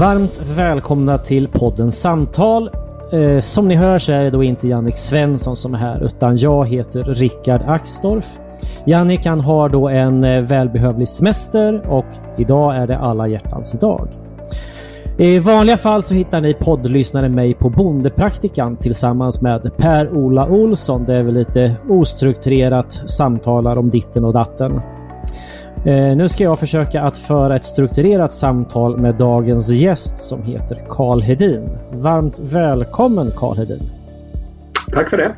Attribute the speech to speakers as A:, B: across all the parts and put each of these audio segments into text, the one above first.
A: Varmt välkomna till podden Samtal. Eh, som ni hör så är det då inte Jannik Svensson som är här utan jag heter Rickard Axdorff. Jannik han har då en eh, välbehövlig semester och idag är det alla hjärtans dag. I vanliga fall så hittar ni poddlyssnare mig på Bondepraktikan tillsammans med Per-Ola Olsson där vi lite ostrukturerat samtalar om ditten och datten. Eh, nu ska jag försöka att föra ett strukturerat samtal med dagens gäst som heter Karl Hedin. Varmt välkommen Karl Hedin.
B: Tack för det.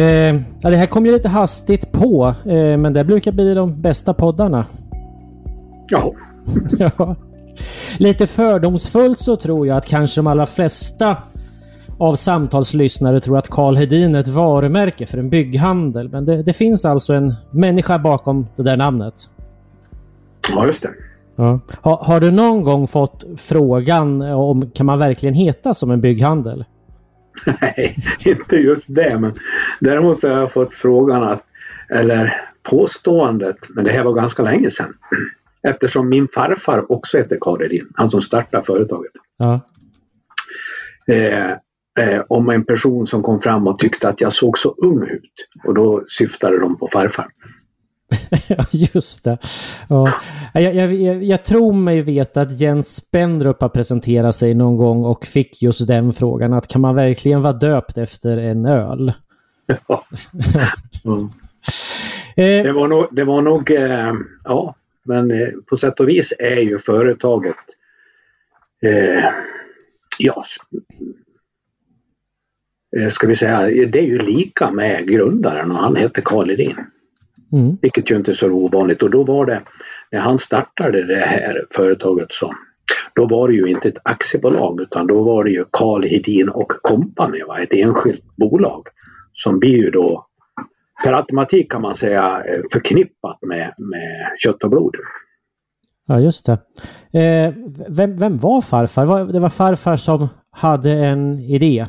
A: Eh, ja, det här kom ju lite hastigt på, eh, men det brukar bli de bästa poddarna.
B: Ja.
A: ja. Lite fördomsfullt så tror jag att kanske de allra flesta av samtalslyssnare tror att Karl Hedin är ett varumärke för en bygghandel. Men det, det, finns alltså en människa bakom det där namnet.
B: Ja, just det.
A: Ja. Har, har, du någon gång fått frågan om kan man verkligen heta som en bygghandel?
B: Nej, inte just det. Men däremot har jag fått frågan att, eller påståendet, men det här var ganska länge sedan. Eftersom min farfar också heter Karl Hedin, han som startade företaget.
A: Ja.
B: Eh, eh, om en person som kom fram och tyckte att jag såg så ung ut. Och då syftade de på farfar.
A: Just det. Ja. Jag, jag, jag, tror mig veta att Jens Spendrup har presenterat sig någon gång och fick just den frågan att kan man verkligen vara döpt efter en öl?
B: Ja. Mm. det var nog, det var nog eh, ja, men eh, på sätt och vis är ju företaget eh, ja, Eh, ska vi säga, det är ju lika med grundaren och han heter Karl Edin. Mm. Vilket ju inte är så ovanligt och då var det, när han startade det här företaget så då var det ju inte ett aktiebolag utan då var det ju Karl Hedin och Company, va? ett enskilt bolag. Som blir ju då per automatik kan man säga eh, förknippat med, med kött och blod.
A: Ja just det. Eh, vem, vem var farfar? Det var farfar som hade en idé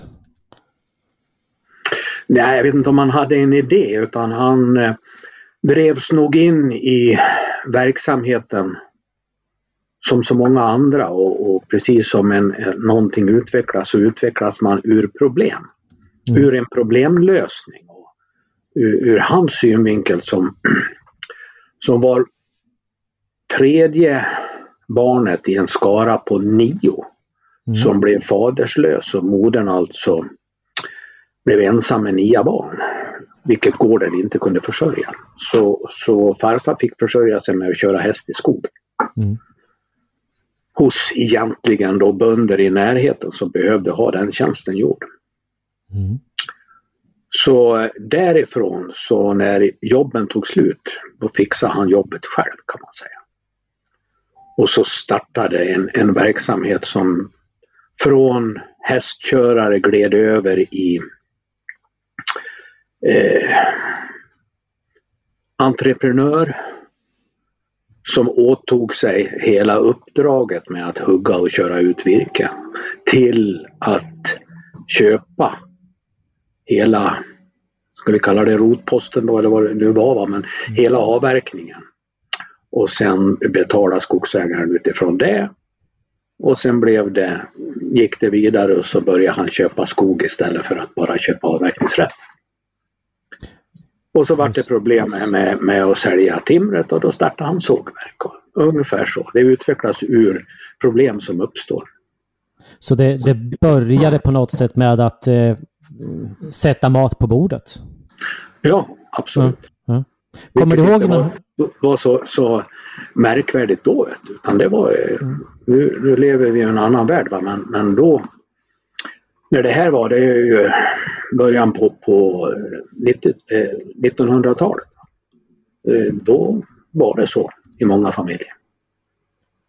B: Nej, jag vet inte om han hade en idé utan han eh, drevs nog in i verksamheten som så många andra och, och precis som en, någonting utvecklas så utvecklas man ur problem. Mm. Ur en problemlösning. Och ur, ur hans synvinkel som, som var tredje barnet i en skara på nio mm. som blev faderslös och modern alltså blev ensam med nio barn. Vilket gården inte kunde försörja. Så, så farfar fick försörja sig med att köra häst i skog. Mm. Hos egentligen då bönder i närheten som behövde ha den tjänsten gjord. Mm. Så därifrån, så när jobben tog slut, då fixade han jobbet själv kan man säga. Och så startade en, en verksamhet som från hästkörare gled över i eh, entreprenör som åtog sig hela uppdraget med att hugga och köra ut virke till att köpa hela, ska vi kalla det rotposten då eller vad det nu var, va? men hela avverkningen. Och sen betala skogsägaren utifrån det. Och sen blev det, gick det vidare och så började han köpa skog istället för att bara köpa avverkningsrätt. Och så var det problem med, med att sälja timret och då startade han sågverk. Ungefär så. Det utvecklas ur problem som uppstår.
A: Så det, det började på något sätt med att eh, sätta mat på bordet?
B: Ja, absolut.
A: Ja, ja. Kommer du ihåg? Det
B: var, var så, så märkvärdigt då. Utan det var, mm. nu, nu lever vi i en annan värld va? Men, men då när det här var, det är ju början på, på 1900-talet. Eh, eh, då var det så i många familjer.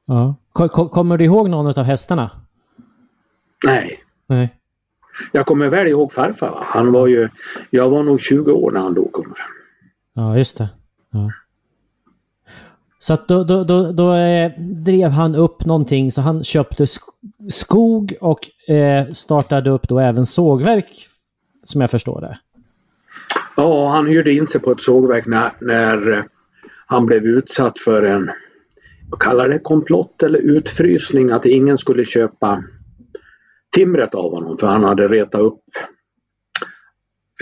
A: Ja. Kommer du ihåg någon av hästarna?
B: Nej.
A: Nej.
B: Jag kommer väl ihåg farfar. Han var ju, jag var nog 20 år när han dog.
A: Ja, just det. Ja. Så att då, då, då, då eh, drev han upp någonting så han köpte skog och eh, startade upp då även sågverk som jag förstår det.
B: Ja, han hyrde in sig på ett sågverk när, när han blev utsatt för en, vad kallar det, komplott eller utfrysning att ingen skulle köpa timret av honom för han hade retat upp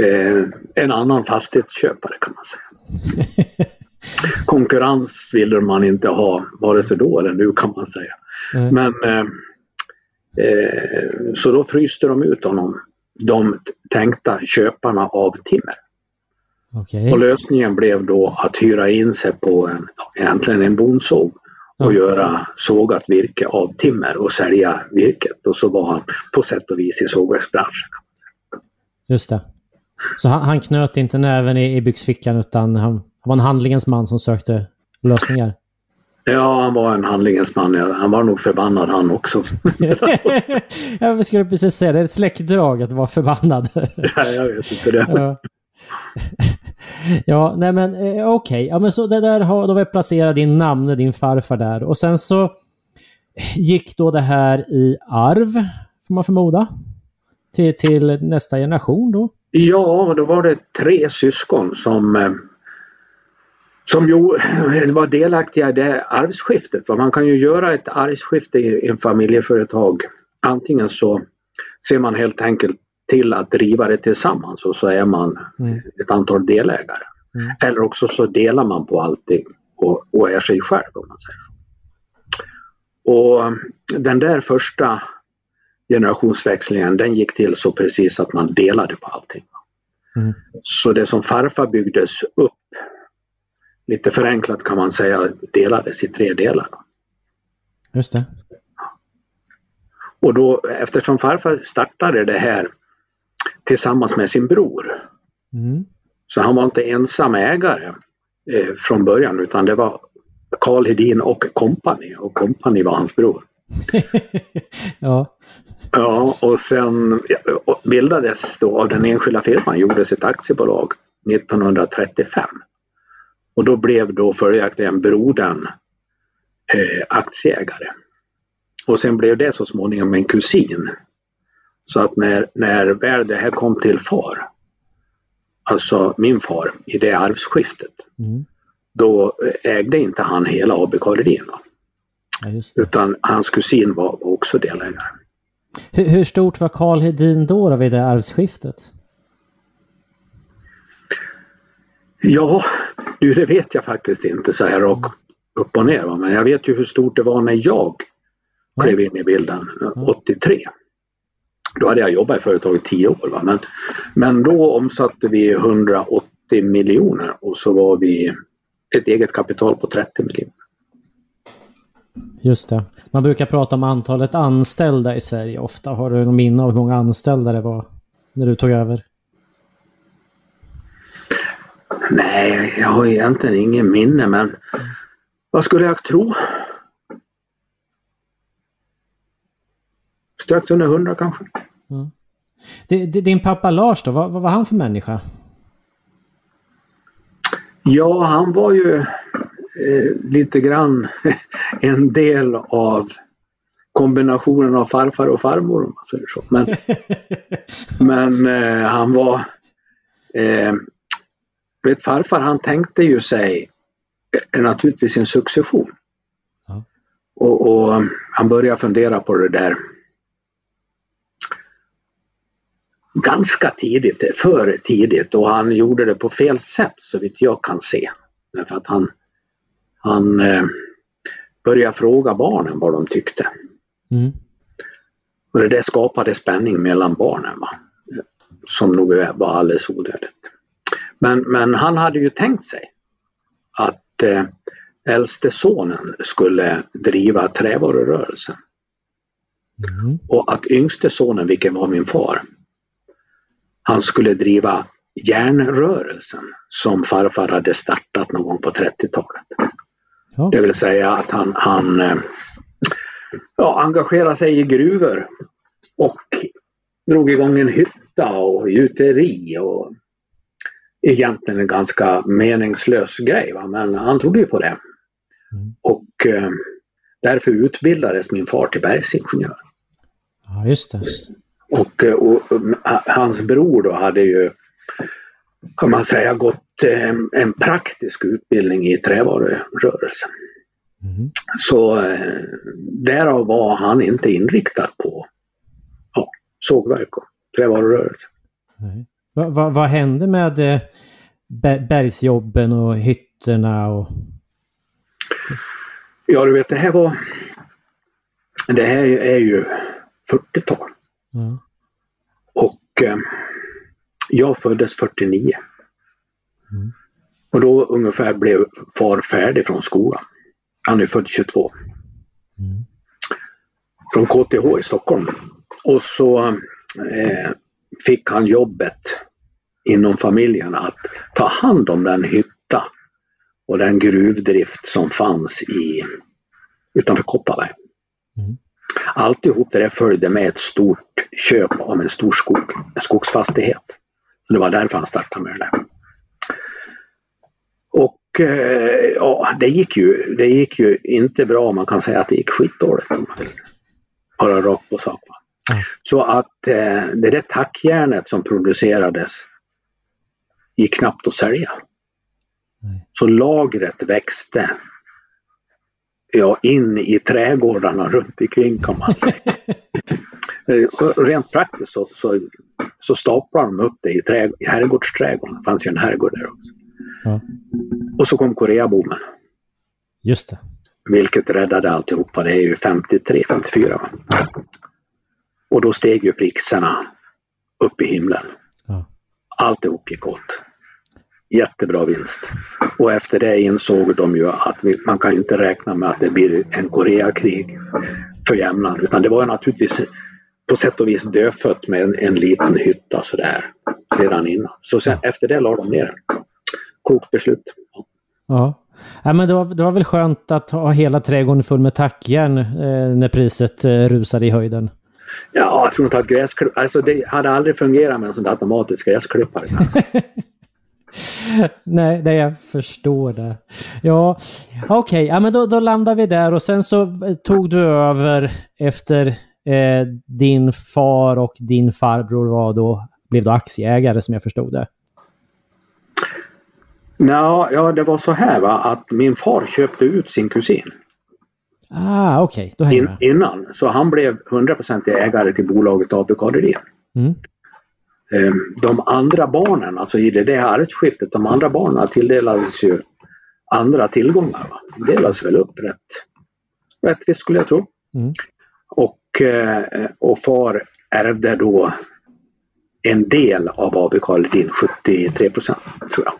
B: eh, en annan fastighetsköpare kan man säga. konkurrens ville man inte ha vare sig då eller nu kan man säga. Mm. Men eh, eh, Så då fryste de ut honom, de tänkta köparna av timmer.
A: Okay.
B: Och lösningen blev då att hyra in sig på en, egentligen en bondsåg och mm. göra sågat virke av timmer och sälja virket. Och så var han på sätt och vis i sågverksbranschen.
A: Just det. Så han, han knöt inte näven i, i byxfickan utan han han var en handlingens man som sökte lösningar.
B: Ja, han var en handlingens man. Han var nog förbannad han också.
A: jag skulle precis säga det. är ett släktdrag att vara förbannad.
B: ja, jag vet inte det.
A: ja. nej men eh, okej. Okay. Ja, men så det där har, då vi placerat din namn, din farfar där. Och sen så gick då det här i arv, får man förmoda, till, till nästa generation då?
B: Ja, då var det tre syskon som eh, som ju var delaktiga i det arvsskiftet. Man kan ju göra ett arvsskifte i en familjeföretag. Antingen så ser man helt enkelt till att driva det tillsammans och så är man mm. ett antal delägare. Mm. Eller också så delar man på allting och, och är sig själv om man säger Och den där första generationsväxlingen den gick till så precis att man delade på allting. Mm. Så det som farfar byggdes upp lite förenklat kan man säga delades i tre delar.
A: Just det.
B: Och då eftersom farfar startade det här tillsammans med sin bror. Mm. Så han var inte ensam ägare eh, från början utan det var Karl Hedin och kompani och kompani var hans bror.
A: ja.
B: Ja, och sen bildades då av den enskilda firman, gjordes ett aktiebolag 1935. Och då blev då följaktligen brodern eh, aktieägare. Och sen blev det så småningom en kusin. Så att när, när väl det här kom till far, alltså min far, i det arvsskiftet, mm. då ägde inte han hela AB Karolin. Ja, utan hans kusin var också delägare.
A: Hur, hur, stort var Karl Hedin då, då vid det arvsskiftet?
B: Ja, du, det vet jag faktiskt inte så här rakt upp och ner. Men jag vet ju hur stort det var när jag klev in i bilden 83. Då hade jag jobbat i företaget 10 år. Va? Men, men då omsatte vi 180 miljoner och så var vi ett eget kapital på 30 miljoner.
A: Just det. Man brukar prata om antalet anställda i Sverige ofta. Har du någon minne av hur många anställda det var när du tog över?
B: Nej, jag har egentligen ingen minne men vad skulle jag tro? Strax under hundra kanske.
A: Mm. Din pappa Lars då, vad, vad var han för människa?
B: Ja, han var ju eh, lite grann en del av kombinationen av farfar och farmor om man säger så. Men, men eh, han var... Eh, vet, farfar han tänkte ju sig eh, naturligtvis en succession.
A: Ja.
B: Och, och han började fundera på det där ganska tidigt, för tidigt och han gjorde det på fel sätt så vitt jag kan se. Därför att han, han eh, började fråga barnen vad de tyckte.
A: Mm.
B: Och det där skapade spänning mellan barnen. Va? Som nog var alldeles onödigt. Men, men han hade ju tänkt sig att eh, äldste sonen skulle driva trävarurörelsen.
A: Mm.
B: Och att yngste sonen, vilken var min far, han skulle driva järnrörelsen som farfar hade startat någon gång på 30-talet.
A: Ja.
B: Det vill säga att han, han eh, ja, engagerade sig i gruvor och drog igång en hytta och gjuteri och egentligen en ganska meningslös grej. Va? Men han trodde ju på det.
A: Mm.
B: Och eh, därför utbildades min far till bergsingenjör.
A: ja, just det.
B: Och, eh, och, och hans bror då hade ju, kan man säga, gått eh, en praktisk utbildning i trävarurörelsen.
A: Mm.
B: Så eh, därav var han inte inriktad på ja, sågverk och trävarurörelse.
A: Nej. Va, va, vad hände med eh, ber- bergsjobben och hytterna och...
B: Ja, du vet, det här var... Det här är ju 40-tal
A: Ja.
B: och eh, jag föddes 49.
A: Mm.
B: Och då ungefär blev far färdig från skolan. Han är född 22.
A: Mm.
B: från KTH i Stockholm. Och så eh, fick han jobbet inom familjen att ta hand om den hytta och den gruvdrift som fanns i, utanför Kopparberg.
A: Mm.
B: Alltihop det där följde med ett stort köp av en stor skog, en skogsfastighet. Så det var därför han startade med det där. Och eh, ja, det gick, ju, det gick ju inte bra. Man kan säga att det gick skitdåligt. Bara rakt på sak. va. Så att eh, det där tackjärnet som producerades gick knappt att sälja. Så lagret växte ja, in i trädgårdarna runt omkring kan man säga. Eh, Rent praktiskt så, så, så staplade de upp det i, trä, i herrgårdsträdgården. Det fanns ju en herrgård där också.
A: Ja.
B: Och så kom Koreaboomen,
A: Just det.
B: vilket räddade alltihopa. Det är ju 53, 54. Va? Och då steg ju priserna upp i himlen.
A: Ja.
B: Alltihop gick åt. Jättebra vinst. Och efter det insåg de ju att vi, man kan inte räkna med att det blir en Koreakrig för jämnan. Utan det var ju naturligtvis på sätt och vis dödfött med en, en liten hytta sådär redan innan. Så sen, efter det la de ner den. Klokt beslut.
A: Ja. ja men det, var, det var väl skönt att ha hela trädgården full med tackjärn eh, när priset eh, rusade i höjden.
B: Ja, jag tror inte att gräsklipp... Alltså det hade aldrig fungerat med en sån där automatisk gräsklippare.
A: Nej, det jag förstår det. Ja, okej, ja, men då, då landar vi där och sen så eh, tog du över efter eh, din far och din farbror var då, blev då aktieägare som jag förstod det.
B: Nå, ja, det var så här va, att min far köpte ut sin kusin
A: Ah, okej, då hänger
B: in,
A: jag
B: innan. Så han blev 100% ägare till bolaget AB Kaderin.
A: Mm.
B: Ehm, De andra barnen, alltså i det där arvsskiftet, de andra barnen tilldelades ju andra tillgångar. Va? De delades väl upp rätt rättvist skulle jag tro.
A: Mm.
B: Och, eh, och far ärvde då en del av AB Kaledin, 73 procent tror jag.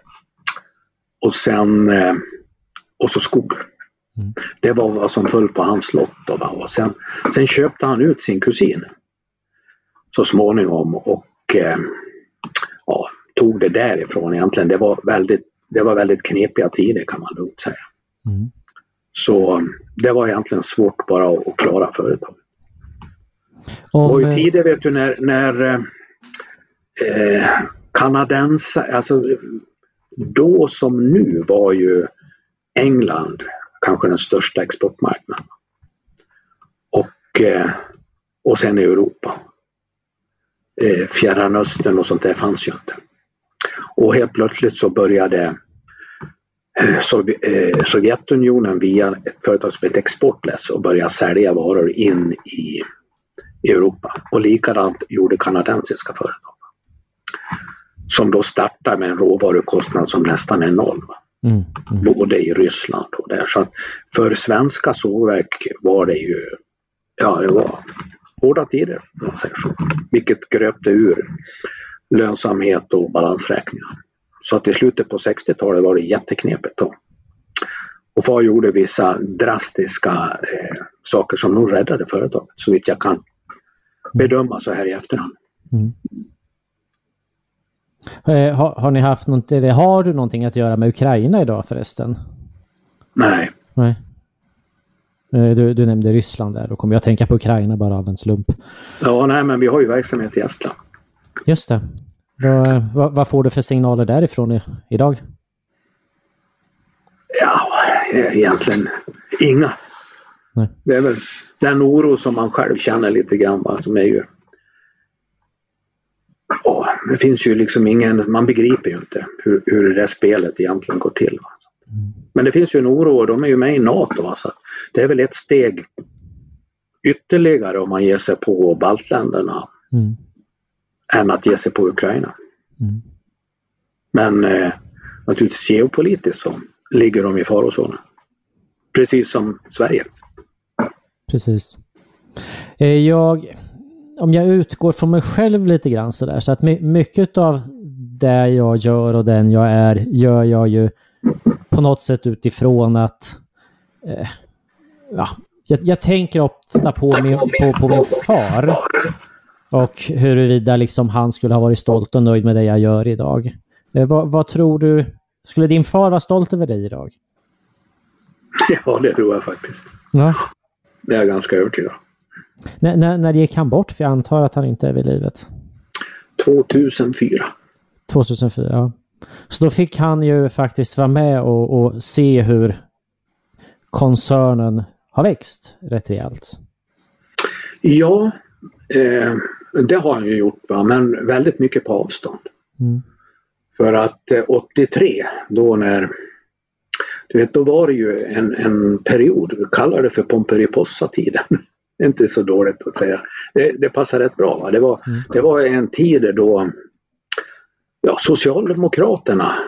B: Och sen eh, och så skog.
A: Mm.
B: Det var vad som föll på hans lott. Och sen, sen köpte han ut sin kusin så småningom och eh, ja, tog det därifrån egentligen. Det var väldigt, det var väldigt knepiga tider kan man lugnt säga.
A: Mm.
B: Så det var egentligen svårt bara att, klara företaget.
A: Om,
B: ju
A: eh,
B: tider vet du när, när eh, kanadensare, alltså då som nu var ju England kanske den största exportmarknaden. Och, eh, och sen Europa. Eh, Fjärran Östern och sånt där fanns ju inte. Och helt plötsligt så började eh, Sovjetunionen via ett företag som heter Exportless och börja sälja varor in i Europa. Och likadant gjorde kanadensiska företag. Som då startar med en råvarukostnad som nästan är noll. Mm, mm. Både i Ryssland och där. Så för svenska sågverk var det ju, ja det var hårda tider, man säger så. Vilket gröpte ur lönsamhet och balansräkningar. Så att i slutet på 60-talet var det jätteknepigt då. Och FAR gjorde vissa drastiska eh, saker som nog räddade företaget, så vitt jag kan bedöma så här i efterhand. Mm.
A: Eh, har, har, ni haft något, eller har du någonting att göra med Ukraina idag förresten?
B: Nej.
A: Nej. Eh, du, du nämnde Ryssland där, då kommer jag tänka på Ukraina bara av en slump.
B: Ja, nej men vi har ju verksamhet i Estland.
A: Just det. Vad, vad, vad får du för signaler därifrån i, idag?
B: Ja, egentligen inga. Nej. Det är väl den oro som man själv känner lite grann, va, som är ju Ja, det finns ju liksom ingen, man begriper ju inte hur, hur det spelet egentligen går till. Mm. Men det finns ju en oro och de är ju med i NATO. Va? Så det är väl ett steg ytterligare om man ger sig på baltländerna mm. än att ge sig på Ukraina. Mm. Men eh, naturligtvis geopolitiskt så ligger de i farozonen. Precis som Sverige.
A: Precis. Eh, jag, om jag utgår från mig själv lite grann sådär, så att mycket av det jag gör och den jag är, gör jag ju på något sätt utifrån att eh, ja, jag, jag, tänker ofta på min, på, på min far och huruvida liksom han skulle ha varit stolt och nöjd med det jag gör idag. Eh, vad, vad, tror du? Skulle din far vara stolt över dig idag?
B: Ja, det tror jag faktiskt. Ja. Det är jag ganska övertygad
A: när, när, när gick han bort? För jag antar att han inte är vid livet.
B: 2004.
A: 2004, ja. Så då fick han ju faktiskt vara med och, och se hur koncernen har växt rätt rejält.
B: Ja, eh, det har han ju gjort, va? men väldigt mycket på avstånd. Mm. För att eh, 83, då när du vet, då var det ju en, en period, vi kallar det för Pomperipossa-tiden. Inte så dåligt att säga. Det, det passar rätt bra. Va? Det, var, mm. det var en tid då ja, Socialdemokraterna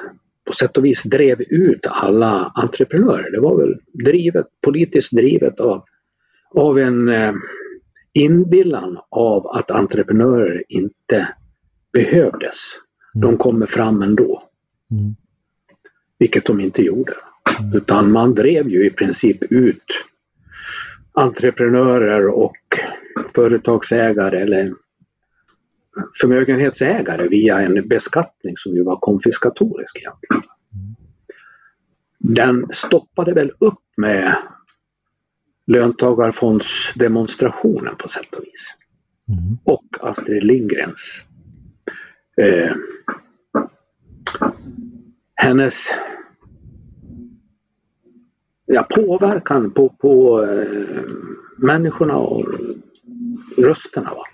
B: på sätt och vis drev ut alla entreprenörer. Det var väl drivet, politiskt drivet av, av en eh, inbillan av att entreprenörer inte behövdes. Mm. De kommer fram ändå. Mm. Vilket de inte gjorde. Mm. Utan man drev ju i princip ut entreprenörer och företagsägare eller förmögenhetsägare via en beskattning som ju var konfiskatorisk egentligen. Den stoppade väl upp med löntagarfondsdemonstrationen på sätt och vis. Mm. Och Astrid Lindgrens eh, hennes ja, påverkan på, på eh, människorna och rösterna. Va?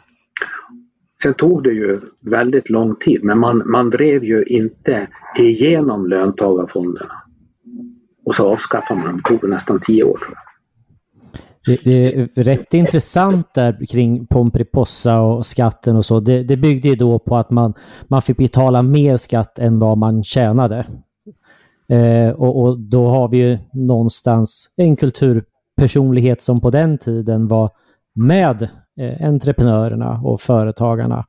B: Sen tog det ju väldigt lång tid men man, man drev ju inte igenom löntagarfonderna. Och så avskaffade man dem. Det tog nästan tio år. Tror jag.
A: Det, är rätt intressant där kring Pomperipossa och skatten och så. Det, det byggde ju då på att man, man fick betala mer skatt än vad man tjänade. Eh, och, och, då har vi ju någonstans en kulturpersonlighet som på den tiden var med eh, entreprenörerna och företagarna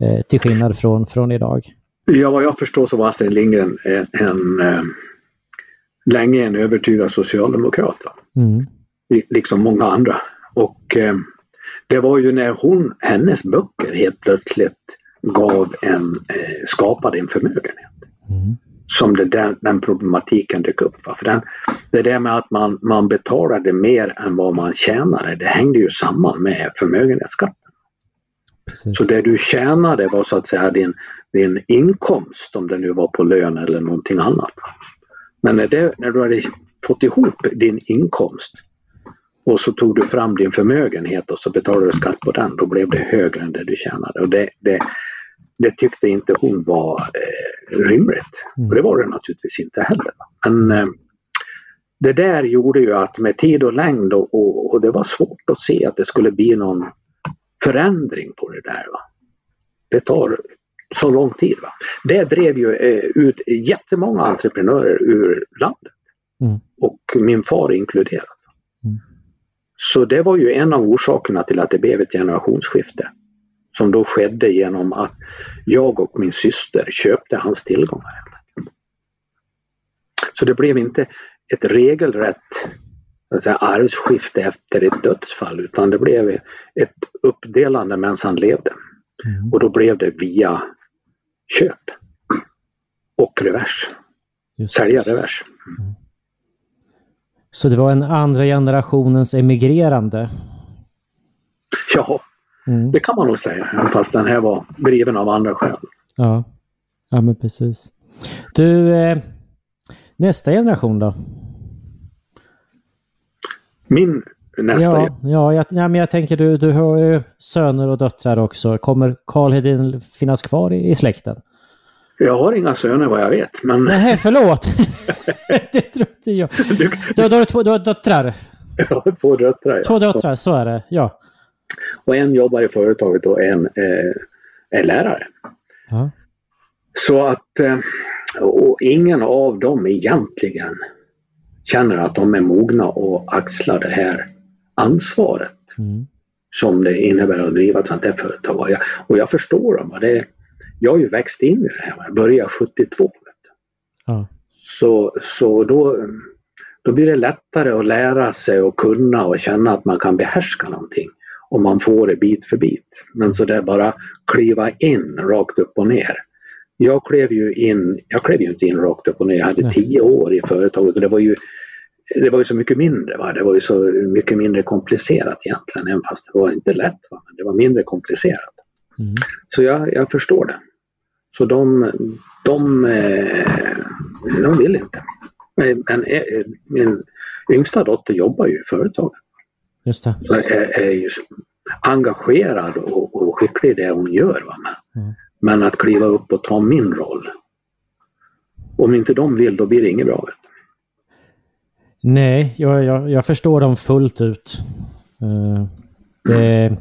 A: eh, till skillnad från, från idag.
B: Ja, vad jag förstår så var Astrid Lindgren en, en eh, länge en övertygad socialdemokrat. Mm. Liksom många andra. Och eh, det var ju när hon, hennes böcker helt plötsligt gav en, eh, skapade en förmögenhet. Mm som det där, den problematiken dök upp. För den, det där med att man, man betalade mer än vad man tjänade, det hängde ju samman med förmögenhetsskatten.
A: Precis.
B: Så det du tjänade var så att säga din, din inkomst, om det nu var på lön eller någonting annat. Men när, det, när du hade fått ihop din inkomst och så tog du fram din förmögenhet och så betalade du skatt på den, då blev det högre än det du tjänade. Och det, det, det tyckte inte hon var eh, rimligt.
A: Mm.
B: Och det var det naturligtvis inte heller. Men eh, det där gjorde ju att med tid och längd och, och, och, det var svårt att se att det skulle bli någon förändring på det där. Va? Det tar så lång tid. Va? Det drev ju eh, ut jättemånga entreprenörer ur landet.
A: Mm.
B: Och min far inkluderat.
A: Mm.
B: Så det var ju en av orsakerna till att det blev ett generationsskifte. Som då skedde genom att jag och min syster köpte hans tillgångar. Så det blev inte ett regelrätt säga, arvsskifte efter ett dödsfall utan det blev ett uppdelande medan han levde.
A: Mm.
B: Och då blev det via köp och revers.
A: Just.
B: Sälja revers.
A: Så det var en andra generationens emigrerande.
B: Ja,
A: Mm.
B: det kan man nog säga. även Fast den här var driven av andra skäl.
A: Ja. ja, men precis. Du, eh, nästa generation då?
B: Min nästa
A: Ja, ja, jag, ja, men jag tänker du, du har ju söner och döttrar också. Kommer Karl Hedin finnas kvar i, i släkten?
B: Jag har inga söner vad jag vet. Men
A: Nej, förlåt! det trodde jag.
B: du,
A: Du, du, har två, du har döttrar?
B: jag har två döttrar.
A: Två
B: Ja.
A: döttrar, så är det. Ja.
B: Och en jobbar i företaget och en eh, är lärare.
A: ja.
B: Så att eh, och ingen av dem egentligen känner att de är mogna att axla det här ansvaret
A: Mm.
B: som det innebär att driva ett sånt här företag. Och jag, och jag förstår dem. och Det, jag har ju växt in i det här. Jag började 72. vet du.
A: Ja.
B: Så, så då, då blir det lättare att lära sig och kunna och känna att man kan behärska någonting. Om man får det bit för bit. Men så där bara kliva in rakt upp och ner. Jag klev ju in, jag klev ju inte in rakt upp och ner. Jag hade
A: Nej.
B: tio år i företaget och det var ju det var ju så mycket mindre. Va? Det var ju så mycket mindre komplicerat egentligen. Även fast det var inte lätt. Va? Men det var mindre komplicerat.
A: Mm.
B: Så jag, jag förstår det. Så de, de, eh, de vill inte. Men, men eh, min yngsta dotter jobbar ju i företaget.
A: Just det.
B: Är, är ju engagerad och, och skicklig i det hon gör. Va? Men,
A: Mm.
B: men att kliva upp och ta min roll. Om inte de vill då blir det inget bra. Vet.
A: Nej, jag, jag, jag förstår dem fullt ut. Eh, det,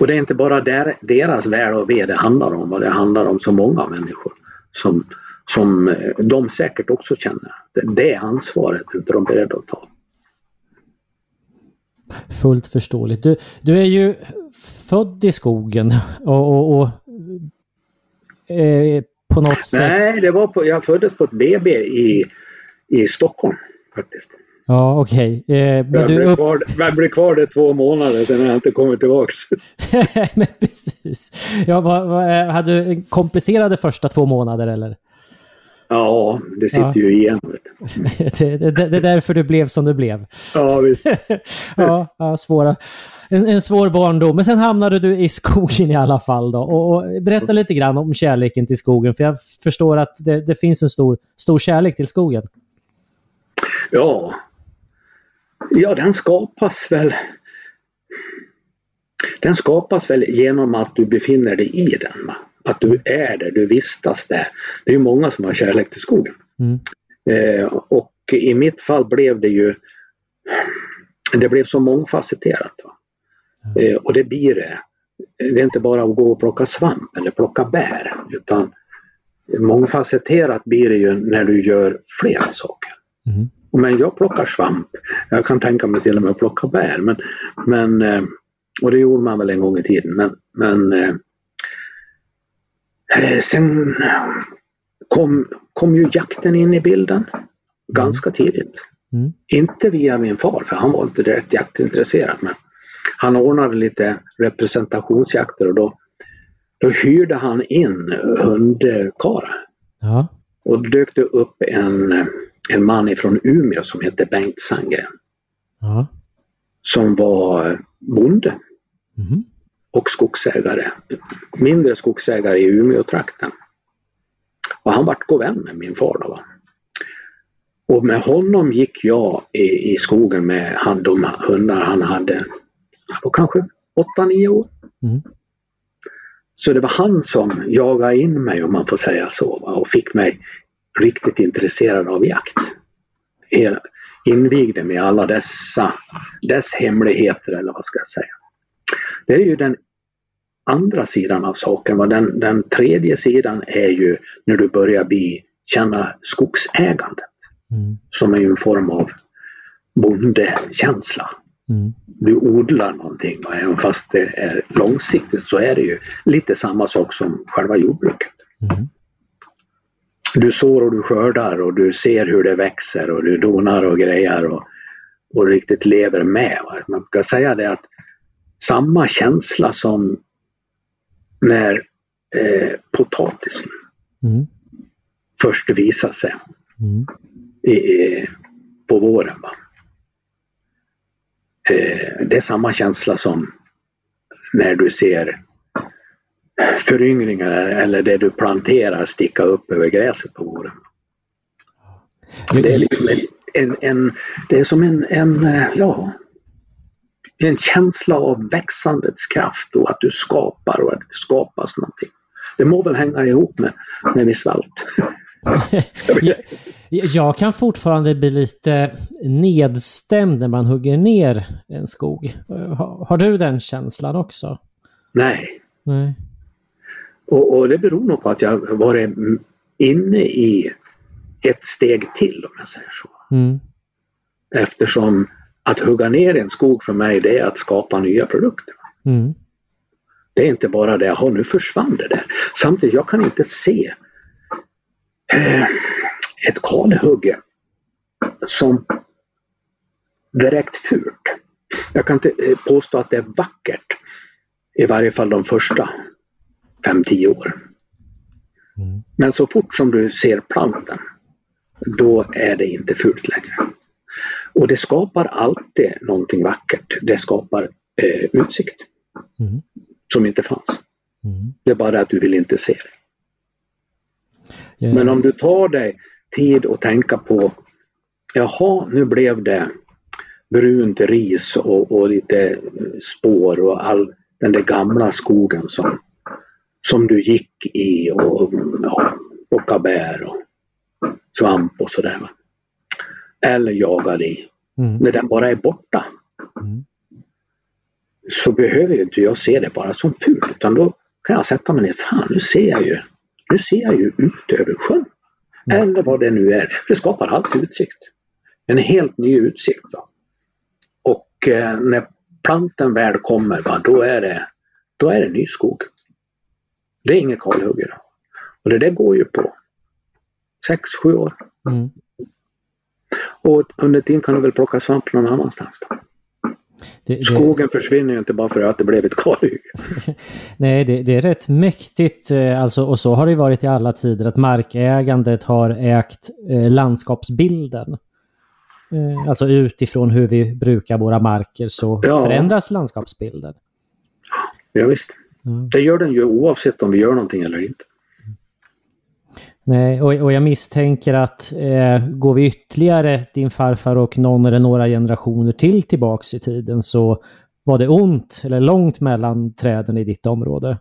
B: Och det är inte bara der, deras väl och ve det handlar om. vad Det handlar om så många människor som, som eh, de säkert också känner. Det, det ansvaret är inte de beredda att ta.
A: Fullt förståeligt. Du, du är ju född i skogen och, och, och eh, på något sätt...
B: Nej, det var på, jag föddes på ett BB i, i Stockholm faktiskt.
A: Ja, okej. Eh, men
B: Jag blev,
A: upp...
B: kvar, jag blev kvar där två månader, sen har jag inte kommit tillbaks.
A: men precis. Ja, vad, vad, eh, hade du komplicerade första två månader eller?
B: Ja, det sitter
A: Ja.
B: ju igen.
A: Det, det, det är därför du blev som du blev.
B: Ja, visst.
A: ja, ja, svåra. En, en svår barndom. Men sen hamnade du i skogen i alla fall. Då. Och, och berätta lite grann om kärleken till skogen. För jag förstår att det, det finns en stor, stor kärlek till skogen.
B: Ja. Ja, den skapas väl den skapas väl genom att du befinner dig i den. Va? Att du är där, du vistas där. Det är ju många som har kärlek till skogen.
A: Mm.
B: Eh, och i mitt fall blev det ju det blev så mångfacetterat. Va? Eh, och det blir det. Det är inte bara att gå och plocka svamp eller plocka bär utan mångfacetterat blir det ju när du gör flera saker.
A: Mm.
B: Men jag plockar svamp. Jag kan tänka mig till och med att plocka bär. Men, men, eh, och det gjorde man väl en gång i tiden. Men, men eh, sen kom, kom ju jakten in i bilden ganska tidigt.
A: Mm.
B: Inte via min far, för han var inte direkt jaktintresserad. Men han ordnade lite representationsjakter och då, då hyrde han in hundkarlar.
A: Ja.
B: Och då dök det upp en, en man ifrån Umeå som hette Bengt Sandgren.
A: Ja.
B: Som var bonde.
A: Mhm.
B: Och skogsägare, mindre skogsägare i Umeå-trakten. Och han vart god vän med min far då. Va? Och med honom gick jag i, i skogen med han, de hundar han hade. Han var kanske 8-9 år.
A: Mm.
B: Så det var han som jagade in mig om man får säga så va? och fick mig riktigt intresserad av jakt. Hela, invigde mig i alla dessa, dess hemligheter eller vad ska jag säga. Det är ju den andra sidan av saken. Va? Den, den tredje sidan är ju när du börjar bli, känna skogsägandet.
A: Mm.
B: Som är ju en form av bondekänsla.
A: Mm.
B: Du odlar någonting och även fast det är långsiktigt så är det ju lite samma sak som själva jordbruket.
A: Mm.
B: Du sår och du skördar och du ser hur det växer och du donar och grejar och, och riktigt lever med. Man kan säga det att samma känsla som när eh, potatisen
A: Mm.
B: först visar sig
A: Mm.
B: i, på våren. Va? Eh, det är samma känsla som när du ser föryngringar eller det du planterar sticka upp över gräset på våren. Det är, liksom en, en, en, det är som en, en, eh, ja, en känsla av växandets kraft och att du skapar och att det skapas någonting. Det må väl hänga ihop med när vi svalt.
A: jag, jag kan fortfarande bli lite nedstämd när man hugger ner en skog. Har, har du den känslan också?
B: Nej,
A: Nej.
B: och, och det beror nog på att jag varit inne i ett steg till om jag säger så.
A: Mm.
B: Eftersom att hugga ner en skog för mig det är att skapa nya produkter.
A: Mm.
B: Det är inte bara det, jaha nu försvann det där. Samtidigt, jag kan inte se eh, ett kalhugge som direkt fult. Jag kan inte eh, påstå att det är vackert. I varje fall de första 5-10 åren.
A: Mm.
B: Men så fort som du ser planten, då är det inte fult längre. Och det skapar alltid någonting vackert. Det skapar eh, utsikt
A: Mm.
B: som inte fanns.
A: Mm.
B: Det är bara att du vill inte se det.
A: Ja.
B: Men om du tar dig tid att tänka på Jaha, nu blev det brunt ris och, och lite spår och all den där gamla skogen som, som du gick i och ja, plockade bär och svamp och sådär. Eller jagade i.
A: Mm.
B: När den bara är borta
A: Mm.
B: så behöver ju inte jag se det bara som fult utan då kan jag sätta mig ner. Fan, nu ser jag ju, nu ser jag ju ut över sjön.
A: Mm.
B: Eller vad det nu är. Det skapar alltid utsikt. En helt ny utsikt. Va? Och eh, när planten väl kommer, va, då, är det, då är det ny skog. Det är inget kalhugger. Och det där går ju på 6-7 år.
A: Mm.
B: Och under tiden kan du väl plocka svamp någon annanstans. Då.
A: Det, det,
B: Skogen försvinner ju inte bara för att det blev ett kalhygge.
A: nej, det, det är rätt mäktigt. eh, Alltså, och så har det varit i alla tider att markägandet har ägt eh, landskapsbilden. Eh, alltså utifrån hur vi brukar våra marker så
B: Ja.
A: förändras landskapsbilden.
B: Ja, visst.
A: Mm.
B: Det gör den ju oavsett om vi gör någonting eller inte.
A: Nej, och, och jag misstänker att eh, går vi ytterligare din farfar och någon eller några generationer till tillbaks i tiden så var det ont eller långt mellan träden i ditt område.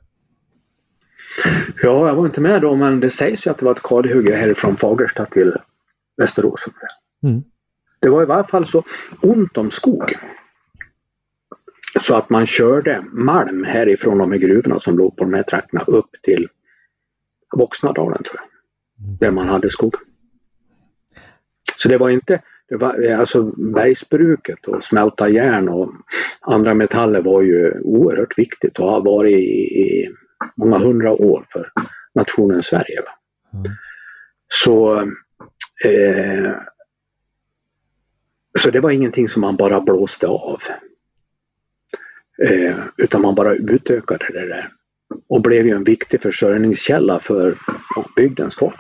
B: Ja, jag var inte med då men det sägs ju att det var ett kalhygge härifrån Fagersta till Västerås.
A: Mm.
B: Det var i varje fall så ont om skog. Så att man körde malm härifrån de här gruvorna som låg på de här trakterna upp till Voxnadalen tror jag. Där man hade skog. Så det var inte, det var, alltså bergsbruket och smälta järn och andra metaller var ju oerhört viktigt och har varit i, i många hundra år för nationen Sverige.
A: Mm.
B: Så, eh, så det var ingenting som man bara blåste av. Eh, utan man bara utökade det där. Och blev ju en viktig försörjningskälla för bygdens folk.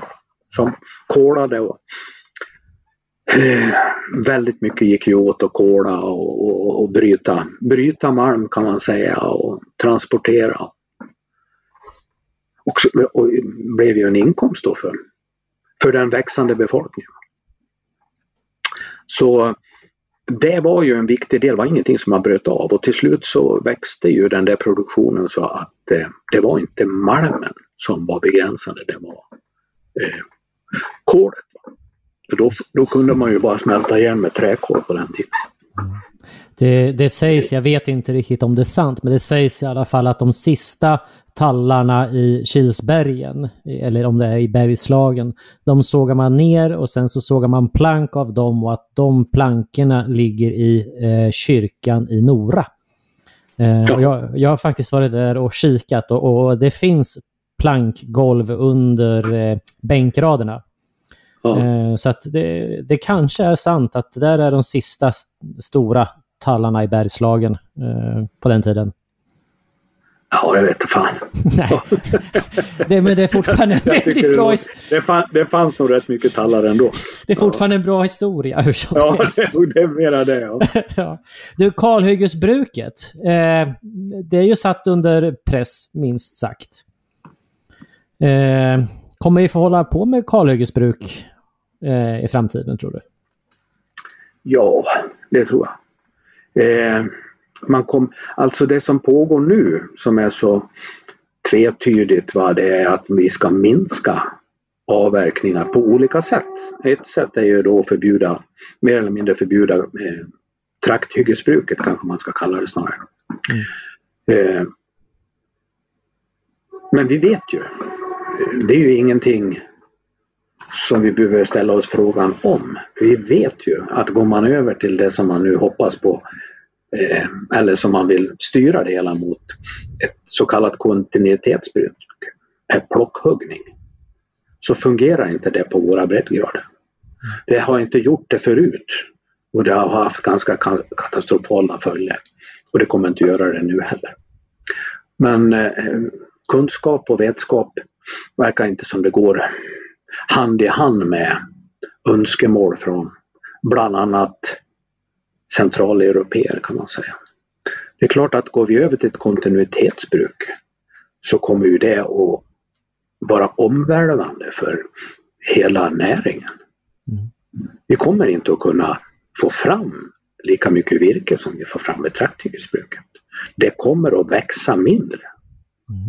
B: Som kolade och eh, väldigt mycket gick ju åt att kola och, och, och, bryta, bryta malm kan man säga och transportera. Och, och blev ju en inkomst då för, för den växande befolkningen. Så det var ju en viktig del, det var ingenting som man bröt av och till slut så växte ju den där produktionen så att eh, det var inte malmen som var begränsande, det var eh, kolet. För då, då kunde man ju bara smälta igen med träkol på den tiden.
A: Det, det sägs, jag vet inte riktigt om det är sant, men det sägs i alla fall att de sista tallarna i Kilsbergen, eller om det är i Bergslagen, de sågar man ner och sen så sågar man plank av dem och att de plankorna ligger i eh, kyrkan i Nora. Eh, ja. jag, jag, har faktiskt varit där och kikat och, och det finns plankgolv under eh, bänkraderna. Eh, så att det, det kanske är sant att det där är de sista stora tallarna i Bergslagen eh, på den tiden.
B: Ja, jag vet fan. Nej.
A: Det, men det är fortfarande en väldigt bra...
B: Det, det, fann, det fanns nog rätt mycket tallar ändå.
A: Det är fortfarande ja. en bra historia hur som
B: Ja, det, det är mera det. Ja.
A: ja. Du, kalhyggesbruket. Eh, det är ju satt under press, minst sagt. Eh, kommer vi få hålla på med kalhyggesbruk eh, i framtiden, tror du?
B: Ja, det tror jag. Man kom, alltså det som pågår nu som är så tvetydigt va, det är att vi ska minska avverkningar på olika sätt. Ett sätt är ju då att förbjuda, mer eller mindre förbjuda eh, trakthyggesbruket kanske man ska kalla det snarare. Mm. Eh, men vi vet ju, det är ju ingenting som vi behöver ställa oss frågan om. Vi vet ju att går man över till det som man nu hoppas på Eh, eller som man vill styra det hela mot ett så kallat kontinuitetsbruk, plockhuggning, så fungerar inte det på våra breddgrader. Det har inte gjort det förut och det har haft ganska katastrofala följder och det kommer inte göra det nu heller. Men eh, kunskap och vetskap verkar inte som det går hand i hand med önskemål från bland annat centraleuropeer kan man säga. Det är klart att går vi över till ett kontinuitetsbruk så kommer ju det att vara omvälvande för hela näringen. Mm. Vi kommer inte att kunna få fram lika mycket virke som vi får fram med trakthyggesbruket. Det kommer att växa mindre.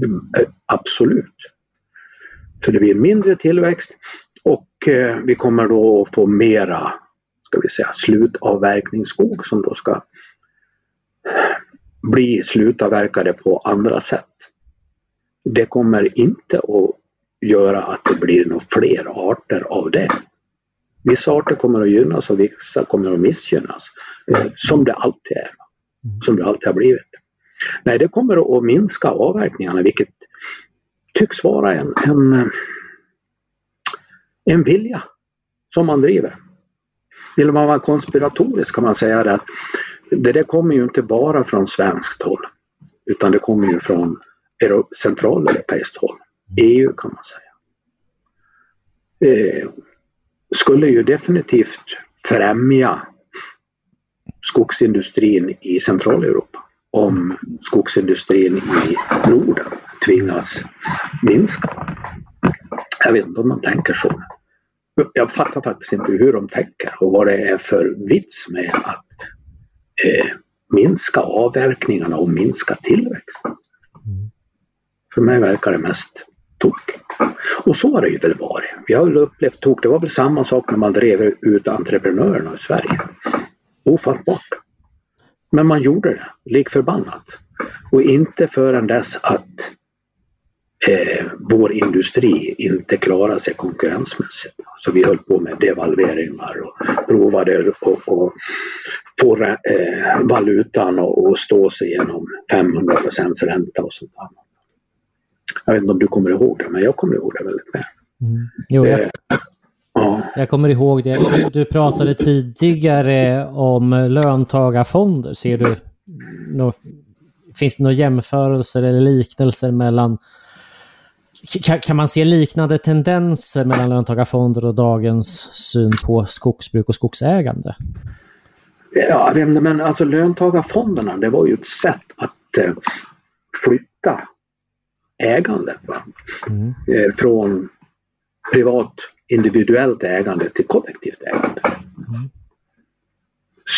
B: Mm. Absolut. Så det blir mindre tillväxt och eh, vi kommer då att få mera ska vi säga, slutavverkningsskog som då ska bli slutavverkade på andra sätt. Det kommer inte att göra att det blir några fler arter av det. Vissa arter kommer att gynnas och vissa kommer att missgynnas. Eh, som det alltid är. Som det alltid har blivit. Nej, det kommer att minska avverkningarna vilket tycks vara en, en, en vilja som man driver. Vill man vara konspiratorisk kan man säga det det där kommer ju inte bara från svenskt håll utan det kommer ju från centraleuropeiskt håll. EU kan man säga. Eh, skulle ju definitivt främja skogsindustrin i Centraleuropa om skogsindustrin i Norden tvingas minska. Jag vet inte om man tänker så. Jag fattar faktiskt inte hur de tänker och vad det är för vits med att eh, minska avverkningarna och minska tillväxten. För mig verkar det mest tok. Och så har det ju väl varit. Vi har väl upplevt tok. Det var väl samma sak när man drev ut entreprenörerna i Sverige. Ofattbart. Men man gjorde det, lik förbannat. Och inte förrän dess att eh, vår industri inte klarade sig konkurrensmässigt. Så vi höll på med devalveringar och provade att få eh, valutan att stå sig genom 500 ränta och sånt annat. Jag vet inte om du kommer ihåg det, men jag kommer ihåg det väldigt väl.
A: Mm. Jo, jag, eh, ja. jag kommer ihåg det. Du, du, pratade tidigare om löntagarfonder. Ser du no, finns det några jämförelser eller liknelser mellan Kan, kan man se liknande tendenser mellan löntagarfonder och dagens syn på skogsbruk och skogsägande?
B: Ja, men alltså löntagarfonderna det var ju ett sätt att eh, flytta ägandet mm. eh, från privat individuellt ägande till kollektivt ägande. Mm.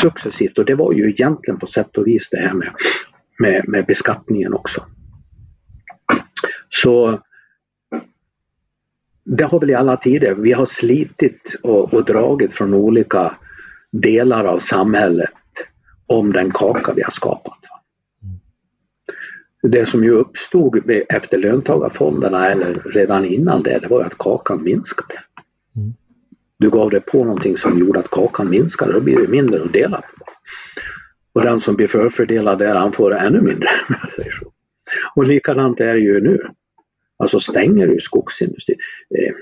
B: Successivt och det var ju egentligen på sätt och vis det här med, med, med beskattningen också. Så det har väl i alla tider, vi har slitit och, och dragit från olika delar av samhället om den kaka vi har skapat. Det som ju uppstod efter löntagarfonderna eller redan innan det, det var att kakan minskade. Mm. Du gav dig på någonting som gjorde att kakan minskade, då blir det mindre att dela på. Och den som blir förfördelad där, han får ännu mindre. Och likadant är det ju nu. Alltså stänger du skogsindustrin eh,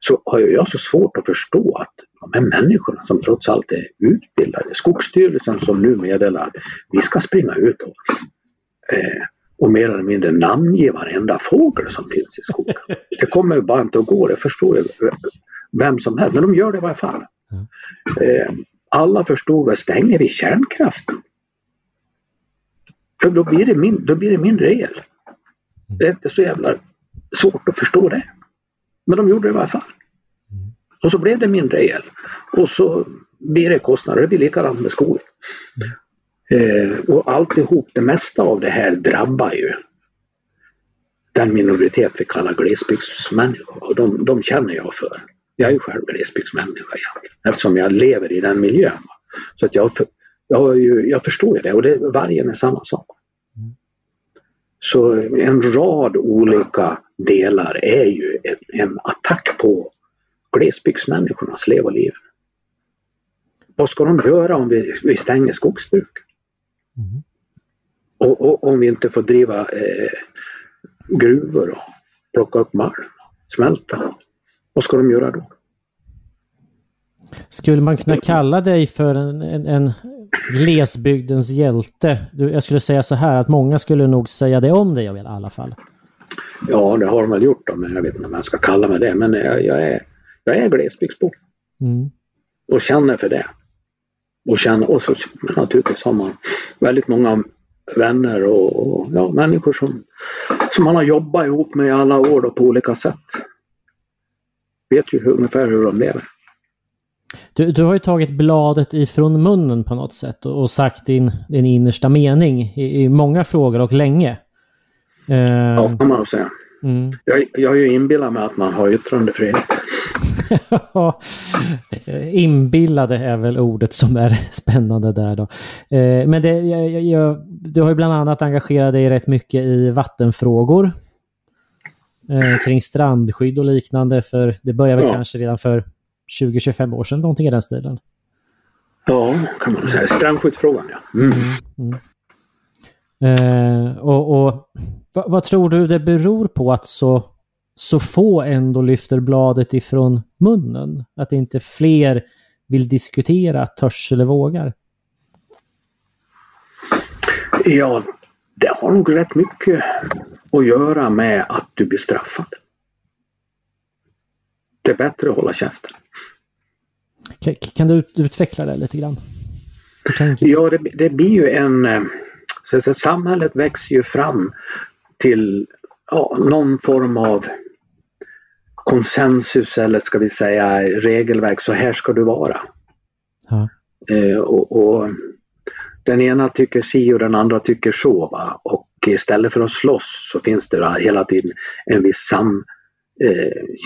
B: så har jag så svårt att förstå att de här människorna som trots allt är utbildade, Skogsstyrelsen som nu meddelar att vi ska springa ut och, eh, och mer eller mindre namnge varenda fågel som finns i skogen. Det kommer bara inte att gå, det förstår ju vem som helst, men de gör det i varje fall. Eh, alla förstod väl, stänger vi kärnkraften? Då blir, det min, då blir det mindre el. Det är inte så jävla svårt att förstå det. Men de gjorde det i varje fall. Och så blev det mindre el. Och så blir det kostnader. Det blir likadant med skogen. Eh, och alltihop, det mesta av det här drabbar ju den minoritet vi kallar glesbygdsmänniskor. Och de, de känner jag för. Jag är ju själv glesbygdsmänniska egentligen, eftersom jag lever i den miljön. Så att jag, jag, jag förstår ju det och det, vargen är samma sak. Så en rad olika delar är ju en, en attack på glesbygdsmänniskornas lev och liv. Vad ska de göra om vi, vi stänger skogsbruk? Mm. Och, och, om vi inte får driva eh, gruvor och plocka upp malm, smälta. Vad ska de göra då?
A: Skulle man kunna kalla dig för en, en, en glesbygdens hjälte? Jag skulle säga så här att många skulle nog säga det om dig i alla fall.
B: Ja, det har de väl gjort då, men jag vet inte om jag ska kalla mig det. Men jag, jag är, jag är glesbygdsbo. Mm. Och känner för det. Och, känner, och så, naturligtvis har man väldigt många vänner och, och ja, människor som, som man har jobbat ihop med i alla år då, på olika sätt. Vet ju ungefär hur de lever.
A: Du, du har ju tagit bladet ifrån munnen på något sätt och, och sagt din, din innersta mening i, i många frågor och länge.
B: Ja, kan man nog säga. Mm. Jag, jag har ju inbillat mig att man har yttrandefrihet.
A: Inbillade är väl ordet som är spännande där då. Eh, men det, jag, jag, du har ju bland annat engagerat dig rätt mycket i vattenfrågor. Eh, kring strandskydd och liknande för det började väl ja. kanske redan för 20-25 år sedan, någonting i den stilen.
B: Ja, kan man säga. Strandskyddsfrågan ja. Mm. Mm, mm.
A: Eh, och, och vad, vad, tror du det beror på att så, så få ändå lyfter bladet ifrån munnen? Att inte fler vill diskutera, törs eller vågar?
B: Ja, det har nog rätt mycket att göra med att du blir straffad. Det är bättre att hålla käften.
A: Kan, du utveckla det lite grann?
B: Ja, det, det, blir ju en... Eh, så, så, samhället växer ju fram till ja, någon form av konsensus eller ska vi säga regelverk. Så här ska du vara. Ja. Eh, och, och, Den ena tycker si och den andra tycker så. Va? Och istället för att slåss så finns det hela tiden en viss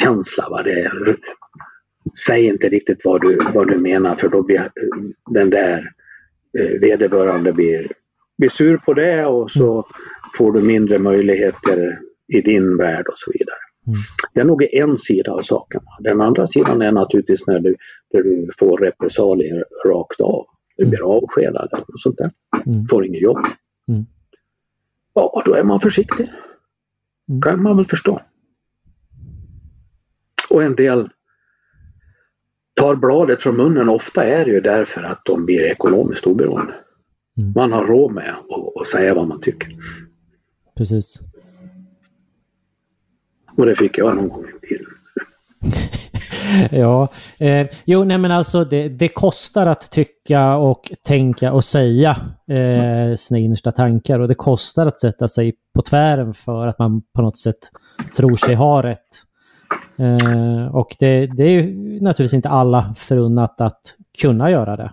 B: samkänsla. Eh, säg inte riktigt vad du, vad du menar för då blir den där eh, vederbörande blir, blir sur på det och så mm. får du mindre möjligheter i din värld och så vidare. Mm. Det är nog en sida av saken. Den andra sidan är naturligtvis när du, när du får repressalier rakt av. Du blir mm. avskedad något sånt där. Mm. Får inget jobb. Mm. Ja, då är man försiktig. Mm. kan man väl förstå. Och en del tar bladet från munnen ofta är det ju därför att de blir ekonomiskt oberoende. Mm. Man har råd med att säga vad man tycker.
A: Precis.
B: Och det fick jag någon gång i bilen.
A: ja, eh, jo, nej men alltså det, det, kostar att tycka och tänka och säga eh, sina innersta tankar och det kostar att sätta sig på tvären för att man på något sätt tror sig ha rätt. Eh, och det, det, är ju naturligtvis inte alla förunnat att kunna göra det.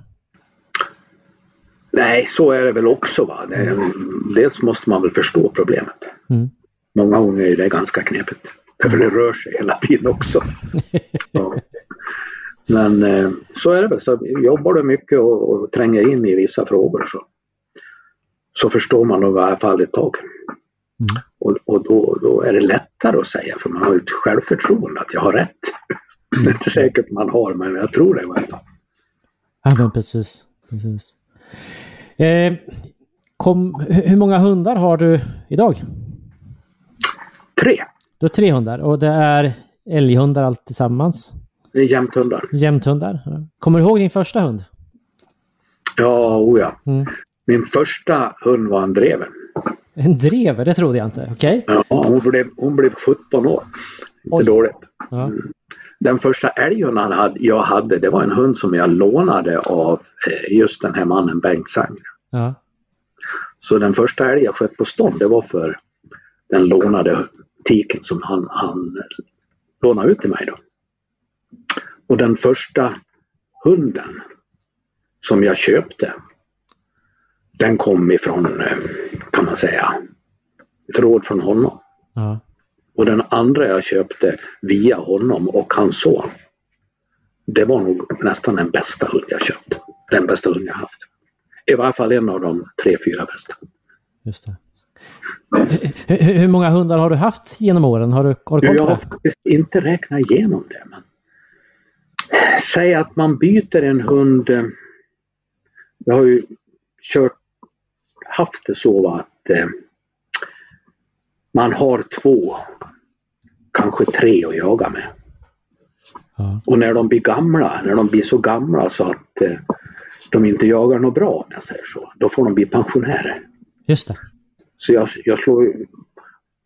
B: Nej, så är det väl också. Va? Det, dels måste man väl förstå problemet. Mm. Många gånger är det ganska knepigt. För det rör sig hela tiden också. Ja. Men eh, så är det väl. Så jobbar du mycket och, och tränger in i vissa frågor så, så förstår man nog i alla fall ett tag. Mm. Och, och då, då, är det lättare att säga för man har ett självförtroende att jag har rätt. Det är inte säkert man har men jag tror det i alla fall.
A: Ja men precis. precis. Eh, kom, hur många hundar har du idag?
B: Tre.
A: Du har tre hundar och det är älghundar allt tillsammans?
B: Det är jämthundar.
A: Jämthundar. Kommer du ihåg din första hund?
B: Ja, o ja. Mm. Min första hund var en drever.
A: En drever? Det trodde jag inte. Okej.
B: Okay. Ja, hon blev, hon blev 17 år. Inte Oj. dåligt. Ja. Den första älghunden jag hade, det var en hund som jag lånade av eh, just den här mannen Bengt Sanger. Ja. Så den första älg jag sköt på stånd, det var för den lånade tiken som han, han lånade ut till mig. Då. Och den första hunden som jag köpte, den kom ifrån, eh, kan man säga, ett råd från honom. Ja. Och den andra jag köpte via honom och hans son, det var nog nästan den bästa hund jag köpt. Den bästa hund jag haft. I varje fall en av de tre, fyra bästa.
A: Just det. Hur, hur många hundar har du haft genom åren? Har du, har du
B: Jag har faktiskt inte räknat igenom det. Men... Säg att man byter en hund. Eh, jag har ju kört, haft det så att eh, man har två, kanske tre att jaga med. Ja. Och när de blir gamla, när de blir så gamla så att eh, de inte jagar något bra, om jag säger så, då får de bli pensionärer.
A: Just det.
B: Så jag, jag slår,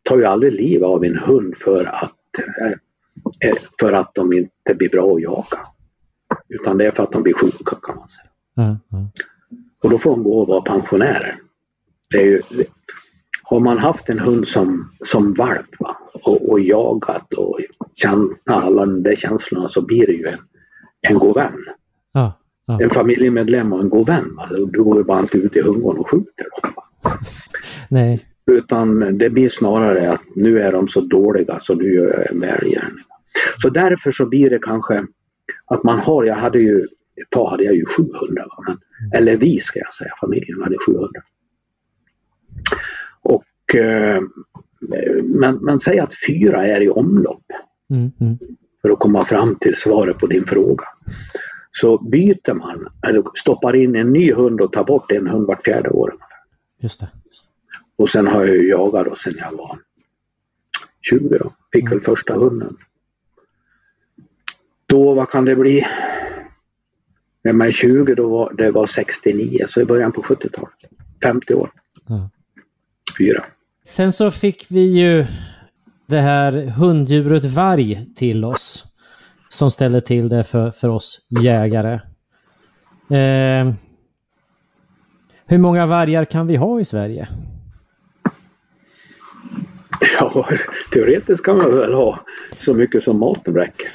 B: tar ju aldrig liv av en hund för att, eh, eh, för att de inte blir bra att jaga. Utan det är för att de blir sjuka kan man säga. Mm. Och då får de gå och vara pensionärer. Det är ju, har man haft en hund som, som valp va, och, och jagat och känt alla de där känslorna så blir det ju en, en god vän. Ja, ja. En familjemedlem och en god vän. Va. Du går ju bara inte ut i hungon och skjuter dem.
A: Nej.
B: Utan det blir snarare att nu är de så dåliga så nu gör jag en välgärning. Så därför så blir det kanske att man har, jag hade ju, ett tag hade jag ju 700, men, eller vi ska jag säga, familjen hade 700. Eh, men, men säg att fyra är i omlopp. Mm, mm. För att komma fram till svaret på din fråga. Så byter man, eller stoppar in en ny hund och tar bort en hund vart fjärde år.
A: Just det.
B: Och sen har jag ju jagat då sen jag var 20 då. Fick mm. väl första hunden. Då, vad kan det bli? När man är 20 då var det var 69, så i början på 70-talet. 50 år. Mm. Fyra.
A: Sen så fick vi ju det här hunddjuret varg till oss. Som ställer till det för, för oss jägare. Eh, hur många vargar kan vi ha i Sverige?
B: Ja, teoretiskt kan man väl ha så mycket som maten räcker.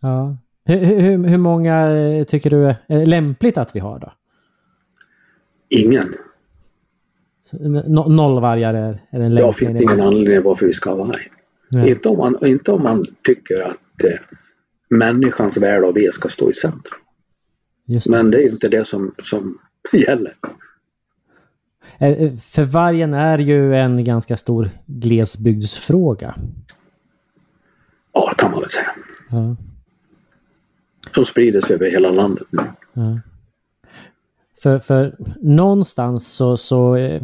A: Ja. Hur, hur, hur många eh, tycker du är lämpligt att vi har då?
B: Ingen.
A: No, noll vargar är, är en
B: lämplig? Jag finns ingen anledning varför vi ska ha varg. Inte, om man, inte om man tycker att eh, människans väl och ve ska stå i centrum. Men det är inte det som, som gäller.
A: Eh, eh, för vargen är ju en ganska stor glesbygdsfråga.
B: Ja, det kan man väl säga. Ja. Som sprider sig över hela landet nu. Ja.
A: För, för någonstans så, så eh,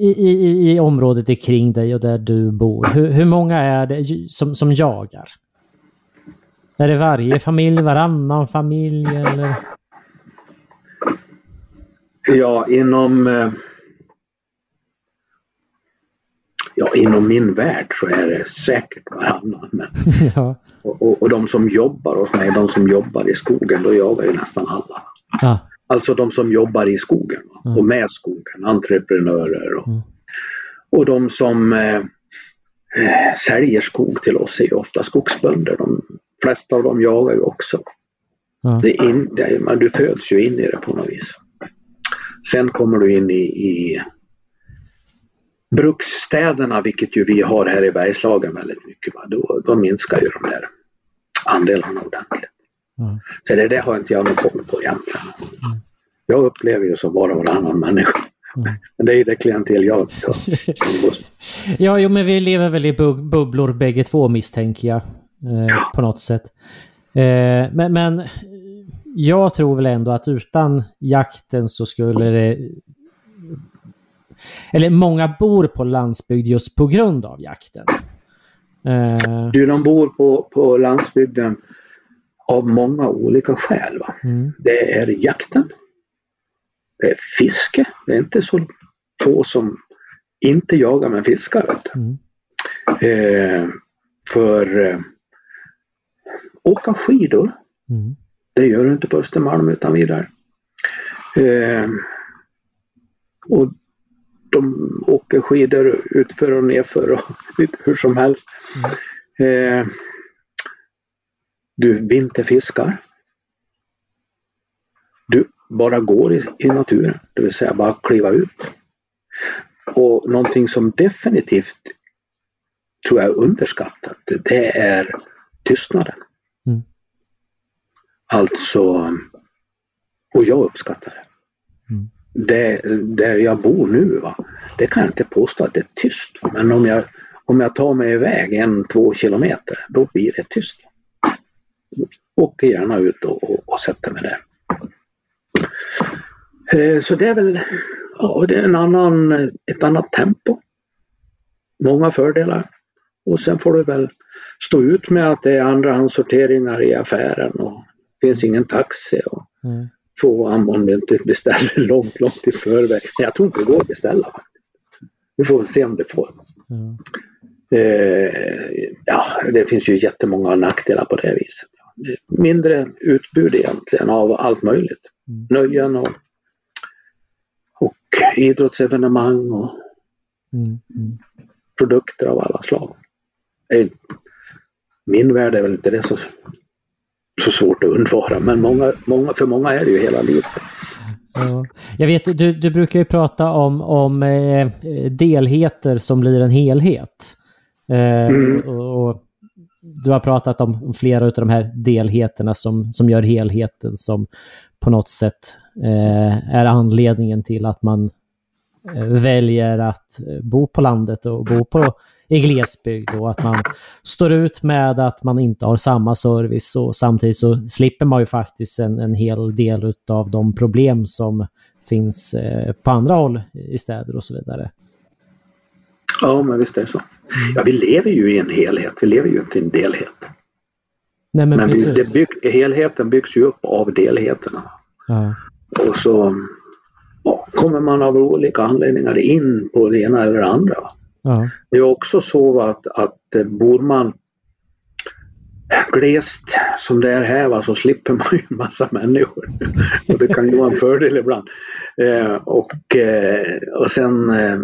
A: i, i, i området kring dig och där du bor, hur, hur många är det som, som jagar? Är det varje familj, varannan familj eller?
B: Ja, inom ja, inom min värld så är det säkert varannan. Men,
A: ja.
B: och, och, och de som jobbar hos mig, de som jobbar i skogen, då jagar ju nästan alla.
A: Ja.
B: Alltså de som jobbar i skogen?
A: Mm.
B: och med skogen, entreprenörer och,
A: Mm.
B: och de som eh, eh, säljer skog till oss är ofta skogsbönder. De flesta av dem jagar ju också.
A: Ja.
B: Det in, det men du föds ju in i det på något vis. Sen kommer du in i, i bruksstäderna, vilket ju vi har här i Bergslagen väldigt mycket. Va? Då, då minskar ju de där andelarna ordentligt.
A: Ja.
B: Så det där har inte jag någon koll på egentligen. Jag upplever ju som bara varannan människa.
A: Mm.
B: Men det är ju det klientel jag
A: Ja, jo, men vi lever väl i bub- bubblor bägge två misstänker jag. Eh, på något sätt. Eh, men, men jag tror väl ändå att utan jakten så skulle det... Eller många bor på landsbygd just på grund av jakten. Eh,
B: Du, de bor på, på landsbygden av många olika skäl.
A: Mm,
B: Det är jakten. Det är fiske. Det är inte så få som inte jagar men fiskar.
A: Mm,
B: Eh, för eh, åka skidor,
A: mm,
B: det gör du inte på Östermalm utan vidare. Eh, och de åker skidor utför och nerför och lite hur som helst. Eh, du vinterfiskar. Du bara går i, i naturen, det vill säga bara kliva ut. Och någonting som definitivt tror jag är underskattat, det är tystnaden.
A: Mm.
B: Alltså, och jag uppskattar det.
A: Mm.
B: det. Där jag bor nu, va, det kan jag inte påstå att det är tyst. Men om jag, om jag tar mig iväg en, två kilometer, då blir det tyst. Åker gärna ut och, och, och sätter mig där. Eh, Så det är väl ja, det är en annan, ett annat tempo. Många fördelar. Och sen får du väl stå ut med att det är andrahandssorteringar i affären och det finns ingen taxi. Och
A: mm.
B: få om du inte beställer långt, långt i förväg. Men jag tror inte det går att beställa faktiskt. Vi får se om det får.
A: Ja.
B: Eh, ja, det finns ju jättemånga nackdelar på det viset. Mindre utbud egentligen av allt möjligt.
A: Mm.
B: Nöjen och, och idrottsevenemang och
A: Mm, mm.
B: produkter av alla slag. Eh, Min värld är väl inte det så, så svårt att undvara men många, många, för många är det ju hela livet.
A: Ja. Jag vet, du, du brukar ju prata om, om eh, delheter som blir en helhet. Eh,
B: Mm.
A: och, och du har pratat om flera av de här delheterna som, som gör helheten som på något sätt eh, är anledningen till att man eh, väljer att eh, bo på landet och bo på, i glesbygd och att man står ut med att man inte har samma service och samtidigt så slipper man ju faktiskt en, en hel del av de problem som finns eh, på andra håll i städer och så vidare.
B: Ja, men visst är det så. Ja, vi lever ju i en helhet, vi lever ju inte i en delhet.
A: Nej men,
B: Men det bygg, helheten byggs ju upp av delheterna.
A: Ja.
B: Och så ja, kommer man av olika anledningar in på det ena eller det andra.
A: Ja.
B: Det är också så att, att eh, bor man glest som det är här va, så slipper man ju en massa människor. och det kan ju vara en fördel ibland. Eh, och, eh, och sen eh,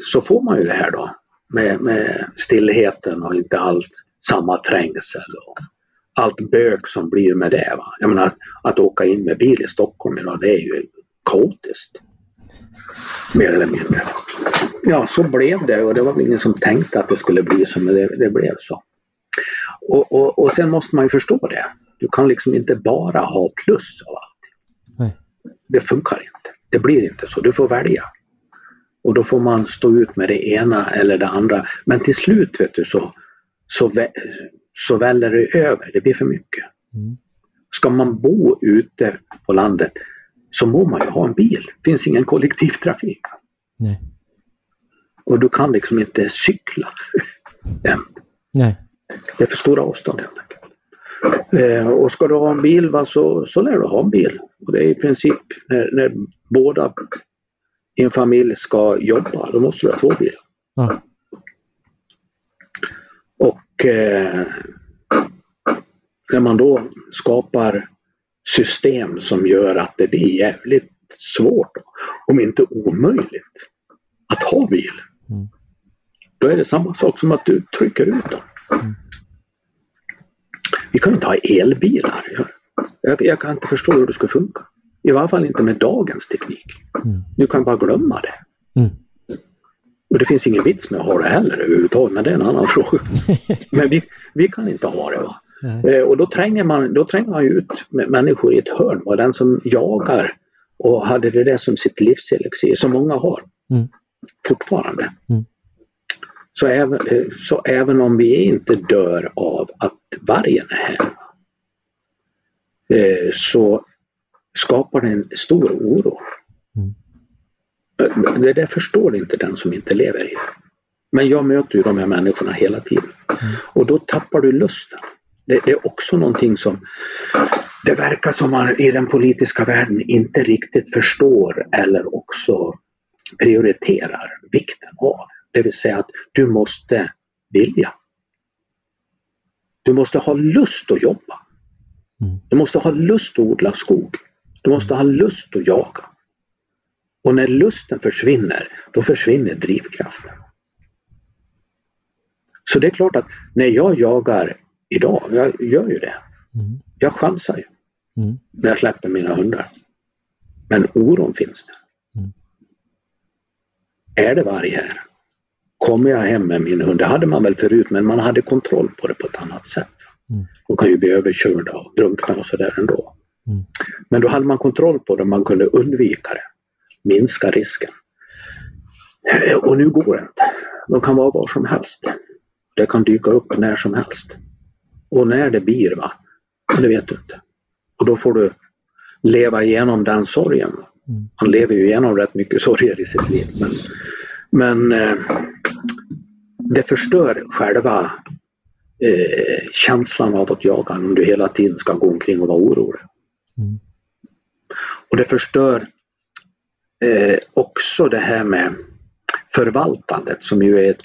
B: så får man ju det här då med, med stillheten och inte allt samma trängsel och allt bök som blir med det. Va? Jag menar att, att åka in med bil i Stockholm idag det är ju kaotiskt. Mer eller mindre. Ja, så blev det och det var väl ingen som tänkte att det skulle bli så men det, det blev så. Och, och, och sen måste man ju förstå det. Du kan liksom inte bara ha plus av allt.
A: Nej.
B: Det funkar inte. Det blir inte så. Du får välja. Och då får man stå ut med det ena eller det andra. Men till slut vet du så, så, vä- så väller det över. Det blir för mycket.
A: Mm.
B: Ska man bo ute på landet så må man ju ha en bil. Det finns ingen kollektivtrafik.
A: Nej.
B: Och du kan liksom inte cykla.
A: Nej.
B: Det är för stora avstånd helt enkelt. Eh, och ska du ha en bil va, så, så lär du ha en bil. Och det är i princip när, när båda i en familj ska jobba, då måste du ha två bilar.
A: Ja.
B: Och eh, när man då skapar system som gör att det blir jävligt svårt, om inte omöjligt, att ha bil.
A: Mm.
B: Då är det samma sak som att du trycker ut dem.
A: Mm.
B: Vi kan inte ha elbilar. Jag, jag, kan inte förstå hur det ska funka. I varje fall inte med dagens teknik.
A: Mm.
B: Du kan bara glömma det.
A: Mm.
B: Och det finns ingen vits med att ha det heller överhuvudtaget, men det är en annan fråga. men vi, vi kan inte ha det. Va? Eh, och då tränger, man, då tränger man ut med människor i ett hörn. Va? Den som jagar och hade det där som sitt livselixir, som många har
A: Mm.
B: fortfarande.
A: Mm.
B: Så, även, eh, så även om vi inte dör av att vargen är här eh, så skapar det en stor oro.
A: Mm.
B: Det där förstår inte den som inte lever i det. Men jag möter ju de här människorna hela tiden. Och då tappar du lusten. Det, det är också någonting som det verkar som man i den politiska världen inte riktigt förstår eller också prioriterar vikten av. Det vill säga att du måste vilja. Du måste ha lust att jobba.
A: Mm.
B: Du måste ha lust att odla skog. Du måste ha lust att jaga. Och när lusten försvinner, då försvinner drivkraften. Så det är klart att när jag jagar idag, jag gör ju det.
A: Mm.
B: Jag chansar ju
A: Mm.
B: när jag släpper mina hundar. Men oron finns där.
A: Mm.
B: Är det varg här? Kommer jag hem med min hund? Det hade man väl förut men man hade kontroll på det på ett annat sätt.
A: Mm.
B: De kan ju bli överkörda och drunkna och sådär ändå.
A: Mm.
B: Men då hade man kontroll på det, man kunde undvika det. Minska risken. Och nu går det inte. De kan vara var som helst. Det kan dyka upp när som helst. Och när det blir, va? det vet du inte. Och då får du leva igenom den sorgen.
A: Mm.
B: Han lever ju igenom rätt mycket sorger i sitt liv. Men, men eh, det förstör själva eh, känslan av att jaga om du hela tiden ska gå omkring och vara orolig.
A: Mm.
B: Och det förstör eh, också det här med förvaltandet som ju är ett,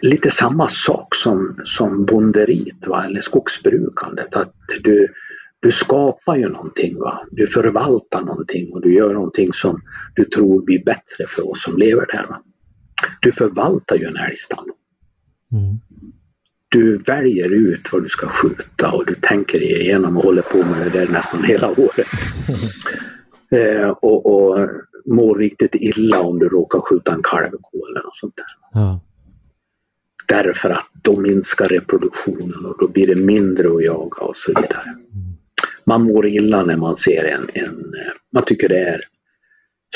B: lite samma sak som, som bonderiet va? eller skogsbrukandet. Att du, du skapar ju någonting, va? du förvaltar någonting och du gör någonting som du tror blir bättre för oss som lever där. Va? Du förvaltar ju en älgstam.
A: Mm.
B: Du väljer ut vad du ska skjuta och du tänker igenom och håller på med det där nästan hela året. eh, och, och mår riktigt illa om du råkar skjuta en kalvko eller något sånt där.
A: Ja.
B: Därför att då minskar reproduktionen och då blir det mindre att jaga och så vidare. Man mår illa när man ser en, en man tycker det är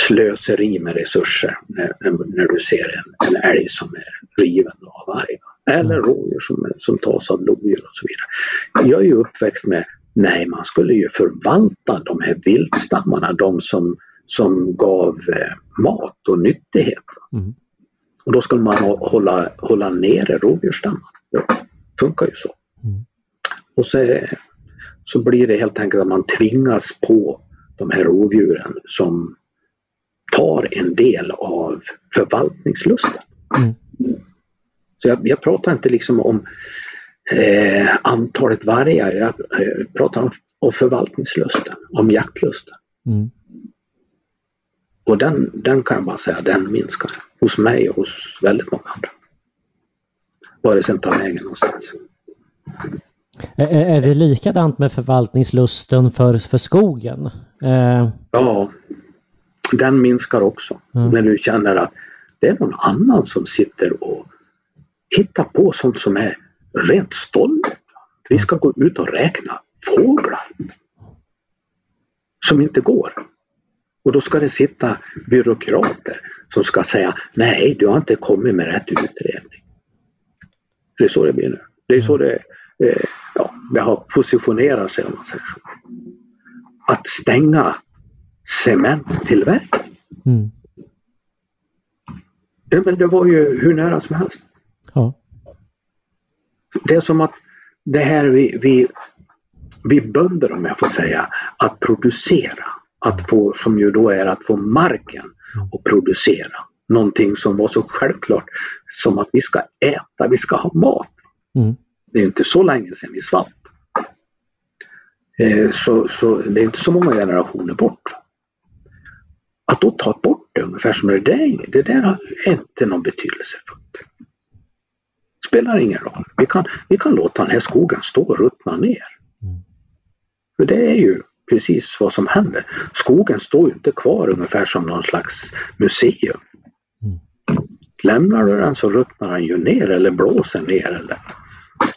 B: slöseri med resurser när, när, när du ser en, en älg som är riven av varg. Eller rådjur som, som tas av lodjur och så vidare. Jag är ju uppväxt med, nej man skulle ju förvalta de här viltstammarna, de som, som gav eh, mat och nyttighet.
A: Mm.
B: Och då skulle man hå- hålla, hålla nere rovdjursstammarna. Det funkar ju så.
A: Mm.
B: Och så, så blir det helt enkelt att man tvingas på de här rovdjuren som tar en del av förvaltningslusten.
A: Mm.
B: Så jag, jag pratar inte liksom om eh, antalet vargar, jag eh, pratar om, om förvaltningslusten, om jaktlusten.
A: Mm.
B: Och den, den kan bara säga, den minskar. Hos mig och hos väldigt många andra. Det sen tar vägen någonstans.
A: Är, är det likadant med förvaltningslusten för, för skogen? Eh,
B: Ja, den minskar också.
A: Mm.
B: När du känner att det är någon annan som sitter och hittar på sånt som är rent stolligt. Vi ska gå ut och räkna fåglar. Som inte går. Och då ska det sitta byråkrater som ska säga nej, du har inte kommit med rätt utredning. Det är så det blir nu. Det är så det, eh, ja, det har positionerat sig om man säger så. Att stänga cementtillverkning.
A: mm.
B: Ja, men det var ju hur nära som helst.
A: Ja.
B: Det är som att det här vi, vi, vi bönder om jag får säga, att producera, att få, som ju då är att få marken att producera. någonting som var så självklart som att vi ska äta, vi ska ha mat. Mm. Det är inte så länge sedan vi svalt. Eh, så, så det är inte så många generationer bort. Att då ta bort det ungefär som det där, det där är inte någon betydelsefullt. Spelar ingen roll. Vi kan, vi kan låta den här skogen stå och ruttna ner. Mm. För det är ju precis vad som händer. Skogen står ju inte kvar ungefär som någon slags museum. Mm. Lämnar du den så ruttnar den ju ner eller blåser ner eller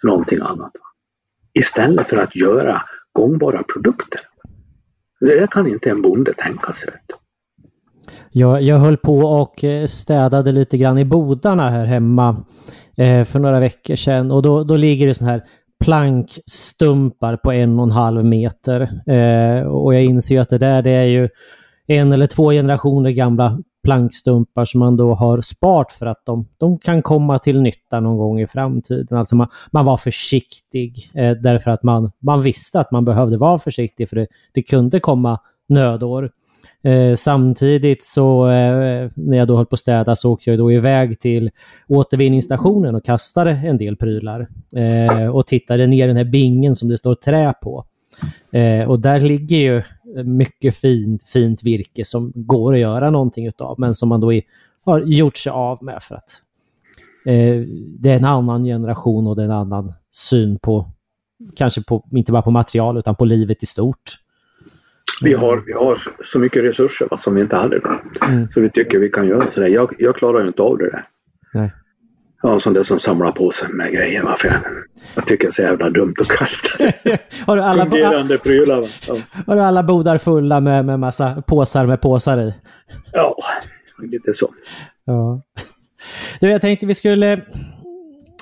B: någonting annat. Istället för att göra gångbara produkter. Det kan inte en bonde tänka sig.
A: Jag, jag höll på och eh, städade lite grann i bodarna här hemma eh, för några veckor sedan och då, då ligger det sådana här plankstumpar på en och en halv meter. Eh, och jag inser ju att det där det är ju en eller två generationer gamla plankstumpar som man då har sparat för att de, de kan komma till nytta någon gång i framtiden. Alltså man, man var försiktig eh, därför att man, man visste att man behövde vara försiktig för det, det kunde komma nödår. Eh, samtidigt så eh, när jag då höll på att städa så åkte jag då iväg till återvinningsstationen och kastade en del prylar. Eh, och tittade ner i den här bingen som det står trä på. Eh, och där ligger ju mycket fint, fint virke som går att göra någonting utav men som man då i, har gjort sig av med för att eh, det är en annan generation och det är en annan syn på kanske på, inte bara på material utan på livet i stort.
B: Vi har, vi har så mycket resurser va, som vi inte hade då. Mm. Så vi tycker vi kan göra sådär. Jag, jag klarar ju inte av det där. Nej. Ja, sån där som samlar på sig med grejer. Varför jag, jag tycker det är så jävla dumt att kasta.
A: har, du alla
B: Fungerande prylar. Ja.
A: har du alla bodar fulla med, med massa påsar med påsar i?
B: Ja, lite så.
A: Ja. Du, jag tänkte vi skulle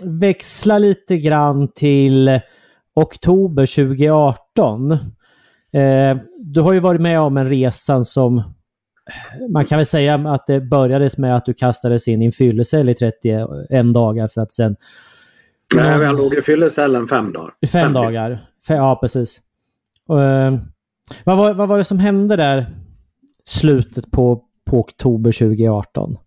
A: växla lite grann till oktober 2018. Eh, du har ju varit med om en resa som man kan väl säga att det börjades med att du kastades in i en fyllecell i 31 dagar för att sen...
B: Nej, jag låg i fyllecellen fem dagar.
A: Fem, fem dagar. Ja, precis. Och, eh, vad, var, vad var det som hände där slutet på, på oktober 2018?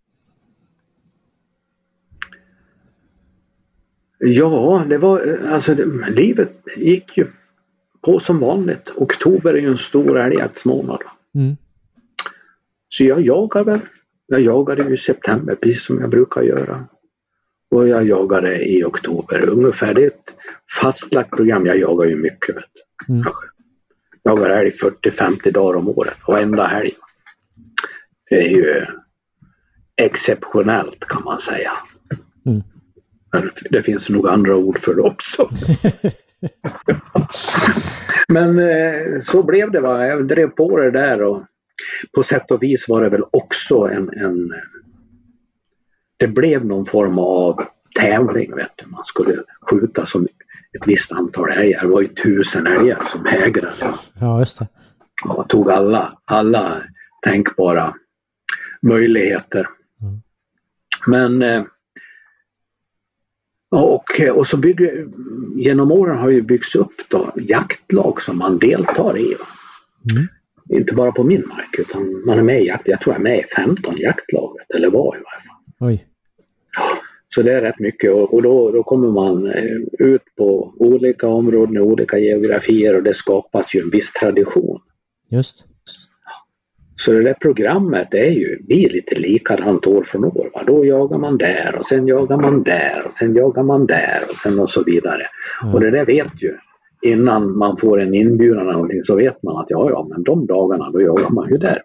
B: Ja, det var alltså det, livet gick ju på som vanligt. Oktober är ju en stor älgjaktsmånad. Mm. Så jag jagar väl. Jag jagade i september precis som jag brukar göra. Och jag jagade i oktober ungefär. Det är ett fastlagt program. Jag jagar ju mycket. Vet mm. Jag jagar älg 40-50 dagar om året. Varenda helg. Det är ju exceptionellt kan man säga. Mm. Det finns nog andra ord för det också. Men eh, så blev det. Va? Jag drev på det där och på sätt och vis var det väl också en, en det blev någon form av tävling. Vet du. Man skulle skjuta som ett visst antal älgar. Det var ju tusen älgar som hägrade.
A: Ja, just det.
B: Och tog alla, alla tänkbara möjligheter. Mm. Men eh, och, och så bygger, genom åren har ju byggts upp då jaktlag som man deltar i. Mm. Inte bara på min mark utan man är med i jakt. Jag tror jag är med i 15 jaktlag, eller var i varje fall. Oj. Så det är rätt mycket och, och då, då kommer man eh, ut på olika områden, olika geografier och det skapas ju en viss tradition.
A: Just.
B: Så det där programmet är ju, blir lite likadant år från år. Va? Då jagar man där och sen jagar man där och sen jagar man där och sen och så vidare. Mm. Och det där vet ju innan man får en inbjudan eller någonting så vet man att ja, ja, men de dagarna då jagar man ju där.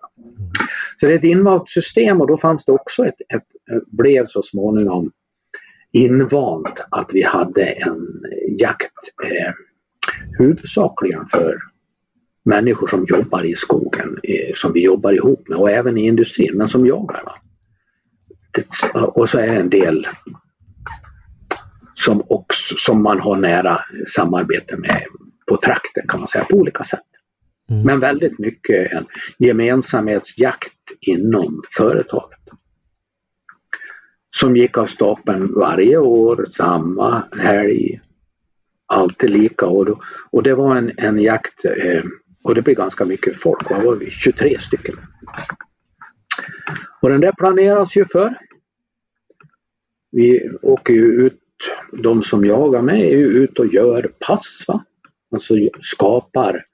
B: Så det är ett invalt system och då fanns det också ett, ett, blev så småningom invant att vi hade en jakt eh, huvudsakligen för människor som jobbar i skogen, som vi jobbar ihop med och även i industrin, men som jagar. Va? Och så är det en del som, också, som man har nära samarbete med på trakten kan man säga, på olika sätt. Mm. Men väldigt mycket en gemensamhetsjakt inom företaget. Som gick av stapeln varje år, samma helg, alltid lika. Och, då, och det var en, en jakt eh, och det blev ganska mycket folk. Var vi 23 stycken. Och den där planeras ju för. Vi åker ju ut, de som jagar med är ju ute och gör pass. Va? Alltså skapar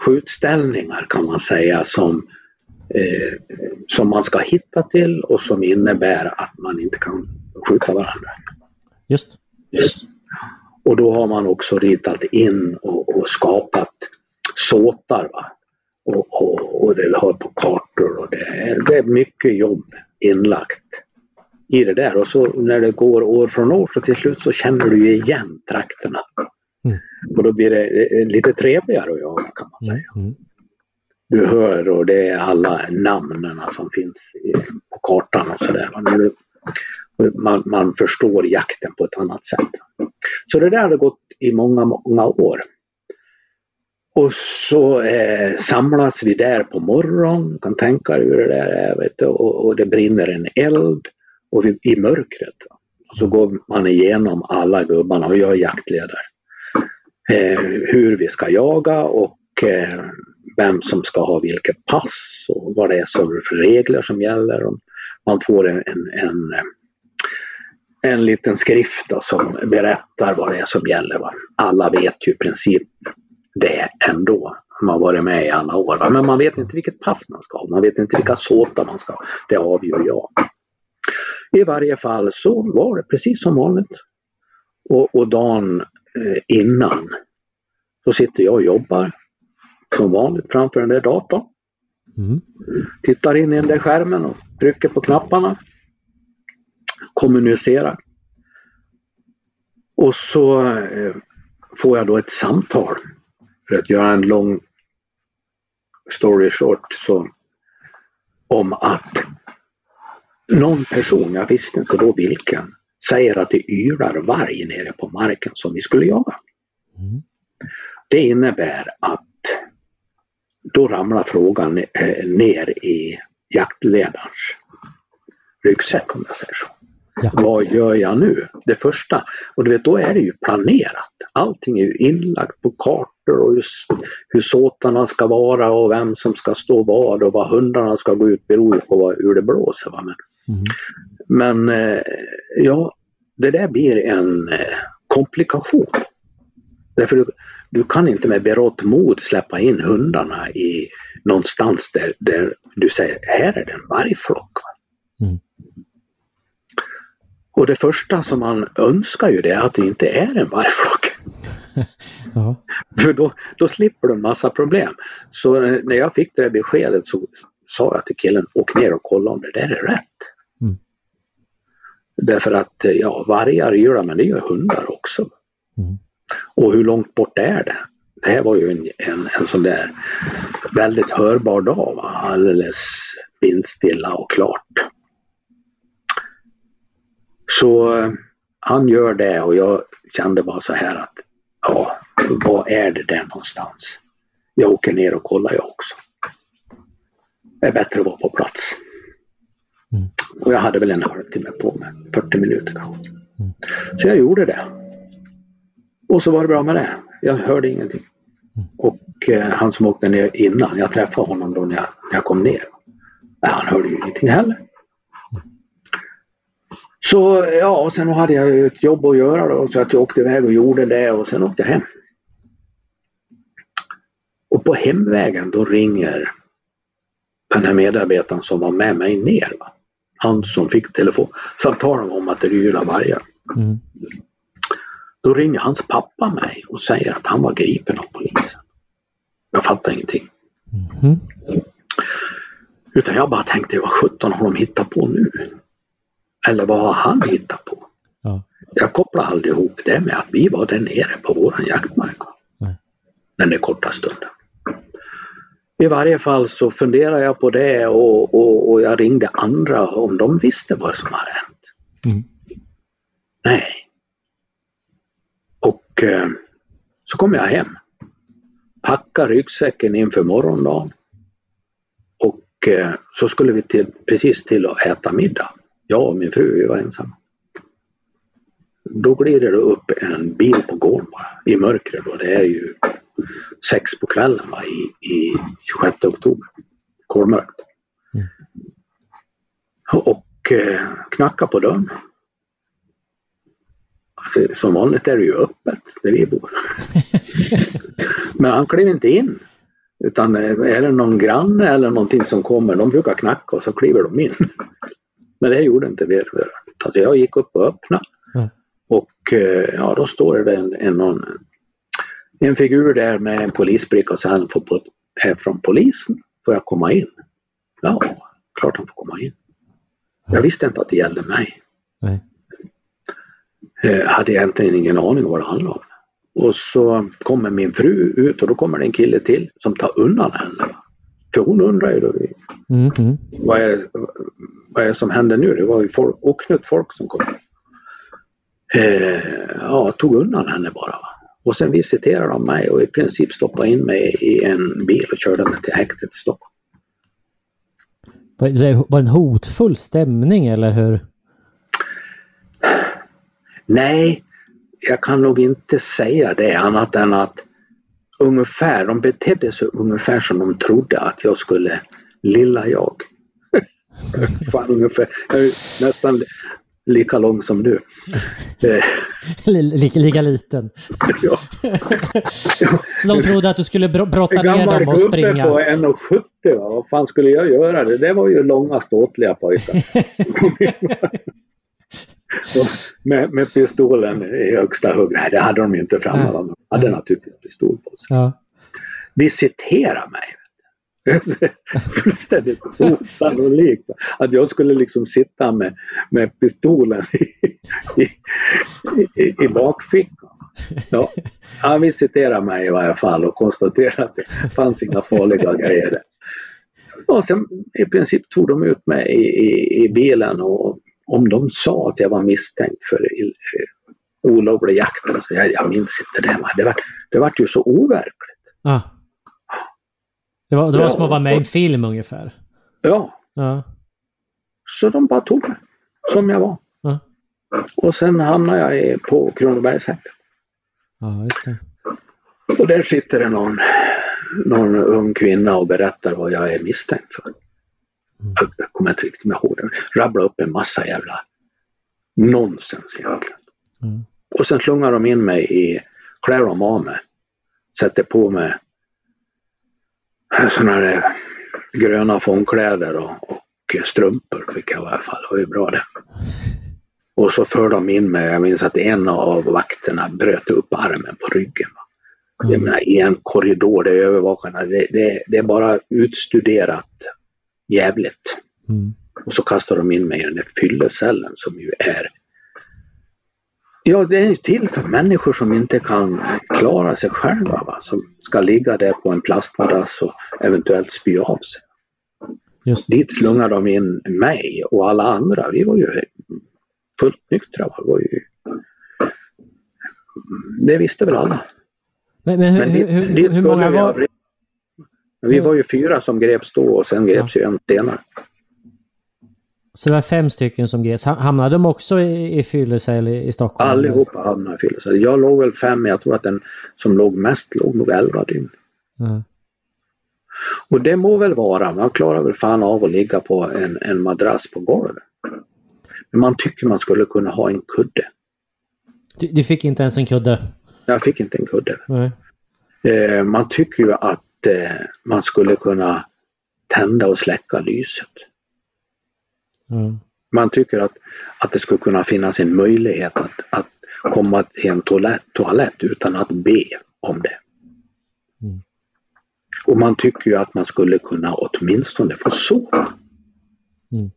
B: skjutställningar kan man säga som, eh, som man ska hitta till och som innebär att man inte kan skjuta varandra.
A: Just.
B: Just. Och då har man också ritat in och, och skapat såtar. Va? Och, och, och det har på kartor och det är, det är mycket jobb inlagt i det där och så när det går år från år så till slut så känner du ju igen trakterna. Mm. Och då blir det lite trevligare att jaga kan man säga. Mm. Du hör och det är alla namnen som finns på kartan och sådär. Man, man förstår jakten på ett annat sätt. Så det där har gått i många, många år. Och så eh, samlas vi där på morgonen, du kan tänka dig hur det där är, vet du, och, och det brinner en eld och vi, i mörkret. Och så går man igenom alla gubbarna och jag är jaktledare. Eh, hur vi ska jaga och eh, vem som ska ha vilket pass och vad det är för regler som gäller. Man får en, en, en, en liten skrift då, som berättar vad det är som gäller. Va? Alla vet ju i princip det ändå. Man har varit med i alla år. Va? Men man vet inte vilket pass man ska ha. Man vet inte vilka såtar man ska ha. Det avgör jag. I varje fall så var det precis som vanligt. Och, och dagen eh, innan så sitter jag och jobbar som vanligt framför den där datorn. Mm. Tittar in i den där skärmen och trycker på knapparna. Kommunicerar. Och så eh, får jag då ett samtal. För att göra en lång story short så om att någon person, jag visste inte då vilken, säger att det yrar varg nere på marken som vi skulle jaga. Mm. Det innebär att då ramlar frågan eh, ner i jaktledarens ryggsäck om jag säger så. Ja. Vad gör jag nu? Det första, och du vet då är det ju planerat. Allting är ju inlagt på kartor och just hur såtarna ska vara och vem som ska stå vad och var hundarna ska gå ut beror på vad, hur det blåser. Va? Men Mm. Men eh, ja, det där blir en eh, komplikation. Därför du, du kan inte med berått mod släppa in hundarna i någonstans där, där du säger här är det en vargflock. Mm. Och det första som man önskar ju det är att det inte är en vargflock. ja. För då, då slipper du en massa problem. Så när jag fick det beskedet så sa jag till killen, åk ner och kolla om det där är rätt. Därför att ja, vargar ylar men det gör hundar också. Mm. Och hur långt bort är det? Det här var ju en, en, en sån där väldigt hörbar dag. Va? Alldeles vindstilla och klart. Så han gör det och jag kände bara så här att ja, vad är det där någonstans? Jag åker ner och kollar jag också. Det är bättre att vara på plats. Mm. Och jag hade väl en halvtimme på mig, 40 minuter kanske. Mm. Så jag gjorde det. Och så var det bra med det. Jag hörde ingenting. Mm. Och eh, han som åkte ner innan, jag träffade honom då när jag, när jag kom ner. Nej, han hörde ju ingenting heller. Så ja, och sen hade jag ju ett jobb att göra då så att jag åkte iväg och gjorde det och sen åkte jag hem. Och på hemvägen då ringer den här medarbetaren som var med mig ner. Va? han som fick telefonsamtal om att det yrade vargar. Mm. Då ringer hans pappa mig och säger att han var gripen av polisen. Jag fattar ingenting. Mm. Utan jag bara tänkte, vad sjutton har de hittat på nu? Eller vad har han hittat på? Ja. Jag kopplar aldrig ihop det med att vi var där nere på våran jaktmark. Nej. Den där korta stunden. I varje fall så funderade jag på det och, och, och jag ringde andra om de visste vad som hade hänt. Mm. Nej. Och eh, så kom jag hem. Packade ryggsäcken inför morgondagen. Och eh, så skulle vi till, precis till att äta middag. Jag och min fru, vi var ensamma. Då glider det upp en bil på gården bara, i mörkret. Och det är ju sex på kvällen va, i, i 26 oktober. Kolmörkt. Mm. och eh, knackade på dörren. Som vanligt är det ju öppet där vi bor. Men han klev inte in. Utan eh, är det någon granne eller någonting som kommer, de brukar knacka och så kliver de in. Men det gjorde inte vi. Alltså jag gick upp och öppnade.
A: Mm.
B: Och eh, ja, då står det en, en, en figur där med en polisbricka och sen får på, är från polisen. Får jag komma in? Ja, klart han får komma in. Jag visste inte att det gällde mig.
A: Nej.
B: Eh, hade egentligen ingen aning om vad det handlade om. Och så kommer min fru ut och då kommer det en kille till som tar undan henne. För hon undrar ju då,
A: Mm, mm.
B: vad är, vad är det som händer nu? Det var ju folk, oknytt folk som kom. Eh, ja, tog undan henne bara. Och sen visiterade de mig och i princip stoppade in mig i en bil och körde mig till häktet i Stockholm.
A: Var det en hotfull stämning eller hur?
B: Nej, jag kan nog inte säga det annat än att ungefär, de betedde sig ungefär som de trodde att jag skulle lilla jag. Fan, ungefär. Jag är nästan lika lång som du. Eh,
A: Li- Lika, lika liten.
B: ja.
A: Så de trodde att du skulle bro- brotta
B: En
A: ner
B: gammal
A: dem och
B: gubbe
A: springa.
B: på 1,70 va? Vad fan skulle jag göra? Det där var ju långa ståtliga pojkar. Med, med pistolen i högsta hugg. Nej, det hade de ju inte framme. De hade naturligtvis pistol på sig.
A: Ja.
B: Visitera mig. Fullständigt osannolikt. Att jag skulle liksom sitta med, med pistolen i, i, i, i bakfickan. Ja, han visiterade mig i varje fall och konstaterade att det fanns inga farliga grejer där. Och sen i princip tog de ut mig i, i, i bilen och om de sa att jag var misstänkt för eh, olovlig jakt, eller så, jag, jag minns inte det. Det var, det var ju så overkligt.
A: Ja. Det var, det var
B: Ja,
A: som att vara med i en film ungefär.
B: Ja,
A: Ja.
B: Så de bara tog mig som jag var.
A: Ja.
B: Och sen hamnade jag på Kronobergshäktet.
A: ja, just det.
B: Och där sitter det någon, någon ung kvinna och berättar vad jag är misstänkt för. Jag kommer inte riktigt ihåg. Rabbla upp en massa jävla nonsens egentligen.
A: Mm.
B: Och sen slungar de in mig i, klär de av mig. Sätter på mig sådana där gröna fångkläder och, och strumpor fick jag i alla fall. Det var ju bra det. Och så för de in mig, jag minns att en av vakterna bröt upp armen på ryggen. va. Jag menar, i en korridor där övervakarna, det, det, det är bara utstuderat jävligt.
A: Mm.
B: Och så kastar de in mig i den där fyllecellen som ju är Ja, det är ju till för människor som inte kan klara sig själva. Va? Som ska ligga där på en plastmadrass och eventuellt spy av sig.
A: Just.
B: Dit slungar de in mig och alla andra. Vi var ju fullt nyktra. Va? Var ju... det visste väl alla.
A: Men, men hur,
B: Men dit,
A: hur,
B: dit
A: hur många
B: vi
A: var...
B: aldrig- Vi var ju fyra som greps då och sen greps ju en senare.
A: Så det var fem stycken som greps. Ha- Hamnade de också i, i fyllecell i, i Stockholm?
B: Allihopa hamnade i fyllecell. Jag låg väl fem, men jag tror att den som låg mest låg nog elva dygn.
A: Ja.
B: Och det må väl vara, man klarar väl fan av att ligga på en, en madrass på golvet. Men man tycker man skulle kunna ha en kudde.
A: Du, du fick inte ens en kudde?
B: Jag fick inte en kudde.
A: Nej.
B: Eh, man tycker ju att eh, man skulle kunna tända och släcka lyset.
A: Ja.
B: Man tycker att, att det skulle kunna finnas en möjlighet att, att komma till en toalett, toalett utan att be om det.
A: Mm.
B: Och man tycker ju att man skulle kunna åtminstone få sova.
A: Mm.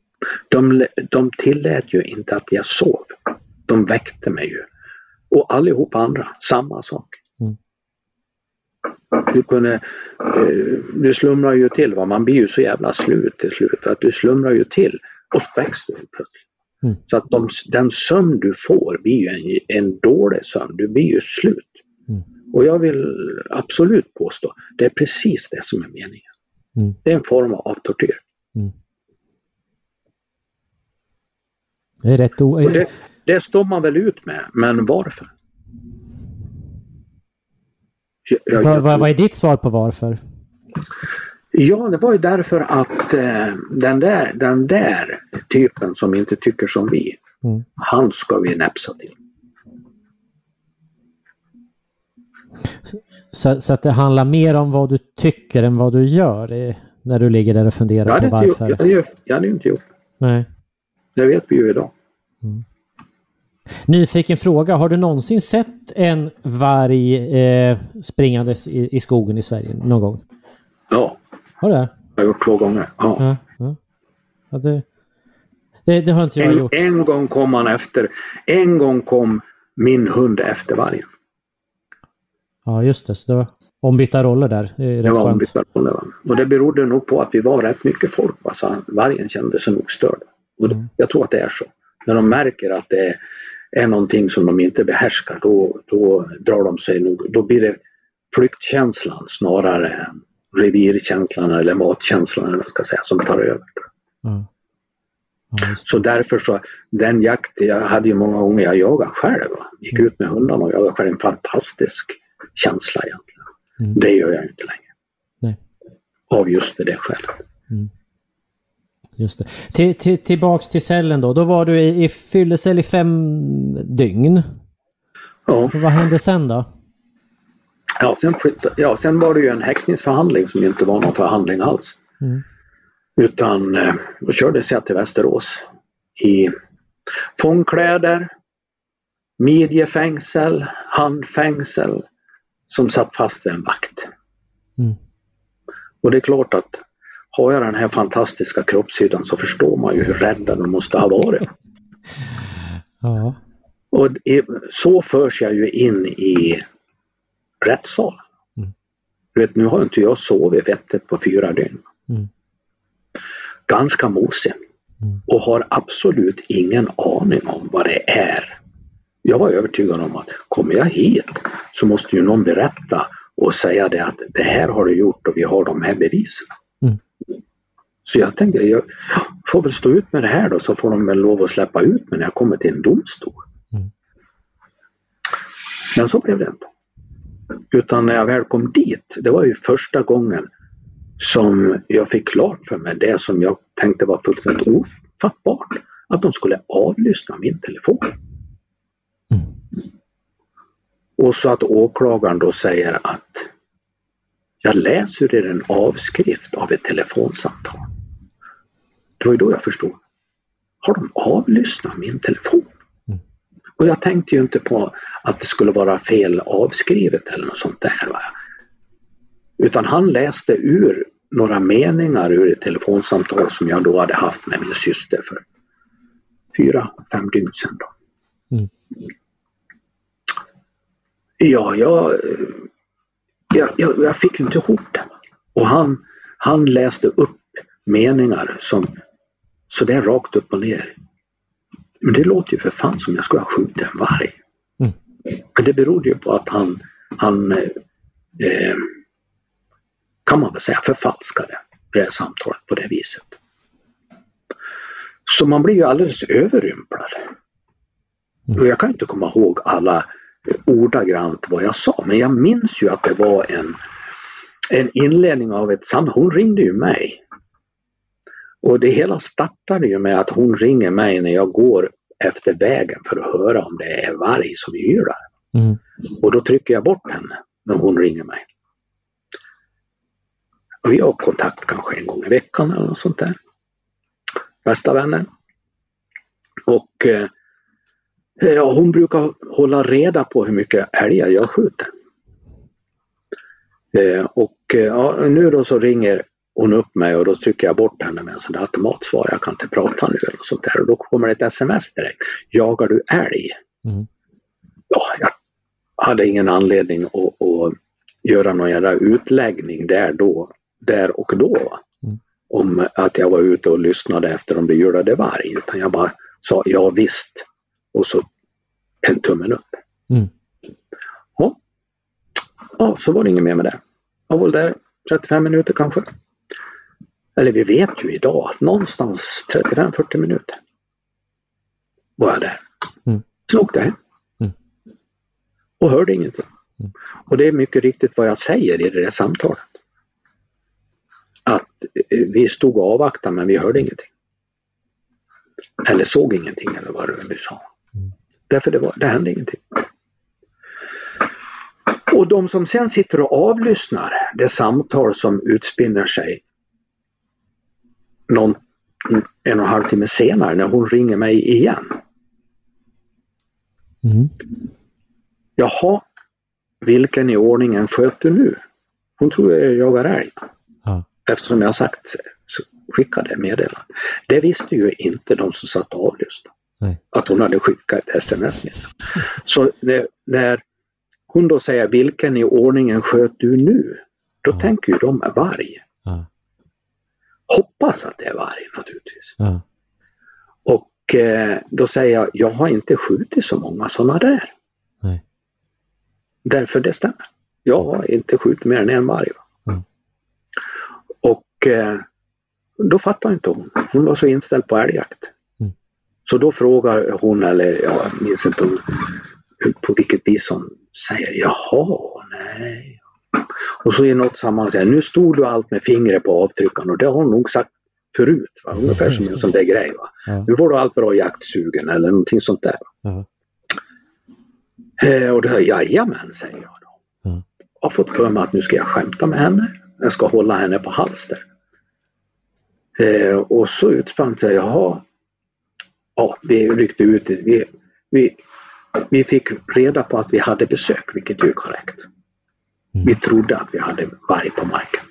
B: De, de tillät ju inte att jag sov. De väckte mig ju. Och allihopa andra, samma sak.
A: Mm.
B: Du kunde, eh, du slumrar ju till, va? man blir ju så jävla slut till slut att du slumrar ju till och så väcks du plötsligt.
A: Mm.
B: Så att de, den sömn du får blir ju en, en dålig sömn, du blir ju slut.
A: Mm.
B: Och jag vill absolut påstå, det är precis det som är meningen.
A: Mm.
B: Det är en form av tortyr.
A: Det är rätt o...
B: Det, det står man väl ut med, men varför? Jag- jag-
A: vad, vad är ditt svar på varför?
B: Ja, det var ju därför att eh, den, där, den där typen som inte tycker som vi,
A: Mm.
B: han ska vi näpsa till.
A: Så, så att det handlar mer om vad du tycker än vad du gör eh, när du ligger där och funderar
B: Jag
A: på
B: inte gjort,
A: varför.
B: jag, hade, jag hade inte gjort
A: Nej.
B: det. vet vi ju idag.
A: Nyfiken fråga, har du någonsin sett en varg eh, springandes i, i skogen i Sverige någon gång?
B: Ja,
A: Har du det?
B: jag har gjort två gånger. Ja.
A: Ja. ja. ja det, det, det har inte jag
B: En,
A: gjort.
B: en gång kom han efter. En gång kom min hund efter vargen.
A: Ja, just det. Så det var ombytta roller där. Det
B: Det var
A: skönt.
B: ombytta roller, va. Och det berodde nog på att vi var rätt mycket folk. Va? Så vargen kände sig nog störd. Och
A: Mm.
B: Jag tror att det är så. När de märker att det är, är någonting som de inte behärskar då, då drar de sig nog. Då blir det flyktkänslan snarare än revirkänslan eller matkänslan eller vad ska säga som tar över.
A: Ja. Ja.
B: Så därför så, den jakten, jag hade ju många gånger jag jagade själv. Gick ut med hundarna och jagade själv. En fantastisk känsla egentligen.
A: Mm.
B: Det gör jag inte längre.
A: Nej.
B: Av just det skälet.
A: Just det. Till, till, tillbaks till cellen då. Då var du i, i fyllecell i fem dygn.
B: Ja.
A: Och vad hände sen då?
B: Ja, sen, flyttade, ja, sen var det ju en häktningsförhandling som inte var någon förhandling alls.
A: Mm.
B: Utan eh, då kördes jag till Västerås i fångkläder, midjefängsel, handfängsel som satt fast vid en vakt.
A: Mm.
B: Och det är klart att har jag den här fantastiska kroppshyddan så förstår man ju hur rädda de måste ha varit.
A: Ja.
B: Och det- så förs jag ju in i rättssalen.
A: Mm.
B: Du vet, nu har inte jag sovit vettigt på fyra dygn.
A: Mm.
B: Ganska mosig.
A: Mm.
B: Och har absolut ingen aning om vad det är. Jag var övertygad om att kommer jag hit så måste ju någon berätta och säga det att det här har du gjort och vi har de här bevisen.
A: Mm.
B: Så jag tänkte, jag får väl stå ut med det här då så får de väl lov att släppa ut mig när jag kommer till en domstol.
A: Mm.
B: Men så blev det inte. Utan när jag väl kom dit, det var ju första gången som jag fick klart för mig det som jag tänkte var fullständigt ofattbart. Att de skulle avlyssna min telefon.
A: Mm.
B: Och så att åklagaren då säger att jag läser ur en avskrift av ett telefonsamtal. Det var ju då jag förstod. Har de avlyssnat min telefon? Och jag tänkte ju inte på att det skulle vara fel avskrivet eller något sånt där. Va? Utan han läste ur några meningar ur ett telefonsamtal som jag då hade haft med min syster för fyra, fem dygn sedan. Då.
A: Mm.
B: Ja, jag, jag, jag, fick inte ihop det. Och han, han läste upp meningar som sådär rakt upp och ner. Men det låter ju för fan som jag skulle ha skjutit en varg.
A: Mm.
B: Men det berodde ju på att han, han eh, eh, kan man väl säga förfalskade det här samtalet på det viset. Så man blir ju alldeles överrumplad.
A: Mm.
B: Och jag kan inte komma ihåg alla ordagrant vad jag sa men jag minns ju att det var en, en inledning av ett samtal. Hon ringde ju mig. Och det hela startade ju med att hon ringer mig när jag går efter vägen för att höra om det är varg som ylar.
A: Mm.
B: Och då trycker jag bort henne när hon ringer mig. Och vi har kontakt kanske en gång i veckan eller något sånt där. Bästa vänner. Och eh, ja, hon brukar hålla reda på hur mycket älgar jag skjuter. Eh, och eh, ja, nu då så ringer hon upp mig och då trycker jag bort henne med en sån där automatsvar. Jag kan inte prata nu eller något sånt där. Och då kommer det ett sms direkt. Jagar du älg?
A: Mm.
B: ja, jag hade ingen anledning att, att göra någon jävla utläggning där, då, där och då.
A: Mm.
B: Om att jag var ute och lyssnade efter om det ylade varg. Utan jag bara sa ja visst. Och så en tummen upp.
A: Mm.
B: Ja. ja, så var det inget mer med det. Jag var väl där 35 minuter kanske. Eller vi vet ju idag att någonstans 35-40 minuter var jag där.
A: Mm.
B: Sen åkte jag hem.
A: Mm.
B: Och hörde ingenting.
A: Mm.
B: Och det är mycket riktigt vad jag säger i det där samtalet. Att eh, vi stod och avvaktade men vi hörde ingenting. Eller såg ingenting eller vad du sa.
A: Mm.
B: Därför det, var, det hände ingenting. Och de som sen sitter och avlyssnar det samtal som utspinner sig någon, en och en halv timme senare när hon ringer mig igen.
A: Mm.
B: Jaha, vilken i ordningen sköt du nu? Hon tror jag jagar älg.
A: Ja.
B: Eftersom jag sagt så skickade meddelande. Det visste ju inte de som satt och avlyssnade. Att hon hade skickat ett sms-meddelande. Så när, när hon då säger vilken i ordningen sköt du nu? Då
A: Ja.
B: tänker ju de är varg. Hoppas att det är varg naturligtvis.
A: Ja.
B: Och eh, då säger jag, jag har inte skjutit så många sådana där.
A: Nej.
B: Därför det stämmer. Jag har inte skjutit mer än en varg. va.
A: Mm.
B: Och eh, då fattar inte hon. Hon var så inställd på älgjakt.
A: Mm.
B: Så då frågar hon, eller jag minns inte hon, på vilket vis hon säger jaha, nej. Och så i något sammanhang säger nu stod du allt med fingret på avtryckaren och det har hon nog sagt förut. Va? Ungefär som en sån där grej. Va?
A: Ja.
B: Nu får du allt bra jaktsugen eller någonting sånt där.
A: Ja.
B: Eh, och då, jajamän, säger jag då.
A: Ja.
B: Jag har fått för mig att nu ska jag skämta med henne. Jag ska hålla henne på halster. Eh, och så utspann sig, jaha. Ja, vi ryckte ut. Vi, vi, vi fick reda på att vi hade besök, vilket är korrekt.
A: Mm.
B: Vi trodde att vi hade varg på marken.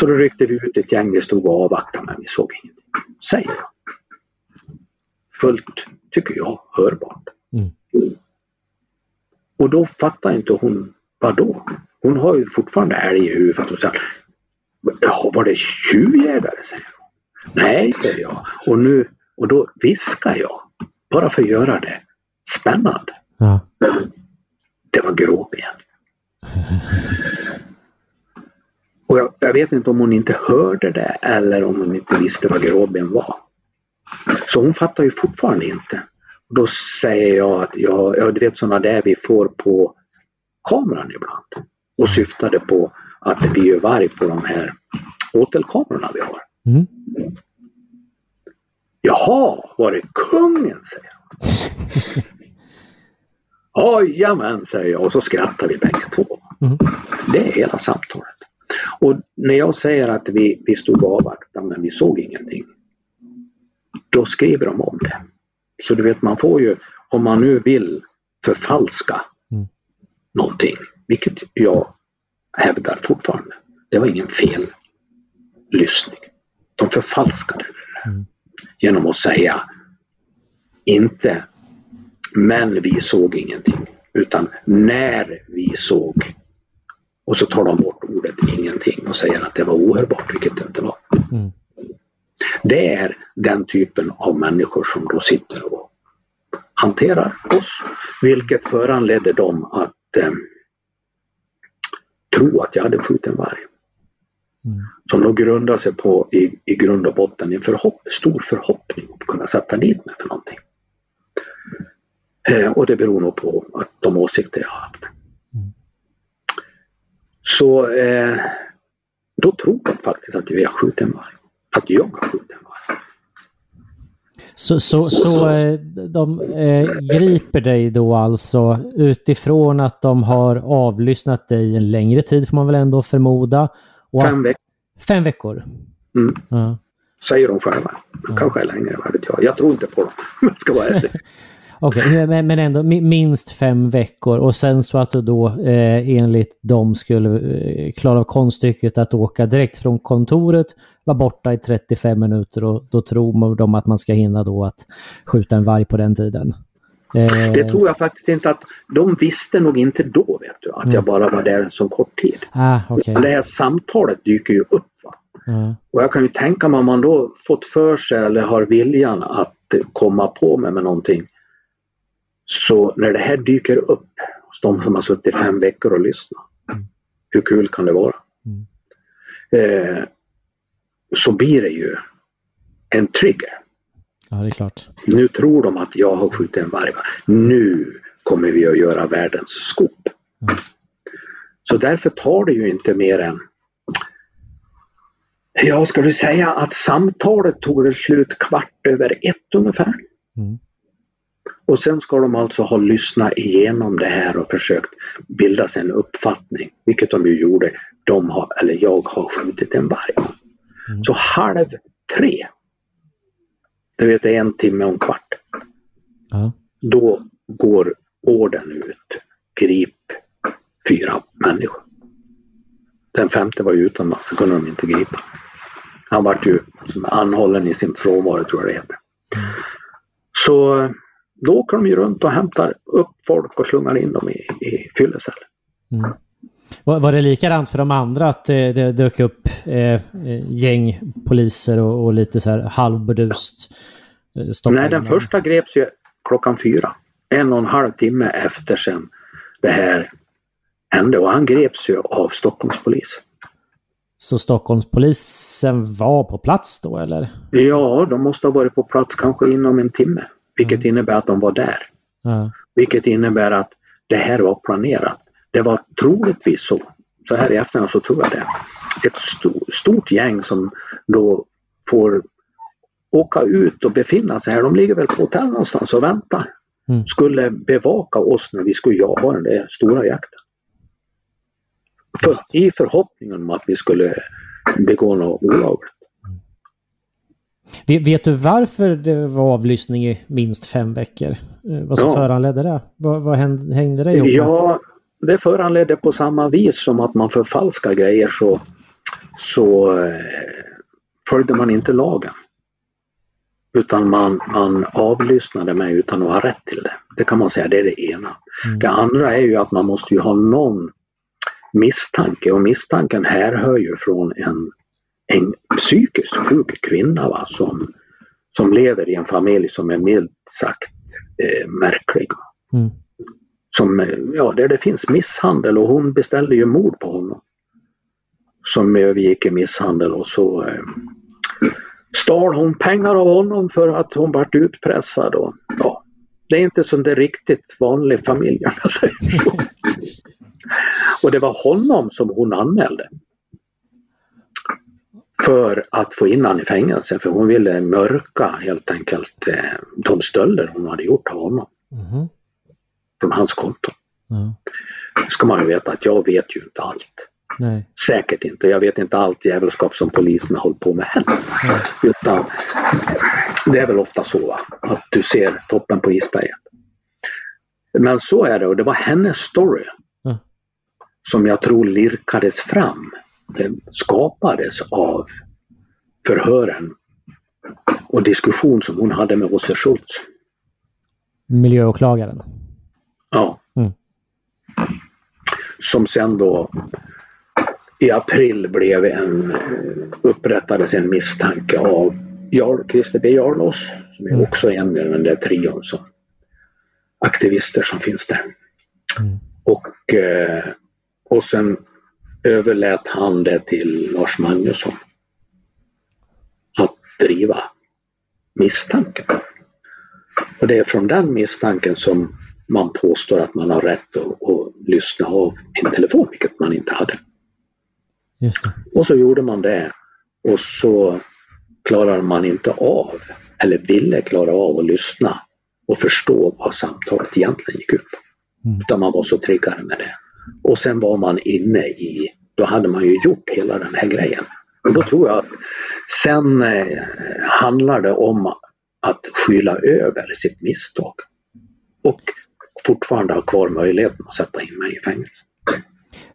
B: Så då ryckte vi ut ett gäng, vi stod och avvaktade men vi såg ingenting. Säger jag. Fullt, tycker jag, hörbart.
A: Mm.
B: Och då fattar inte hon, vad då? Hon har ju fortfarande älg i huvudet och säger Jaha, var det tjuvjägare? säger hon. Nej, säger jag. Och, nu, och då viskar jag, bara för att göra det spännande.
A: Ja.
B: Det var gråben. Och jag, jag vet inte om hon inte hörde det eller om hon inte visste vad gråben var. Så hon fattar ju fortfarande inte. Då säger jag att jag, ja, du vet sådana där vi får på kameran ibland. Och syftade på att det blir ju varg på de här åtelkamerorna vi har.
A: Mm.
B: Jaha, var det kungen? säger jag. Jajamän, säger jag och så skrattar vi bägge två.
A: Mm.
B: Det är hela samtalet. Och när jag säger att vi, vi stod och avvaktade men vi såg ingenting. Då skriver de om det. Så du vet man får ju, om man nu vill förfalska
A: Mm.
B: någonting, vilket jag hävdar fortfarande. Det var ingen fel lyssning. De förfalskade det
A: Mm.
B: genom att säga inte men vi såg ingenting utan när vi såg och så tar de bort ordet ingenting och säger att det var ohörbart, vilket det inte var.
A: Mm.
B: Det är den typen av människor som då sitter och hanterar oss, vilket föranledde dem att eh, tro att jag hade skjutit en varg.
A: Mm.
B: Som då grundar sig på i, i grund och botten en förhopp, stor förhoppning att kunna sätta dit mig för någonting. Eh, och det beror nog på att de åsikter jag har haft.
A: Mm.
B: Så eh, då tror de faktiskt att vi har skjutit en varg. Att jag har skjutit en varg.
A: Så, så, så eh, de eh, griper dig då alltså utifrån att de har avlyssnat dig en längre tid får man väl ändå förmoda. Och
B: Fem veckor
A: Fem veckor?
B: Mm.
A: Ja.
B: säger de själva.
A: Ja.
B: Kanske är längre, vad vet jag. Jag tror inte på dem jag ska vara ärlig.
A: Okej, men, men ändå mi- minst fem veckor och sen så att du då eh, enligt dem skulle eh, klara av konststycket att åka direkt från kontoret, vara borta i 35 minuter och då tror de att man ska hinna då att skjuta en varg på den tiden. Eh,
B: Det tror jag faktiskt inte att de visste nog inte då vet du. Att
A: Mm.
B: jag bara var där en så kort tid.
A: Ah.
B: Men det här samtalet dyker ju upp.
A: Ja.
B: Och jag kan ju tänka mig om man då fått för sig eller har viljan att komma på mig med någonting. Så när det här dyker upp hos de som har suttit fem veckor och lyssnat.
A: Mm.
B: Hur kul kan det vara?
A: Mm.
B: Eh, så blir det ju en trigger.
A: ja, det är klart.
B: Nu tror de att jag har skjutit en varg. va? Nu kommer vi att göra världens skop.
A: Mm.
B: Så därför tar det ju inte mer än Ja, ska du säga att samtalet tog väl slut kvart över ett ungefär.
A: Mm.
B: Och sen ska de alltså ha lyssnat igenom det här och försökt bilda sig en uppfattning, vilket de ju gjorde. De har, eller jag har skjutit en varg.
A: Mm.
B: Så halv tre, det vet en timme och en kvart,
A: Ja.
B: då går orden ut. Grip fyra människor. Den femte var ju utomlands, så kunde de inte gripa. Han vart ju som anhållen i sin frånvaro tror jag det heter. Så då åker de ju runt och hämtar upp folk och slungar in dem i, i fyllecell.
A: Mm. Var, det likadant för de andra att det, det dök upp eh, eh, gäng poliser och, och lite så här halvburdust? Eh,
B: Nej, den första greps ju klockan fyra. En och en halv timme efter sen det här hände och han greps ju av Stockholmspolis.
A: Så Stockholmspolisen var på plats då eller?
B: Ja, de måste ha varit på plats kanske inom en timme. Vilket innebär att de var där.
A: Ja.
B: Vilket innebär att det här var planerat. Det var troligtvis så. Så här i efterhand så tror jag det. Ett sto stort gäng som då får åka ut och befinna sig här. De ligger väl på hotell någonstans och väntar.
A: Mm.
B: Skulle bevaka oss när vi skulle jaga den där stora jakten. För, I förhoppningen om att vi skulle begå något olagligt.
A: Vet, du varför det var avlyssning i minst fem veckor? Eh, Vad som
B: Ja.
A: föranledde det? Vad, vad hängde, hängde det ihop med?
B: Ja, det föranledde på samma vis som att man förfalskar grejer så, så eh, följde man inte lagen. Utan man, man avlyssnade mig utan att ha rätt till det. Det kan man säga, det är det ena.
A: Mm.
B: Det andra är ju att man måste ju ha någon misstanke och misstanken härhör ju från en, en psykiskt sjuk kvinna va, som, som lever i en familj som är milt sagt eh, märklig
A: Mm.
B: som, eh, ja, där det finns misshandel och hon beställde ju mord på honom. Som övergick i misshandel och så eh, stal hon pengar av honom för att hon vart utpressad. Och, ja, det är inte som det riktigt vanlig familj om jag säger så. Och det var honom som hon anmälde. För att få in honom i fängelse för hon ville mörka helt enkelt eh, de stölder hon hade gjort av honom.
A: Mhm.
B: Från hans konto.
A: Ja.
B: ska man ju veta att jag vet ju inte allt.
A: Nej.
B: Säkert inte. Jag vet inte allt jävelskap som polisen har hållit på med heller.
A: Nej.
B: Utan det är väl ofta så va? att du ser toppen på isberget. Men så är det och det var hennes story
A: Ja.
B: som jag tror lirkades fram. Den skapades av förhören och diskussion som hon hade med Åse Schultz.
A: Miljöåklagaren.
B: Ja.
A: Mm.
B: Som sen då i april blev en, upprättades en misstanke av Jarl, Christer B Jarlås som är
A: Mm.
B: också en i den där trion som aktivister som finns där.
A: Mm.
B: Och, eh, och sen överlät han det till Lars Magnusson att driva misstanken. Och det är från den misstanken som man påstår att man har rätt att, att lyssna av en telefon, vilket man inte hade.
A: Just det.
B: Och så gjorde man det och så klarade man inte av, eller ville klara av att lyssna och förstå vad samtalet egentligen gick ut på.
A: Mm.
B: Utan man var så triggad med det. Och sen var man inne i, då hade man ju gjort hela den här grejen. Och då tror jag att sen eh, handlar det om att skyla över sitt misstag. Och fortfarande ha kvar möjligheten att sätta in mig i fängelse.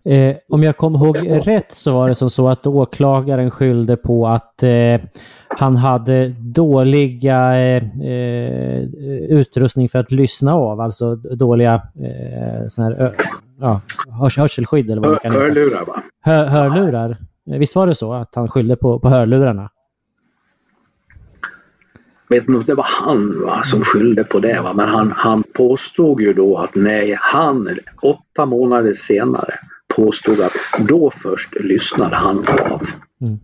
A: Eh, om jag kommer ihåg rätt så var det som så att åklagaren skyllde på att eh, han hade dåliga eh, eh, utrustning för att lyssna av, alltså dåliga eh, sån här, ja, hörs, hörselskydd eller vad det kan heta.
B: Hörlurar va?
A: Hör, hörlurar. Visst var det så att han skyllde på, på hörlurarna?
B: vet inte om det var han va, som skyllde på det. Va? Men han, han påstod ju då att nej, han åtta månader senare påstod att då först lyssnade han av
A: Mm.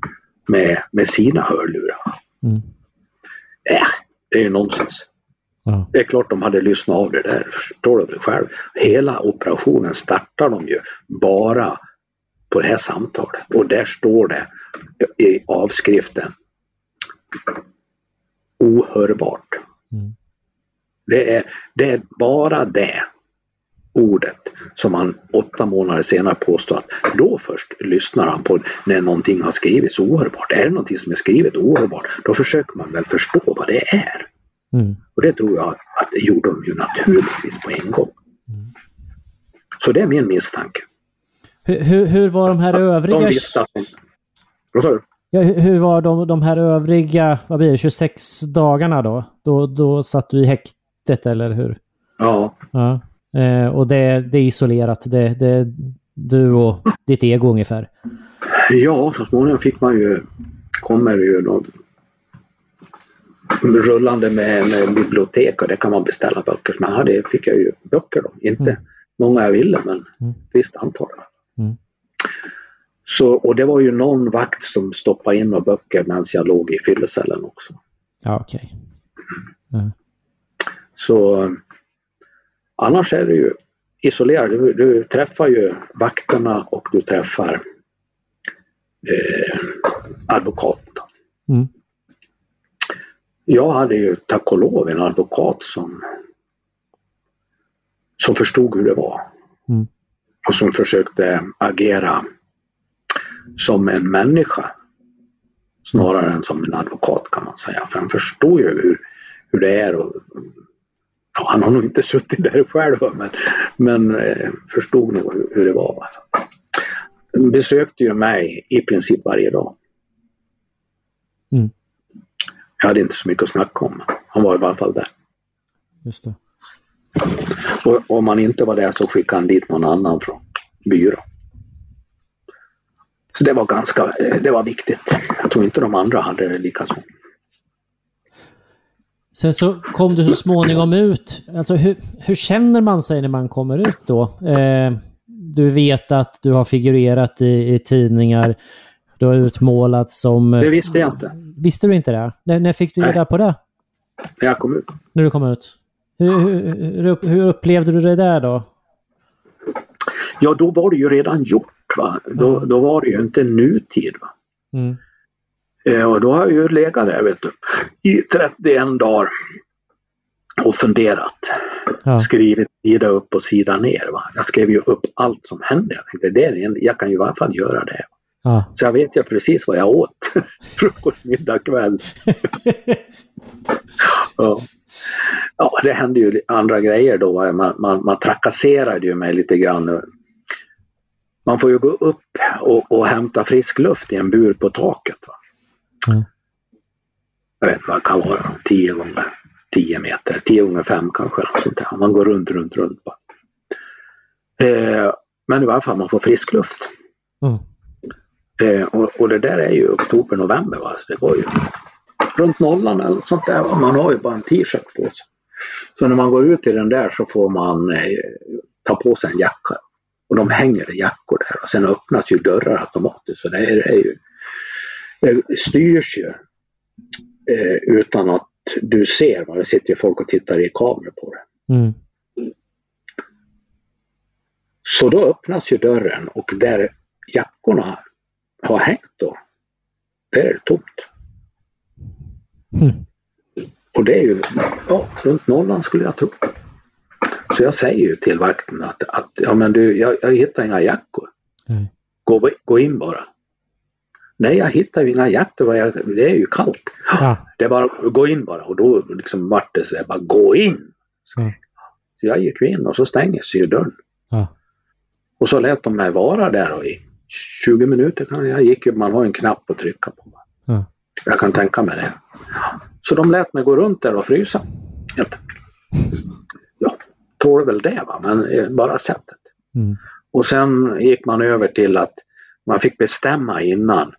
B: Med, med sina hörlurar.
A: Mm.
B: Äh, det är ju nonsens.
A: Ja.
B: Det är klart de hade lyssnat av det där, förstår du väl själv. Hela operationen startar de ju bara på det här samtalet. Och där står det i avskriften ohörbart.
A: Mm.
B: Det, är, det är bara det ordet som han åtta månader senare påstår att då först lyssnar han på när någonting har skrivits ohörbart. Är det någonting som är skrivet ohörbart då försöker man väl förstå vad det är.
A: Mm.
B: Och det tror jag att det gjorde de ju naturligtvis på en gång.
A: Mm.
B: Så det är min misstanke.
A: Hur, hur, hur var de här övriga...
B: De att de...
A: Ja, hur, hur var de, de här övriga, vad blir det, 26 dagarna då? Då, då satt du i häktet eller hur?
B: Ja,
A: Ja. Eh, och det, det är isolerat, det, det du och ditt ego ungefär.
B: Ja, så småningom fick man ju, kommer ju då rullande med, med bibliotek och det kan man beställa böcker. Men här det fick jag ju böcker då. Inte
A: Mm.
B: många jag ville men
A: Mm.
B: ett visst antal.
A: Mm.
B: Så, och det var ju någon vakt som stoppade in några böcker medan jag låg i fyllecellen också.
A: Ja, okej.
B: Så annars är det ju isolerat. Du, du träffar ju vakterna och du träffar eh, advokaten.
A: Mm.
B: Jag hade ju tack och lov en advokat som, som förstod hur det var.
A: Mm.
B: Och som försökte agera som en människa snarare än som en advokat kan man säga. För han förstår ju hur, hur det är. Och, ja, han har nog inte suttit där själv men, men eh, förstod nog hur, hur det var. Alltså. Han besökte ju mig i princip varje dag.
A: Mm.
B: Jag hade inte så mycket att snacka om. Han var i alla fall där.
A: Just det.
B: Och om han inte var där så skickade han dit någon annan från byrån. Så det var ganska, eh, det var viktigt. Jag tror inte de andra hade det lika så.
A: Sen så kom du så småningom ut. Alltså hur, hur känner man sig när man kommer ut då? Eh, du vet att du har figurerat i, i tidningar. Du har utmålats som...
B: Det visste jag inte
A: Visste du inte det? När, när fick du reda på det?
B: när jag kom ut.
A: När du kom ut? Hur, hur, hur, hur upplevde du det där då?
B: Ja, då var det ju redan gjort. Va? Då, då var det ju inte nutid. Va?
A: Mm.
B: Eh, och då har jag ju legat där vet du, i 31 dagar och funderat.
A: Ja.
B: Skrivit sida upp och sida ner. Va? Jag skrev ju upp allt som hände. Jag tänkte, det är jag kan ju i alla fall göra det.
A: Ja.
B: Så jag vet ju precis vad jag åt. Frukost, middag, kväll. Ja. ja, det hände ju andra grejer då. Man, man, man trakasserade ju mig lite grann. Man får ju gå upp och, och hämta frisk luft i en bur på taket. Va?
A: Mm.
B: Jag vet inte vad det kan vara, 10 gånger 10 meter, 10 gånger 5 kanske. Sånt där. Man går runt, runt, runt. Eh, men i alla fall, man får frisk luft.
A: Mm.
B: Eh, och, och det där är ju oktober, november. Va? Så det var ju runt nollan eller sånt där. va. Man har ju bara en t-shirt på sig. Så när man går ut i den där så får man eh, ta på sig en jacka. Och de hänger i jackor där och sen öppnas ju dörrar automatiskt. Så det är, det är ju, styrs ju eh, utan att du ser vad det sitter ju folk och tittar i kameror på det.
A: Mm.
B: Så då öppnas ju dörren och där jackorna har hängt då, där är det tomt.
A: Mm.
B: Och det är ju ja, runt nollan skulle jag tro. Så jag säger ju till vakten att, att ja, men du, jag, jag hittar inga jackor.
A: Nej.
B: Gå, gå in bara. Nej, jag hittar ju inga jag- Det är ju kallt.
A: Ja.
B: Det är bara gå in bara. Och då liksom vart det sådär, bara gå in. Så,
A: Ja.
B: så jag gick in och så stängs ju dörren.
A: Ja.
B: Och så lät de mig vara där och i 20 minuter. Jag gick ju, man har en knapp att trycka på.
A: Ja.
B: Jag kan tänka mig det. Så de lät mig gå runt där och frysa. Helt. Ja, tål väl det va, men eh, bara sättet.
A: Mm.
B: Och sen gick man över till att man fick bestämma innan.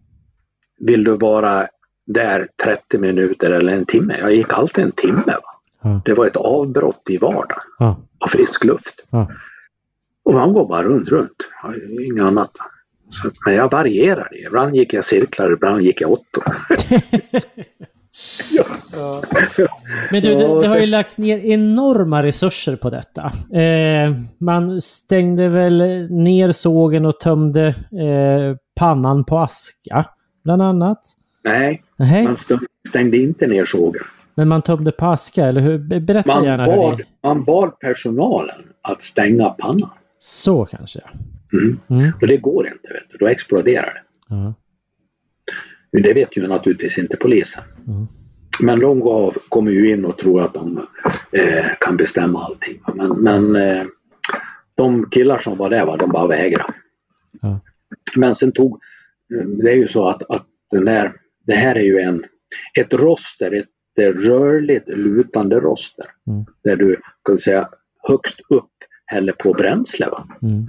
B: Vill du vara där 30 minuter eller en timme? Jag gick alltid en timme. Va?
A: Ja.
B: Det var ett avbrott i vardagen
A: Ja.
B: och frisk luft.
A: Ja.
B: Och man går bara runt, runt. Inget annat. Så, men jag varierade. Ibland gick jag cirklar, ibland gick jag åttor.
A: Ja. Men du, det, det, har ju lagts ner enorma resurser på detta. Eh, man stängde väl ner sågen och tömde eh, pannan på aska, bland annat?
B: Nej, Nej. man stängde inte ner sågen.
A: Men man tömde på aska, eller hur? Berätta
B: man
A: gärna.
B: Bad,
A: hur
B: Man bad personalen att stänga pannan.
A: Så kanske?
B: Mm. Mm. Och det går inte, vet du. då exploderar det. Uh -huh. Det vet ju naturligtvis inte polisen. Mm. Men de gav, kommer ju in och tror att de eh, kan bestämma allting. Men, men eh, de killar som var där, va, de bara vägrade. Mm. Men sen tog, det är ju så att, att den där, det här är ju en, ett roster, ett rörligt lutande roster. Mm. Där du kan säga högst upp häller på bränsle. Mm.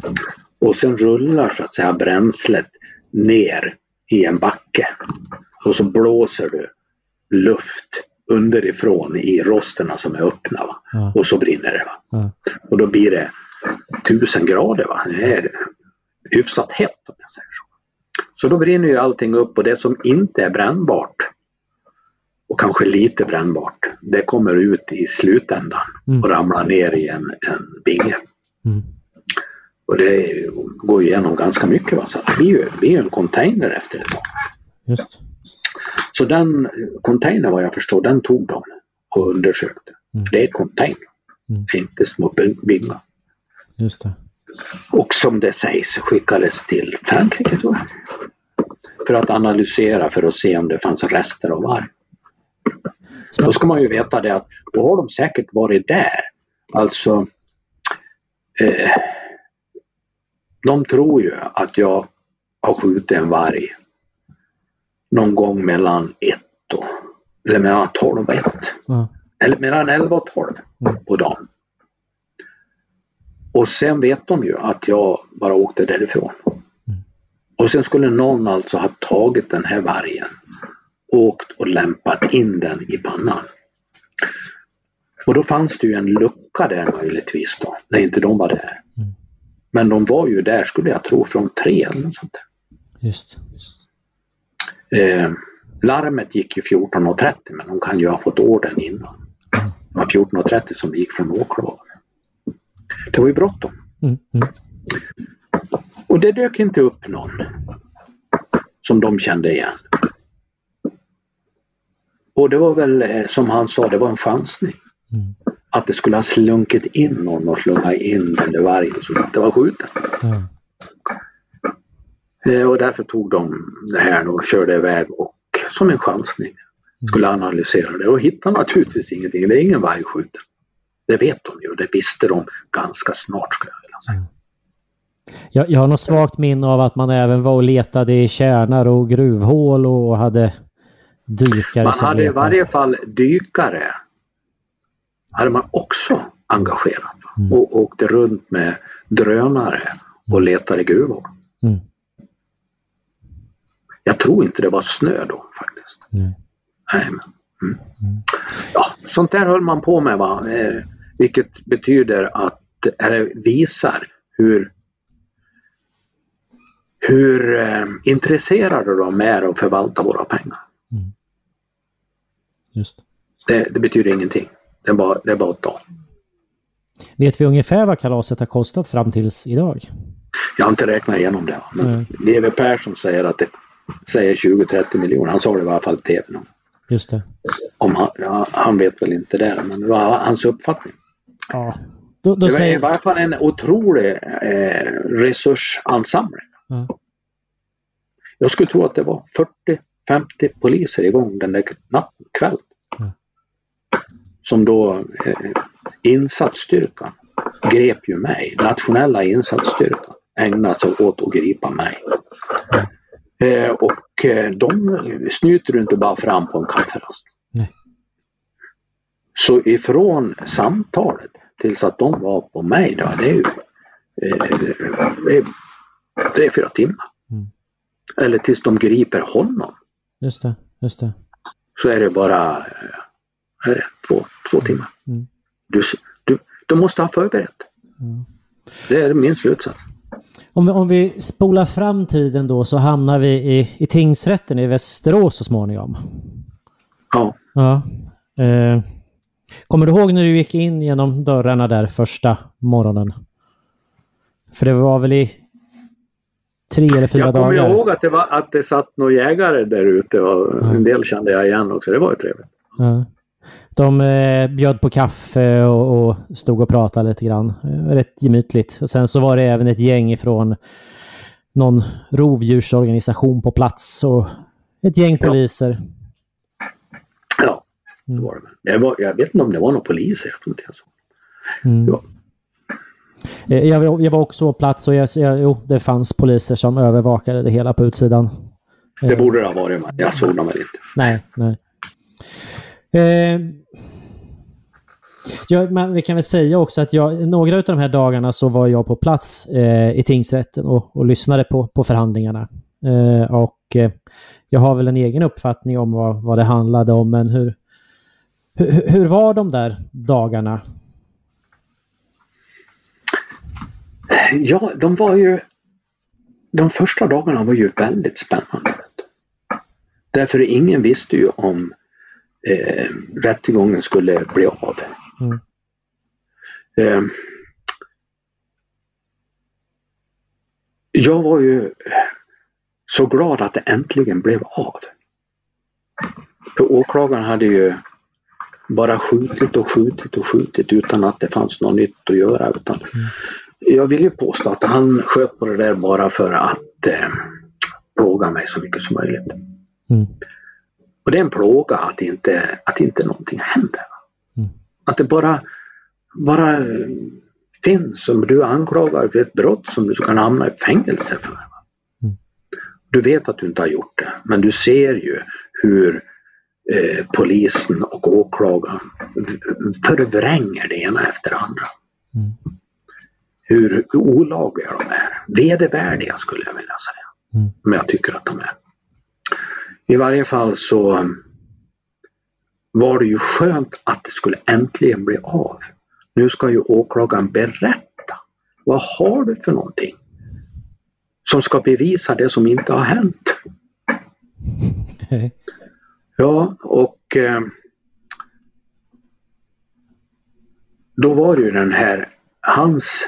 B: Och sen rullar så att säga bränslet ner i en backe. Och så blåser du luft underifrån i rosterna som är öppna. Ja. Och så brinner det. Ja. Och då blir det tusen grader. Va? Det är hyfsat hett om jag säger så. Så då brinner ju allting upp och det som inte är brännbart och kanske lite brännbart, det kommer ut i slutändan mm. och ramlar ner i en, en binge. Mm. Och det går igenom ganska mycket. Va? Så det blir ju, det blir en container efter ett tag.
A: Just.
B: Så den containern vad jag förstår, den tog de och undersökte. Mm. Det är container, mm. inte små bingar.
A: Just det.
B: Och som det sägs skickades till Frankrike jag. För att analysera för att se om det fanns rester av varg. Då ska man ju veta det att då har de säkert varit där. Alltså eh, de tror ju att jag har skjutit en varg någon gång mellan ett och, eller mellan 12 och 1. Mm. Eller mellan 11 och 12 mm. på dagen. Och sen vet de ju att jag bara åkte därifrån. Mm. Och sen skulle någon alltså ha tagit den här vargen, åkt och lämpat in den i pannan. Och då fanns det ju en lucka där möjligtvis då, när inte de var där. Mm. Men de var ju där, skulle jag tro, från tre eller något sånt.
A: Just.
B: Eh, larmet gick ju 14.30 men de kan ju ha fått orden innan. Det var 14.30 som det gick från åklagaren. Det var ju bråttom. Mm, mm. Och det dök inte upp någon som de kände igen. Och det var väl eh, som han sa, det var en chansning. Mm. Att det skulle ha slunkit in någon och slungat in den där vargen som inte var skjuten. Eh, och därför tog de det här och körde iväg och som en chansning skulle analysera det och hittade naturligtvis ingenting. Det är ingen varg skjuten. Det vet de ju det visste de ganska snart skulle jag vilja säga. Mm.
A: Jag, jag har något svagt minne av att man även var och letade i kärnar och gruvhål och hade dykare
B: Man hade i varje fall dykare hade man också engagerat mm. och åkte runt med drönare och letade gruvhål. Mm. Jag tror inte det var snö då faktiskt. Mm. Nej, men, mm. mm. Ja, sånt där höll man på med va? Vilket betyder att, eller visar hur hur eh, intresserade de är av att förvalta våra pengar. Mm.
A: Just.
B: Det, det, betyder ingenting. Det är bara, det är bara att ta.
A: Vet vi ungefär vad kalaset har kostat fram tills idag?
B: Jag har inte räknat igenom det. Men. Levi Persson säger att det säger 20-30 miljoner. Han sa det i alla fall till tv.
A: Just det.
B: Om han, ja, han vet väl inte det, men det var hans uppfattning.
A: Ja. Då, då
B: det var
A: säger...
B: i varje fall en otrolig eh, resursansamling. Ja. Jag skulle tro att det var 40-50 poliser igång den där natten, kvällen. Ja. Som då eh, insatsstyrkan grep ju mig. Nationella insatsstyrkan ägnade sig åt att gripa mig. Eh, och eh, de snyter du inte bara fram på en kafferast. Så ifrån samtalet tills att de var på mig, då, det är ju eh, tre, fyra timmar. Mm. Eller tills de griper honom.
A: Just det, just det.
B: Så är det bara är det, två, två timmar. Mm. Du, du, du måste ha förberett. Mm. Det är min slutsats.
A: Om vi, om vi spolar fram tiden då så hamnar vi i, i tingsrätten i Västerås så småningom.
B: Ja.
A: ja. Eh, kommer du ihåg när du gick in genom dörrarna där första morgonen? För det var väl i tre eller fyra dagar?
B: Jag kommer ihåg att det, var, att det satt några jägare där ute och ja. en del kände jag igen också. Det var ju trevligt.
A: Ja. De eh, bjöd på kaffe och, och, stod och pratade lite grann. Eh, rätt gemytligt. Och sen så var det även ett gäng ifrån någon rovdjursorganisation på plats och ett gäng poliser.
B: Ja, det var det. det var, jag vet inte om det var några poliser. Jag tror inte jag såg. Mm.
A: Ja. Eh, jag, jag, var också på plats och jag, jag, jo, det fanns poliser som övervakade det hela på utsidan.
B: Det borde det ha varit, men jag såg dem väl inte.
A: Nej, nej. Eh, ja, men vi kan väl säga också att jag, några av de här dagarna så var jag på plats eh, i tingsrätten och, och lyssnade på, på förhandlingarna. Eh, och eh, jag har väl en egen uppfattning om vad, vad det handlade om, men hur, hur, hur var de där dagarna?
B: Ja, de var ju... De första dagarna var ju väldigt spännande. Därför ingen visste ju om eh, rättegången skulle bli av. Mm. Eh, jag var ju så glad att det äntligen blev av. För åklagaren hade ju bara skjutit och skjutit och skjutit utan att det fanns något nytt att göra. Utan mm. Jag vill ju påstå att han sköt på det där bara för att eh, plåga mig så mycket som möjligt. Mm. Och det är en plåga att inte, att inte någonting händer. Mm. Att det bara, bara finns som du anklagar för ett brott som du kan hamna i fängelse för. Mm. Du vet att du inte har gjort det, men du ser ju hur eh, polisen och åklagaren förvränger det ena efter det andra. Mm. Hur olagliga de är. Vedervärdiga skulle jag vilja säga. Mm. Men jag tycker att de är. I varje fall så var det ju skönt att det skulle äntligen bli av. Nu ska ju åklagaren berätta. Vad har du för någonting? Som ska bevisa det som inte har hänt. Ja, och eh, då var det ju den här, hans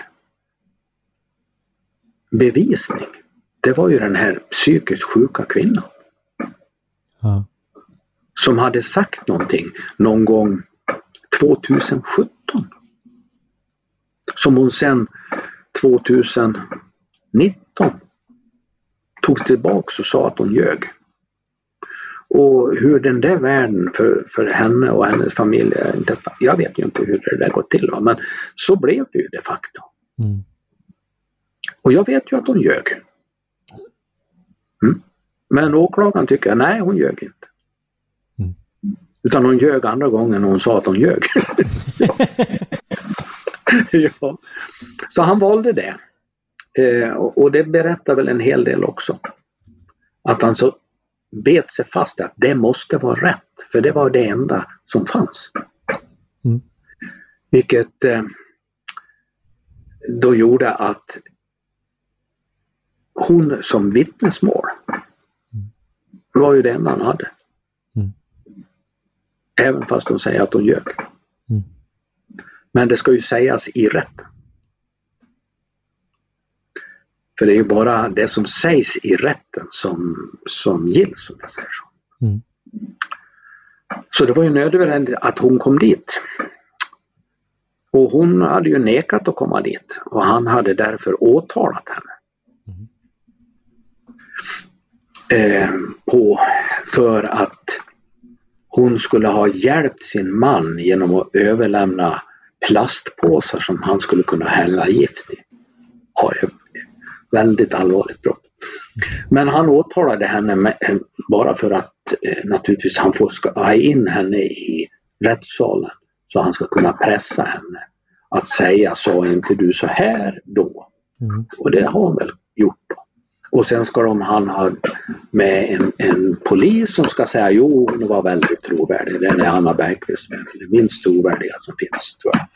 B: bevisning, det var ju den här psykiskt sjuka kvinnan. Ja. Som hade sagt någonting någon gång 2017. Som hon sen 2019 tog tillbaks och sa att hon ljög. Och hur den där världen för, för henne och hennes familj, jag vet ju inte hur det där går till, men så blev det ju de facto. Mm. Och jag vet ju att hon ljög. Mm. Men åklagaren tycker, nej hon ljög inte. Mm. Utan hon ljög andra gången hon sa att hon ljög. ja. Så han valde det. Eh, och det berättar väl en hel del också. Att han så bet sig fast att det måste vara rätt. För det var det enda som fanns. Mm. Vilket eh, då gjorde att hon som vittnesmål var ju det enda han hade. Mm. Även fast hon säger att hon ljög. Mm. Men det ska ju sägas i rätten. För det är ju bara det som sägs i rätten som, som gills, om jag säger så. Mm. Så det var ju nödvändigt att hon kom dit. Och hon hade ju nekat att komma dit och han hade därför åtalat henne. Eh, på för att hon skulle ha hjälpt sin man genom att överlämna plastpåsar som han skulle kunna hälla gift i. Ja, väldigt allvarligt brott. Men han åtalade henne med, eh, bara för att eh, naturligtvis han får ha in henne i rättssalen så han ska kunna pressa henne att säga sa inte du så här då? Mm. Och det har han väl gjort. Då. Och sen ska de, han ha med en, en polis som ska säga jo, hon var väldigt trovärdig. Den är Anna Bergqvist, den minst trovärdiga som finns tror jag.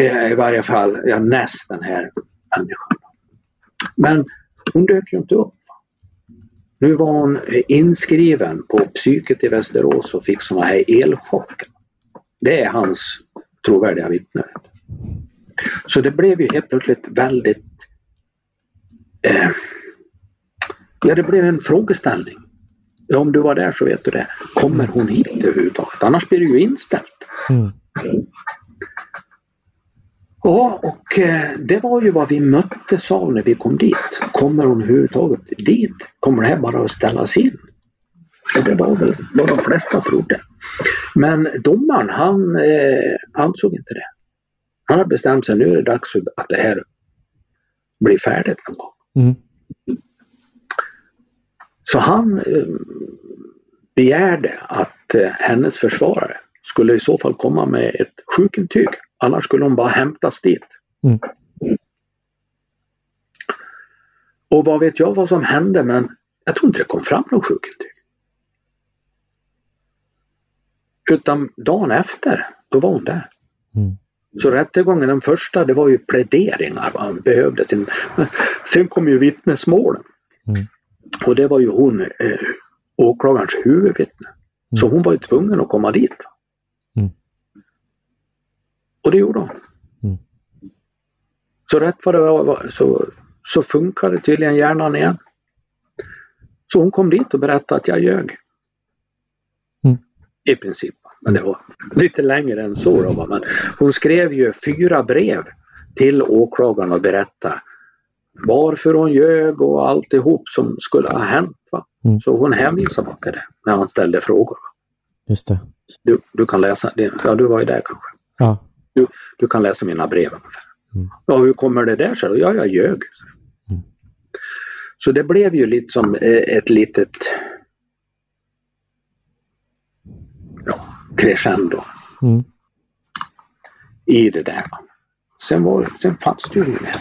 B: Eh, I varje fall, ja, näst den här människan. Men hon dök ju inte upp. Nu var hon inskriven på psyket i Västerås och fick såna här elchocker. Det är hans trovärdiga vittne. Så det blev ju helt plötsligt väldigt... Eh, ja, det blev en frågeställning. Ja, om du var där så vet du det. Kommer hon hit överhuvudtaget? Annars blir det ju inställt. Mm. Ja, och eh, det var ju vad vi möttes av när vi kom dit. Kommer hon överhuvudtaget dit? Kommer det här bara att ställas in? Och det var väl vad de flesta trodde. Men domaren han eh, ansåg inte det. Han har bestämt sig, nu är det dags för att det här blir färdigt någon gång. Mm. Så han eh, begärde att eh, hennes försvarare skulle i så fall komma med ett sjukintyg. Annars skulle hon bara hämtas dit. Mm. Och vad vet jag vad som hände men jag tror inte det kom fram något sjukintyg. Utan dagen efter, då var hon där. Mm. Så rättegången, den första, det var ju pläderingar. Va? Behövdes en... Sen kom ju vittnesmålen. Mm. Och det var ju hon, eh, åklagarens huvudvittne. Mm. Så hon var ju tvungen att komma dit. Mm. Och det gjorde hon. Mm. Så rätt vad det var så, så funkade tydligen hjärnan igen. Så hon kom dit och berättade att jag ljög. Mm. I princip. Men det var lite längre än så. Då, men hon skrev ju fyra brev till åklagaren och berättade varför hon ljög och alltihop som skulle ha hänt. Mm. Så hon hänvisade bara till det när han ställde frågor.
A: Just det.
B: Du, du kan läsa, ja du var ju där kanske. Ja. Du, du kan läsa mina brev. Mm. Ja, hur kommer det där sig? Ja, jag ljög. Mm. Så det blev ju lite som eh, ett litet ja, crescendo mm. i det där. Sen, var, sen fanns det ju mer.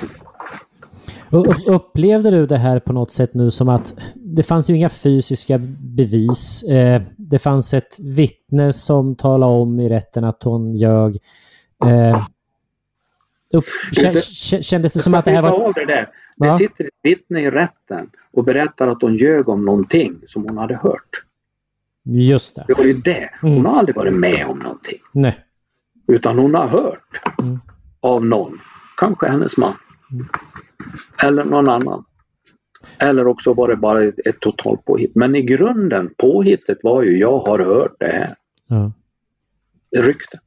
A: Upplevde du det här på något sätt nu som att det fanns ju inga fysiska bevis. Eh, det fanns ett vittne som talade om i rätten att hon ljög. Eh, upp, kändes det som att det här var...
B: Det, där. det ja. sitter ett vittne i rätten och berättar att hon ljög om någonting som hon hade hört.
A: Just det.
B: Det var ju det. Hon mm. har aldrig varit med om någonting.
A: Nej.
B: Utan hon har hört mm. av någon. Kanske hennes man. Mm. Eller någon annan. Eller också var det bara ett, ett totalt påhitt. Men i grunden, påhittet var ju jag har hört det här. Ja. Rykte.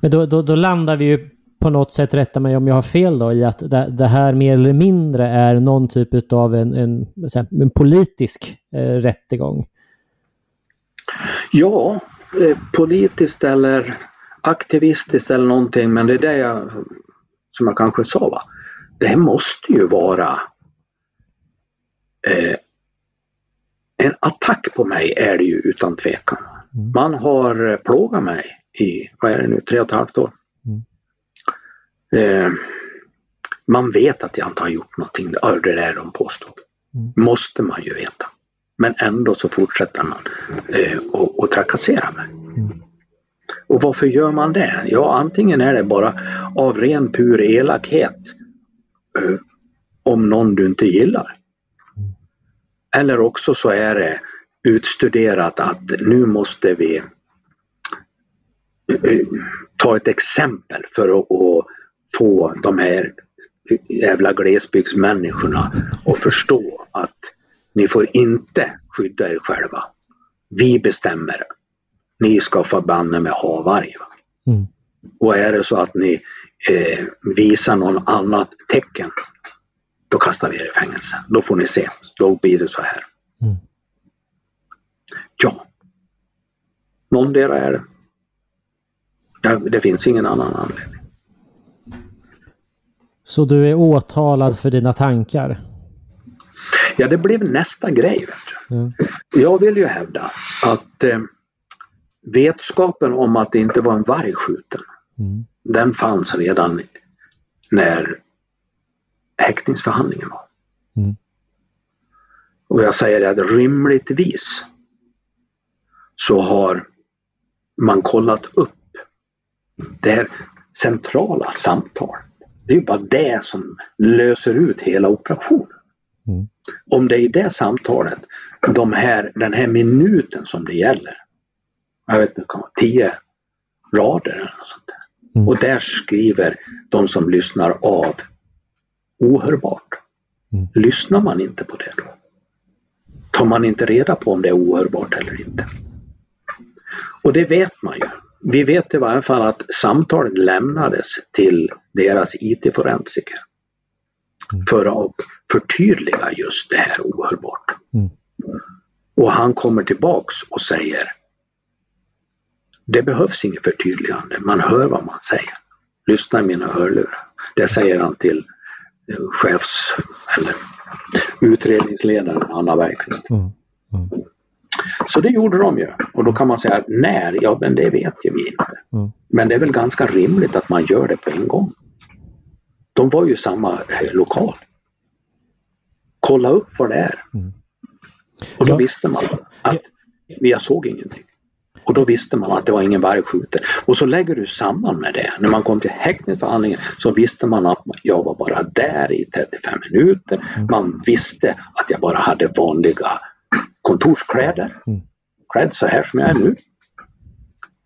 A: Men då, då, då landar vi ju på något sätt, rätta mig om jag har fel då, i att det, det här mer eller mindre är någon typ av en, en, en politisk eh, rättegång.
B: Ja, eh, politiskt eller aktivistiskt eller någonting men det är det jag, som jag kanske sa, va? det måste ju vara eh, en attack på mig är det ju utan tvekan. Mm. Man har plågat mig i, vad är det nu, tre och ett halvt år. Mm. Eh, man vet att jag inte har gjort någonting, det är det de påstod. Mm. Måste man ju veta. Men ändå så fortsätter man eh, och, och trakassera mig. Mm. Och varför gör man det? Ja, antingen är det bara av ren pur elakhet eh, om någon du inte gillar. Mm. Eller också så är det utstuderat att nu måste vi ta ett exempel för att, att få de här jävla glesbygdsmänniskorna att förstå att ni får inte skydda er själva. Vi bestämmer. Ni ska förbanne med ha varg. Mm. Och är det så att ni eh, visar någon annat tecken, då kastar vi er i fängelse. Då får ni se. Då blir det så här. Mm. Ja. Någondera är det. Ja, det finns ingen annan anledning.
A: Så du är åtalad för dina tankar?
B: Ja, det blev nästa grej. Mm. Jag vill ju hävda att eh, vetskapen om att det inte var en varg skjuten, mm. den fanns redan när häktningsförhandlingen var. Mm. Och jag säger att rimligtvis så har man kollat upp det här centrala samtalet. Det är ju bara det som löser ut hela operationen. Mm. Om det är i det samtalet, de här, den här minuten som det gäller, jag vet inte, tio rader eller något sånt där. Mm. Och där skriver de som lyssnar av ohörbart. Mm. Lyssnar man inte på det då? Tar man inte reda på om det är ohörbart eller inte? Och det vet man ju. Vi vet i varje fall att samtalet lämnades till deras IT-forensiker. Mm. För att förtydliga just det här ohörbart. Mm. Och han kommer tillbaks och säger det behövs inget förtydligande, man hör vad man säger. Lyssna i mina hörlurar. Det säger han till eh, chefs eller utredningsledaren Anna Bergqvist. Mm. Så det gjorde de ju. Och då kan man säga när? Ja, men det vet ju vi inte. Mm. Men det är väl ganska rimligt att man gör det på en gång. De var ju samma eh, lokal. Kolla upp vad det är. Mm. Och då ja. visste man att vi såg ingenting. Och då visste man att det var ingen varg skjuten. Och så lägger du samman med det. När man kom till häktningsförhandlingen så visste man att jag var bara där i 35 minuter. Mm. Man visste att jag bara hade vanliga kontorskläder. Mm. Klädd så här som jag är nu.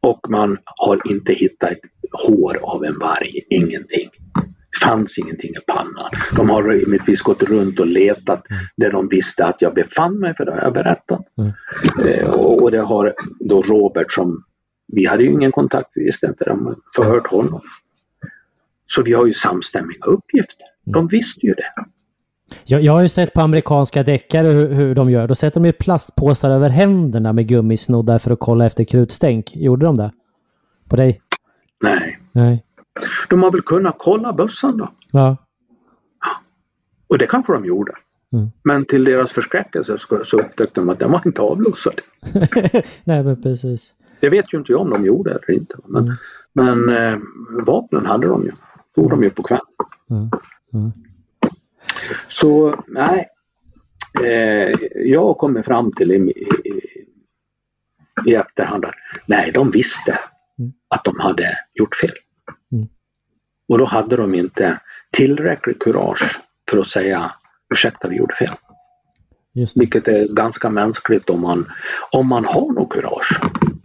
B: Och man har inte hittat ett hår av en varg, ingenting. Det fanns ingenting i pannan. De har rimligtvis gått runt och letat mm. där de visste att jag befann mig, för det har jag berättat. Mm. Eh, och, det har då Robert som, vi hade ju ingen kontakt, vi visste inte, de förhört honom. Så vi har ju samstämmiga uppgifter. De mm. visste ju det.
A: Jag, jag har ju sett på amerikanska deckare hur, hur de gör. Då sätter de ju plastpåsar över händerna med gummisnoddar för att kolla efter krutstänk. Gjorde de det? På dig?
B: Nej.
A: Nej.
B: De har väl kunnat kolla bössan då?
A: Ja.
B: Och det kanske de gjorde. Mm. Men till deras förskräckelse så upptäckte de att den var inte avlossad.
A: Nej men precis.
B: Det vet ju inte jag om de gjorde eller inte. Men, mm. men eh, vapnen hade de ju. Tog de ju på kvällen. Mm. Så nej, eh, jag kommit fram till i, i, i efterhand att nej, de visste mm. att de hade gjort fel. Mm. Och då hade de inte tillräckligt kurage för att säga ursäkta, vi gjorde fel. Vilket är ganska mänskligt om man, om man har något kurage.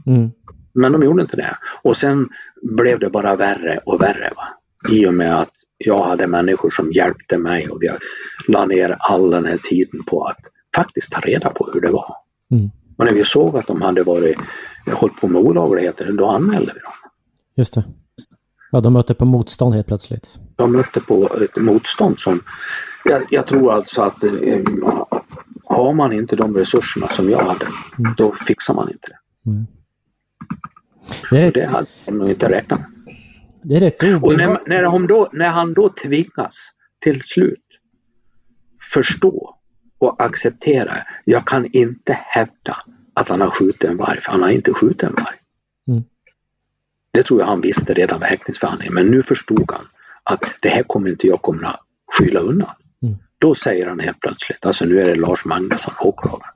B: Mm. Men de gjorde inte det. Och sen blev det bara värre och värre. Va? I och med att jag hade människor som hjälpte mig och vi la ner all den här tiden på att faktiskt ta reda på hur det var. Mm. Och när vi såg att de hade varit, hållit på med olagligheter, då anmälde vi dem.
A: Just det. Ja, de mötte på motstånd helt plötsligt.
B: De mötte på ett motstånd som, jag, jag tror alltså att eh, har man inte de resurserna som jag hade, mm. då fixar man inte det. Mm. Det, är... det hade de nog inte räknat med.
A: Det är rätt
B: Och när, när, han då, när han då tvingas till slut förstå och acceptera, jag kan inte hävda att han har skjutit en varg, för han har inte skjutit en varg. Mm. Det tror jag han visste redan vid häktningsförhandlingen, men nu förstod han att det här kommer inte jag kunna skylla undan. Mm. Då säger han helt plötsligt, alltså nu är det Lars Magnusson, åklagaren.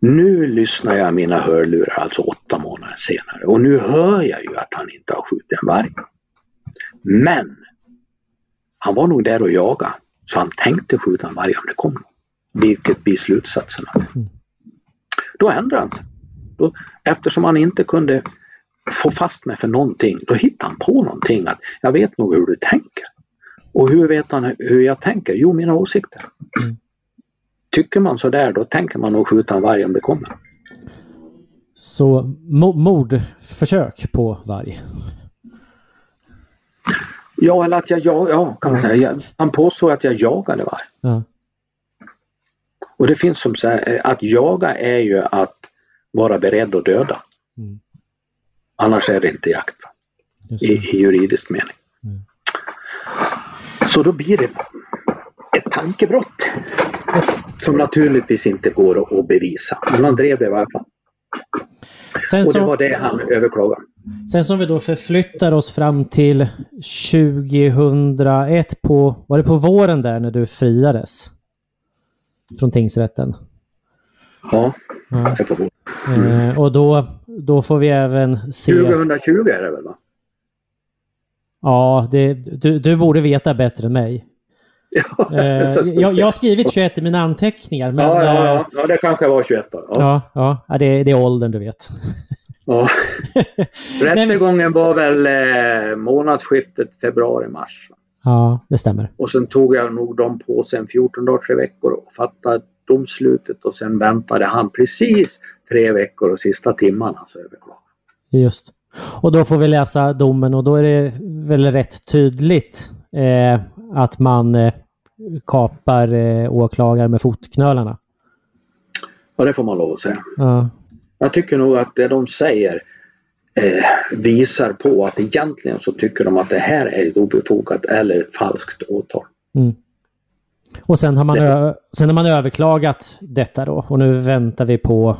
B: Nu lyssnar jag mina hörlurar alltså åtta månader senare och nu hör jag ju att han inte har skjutit en varg. Men han var nog där och jagade så han tänkte skjuta en varg om det kom någon. Vilket blir slutsatserna. Då ändrade han sig. Då, eftersom han inte kunde få fast mig för någonting, då hittade han på någonting. att Jag vet nog hur du tänker. Och hur vet han hur jag tänker? Jo, mina åsikter. Mm. Tycker man sådär då tänker man nog skjuta en varg om det kommer.
A: Så mordförsök på varg?
B: Ja, eller att jag, ja, ja kan man säga. Han påstår att jag jagade varg. Ja. Och det finns som säger att jaga är ju att vara beredd att döda. Mm. Annars är det inte jakt. I, I, juridisk mening. Mm. Så då blir det ett tankebrott. Som naturligtvis inte går att bevisa. Men han drev det i alla fall. Sen och det var det han överklagade.
A: Sen som vi då förflyttar oss fram till 2001 på, var det på våren där när du friades? Från tingsrätten?
B: Ja, ja. det är på våren.
A: Mm. Eh, och då, då får vi även se...
B: 2020 är det väl va?
A: Ja, det, du, du borde veta bättre än mig.
B: Ja,
A: Eh, jag, jag har skrivit 21 i mina anteckningar. Men,
B: ja, ja,
A: eh,
B: ja, ja, det kanske var 21 då. Ja.
A: ja, ja, ja, det, det är åldern du vet.
B: Ja. Rättegången var väl eh, månadsskiftet februari-mars.
A: Ja, det stämmer.
B: Och sen tog jag nog dem på sig en 14 dagar, tre veckor och fattade domslutet och sen väntade han precis tre veckor och sista timmarna så överklagade.
A: Just. Och då får vi läsa domen och då är det väl rätt tydligt eh, att man eh, kapar eh, åklagare med fotknölarna.
B: Ja, det får man lov att säga.
A: Ja,
B: Jag tycker nog att det de säger eh, visar på att egentligen så tycker de att det här är ett obefogat eller ett falskt åtal.
A: mm. Och sen har, man ö- sen har man överklagat detta då och nu väntar vi på...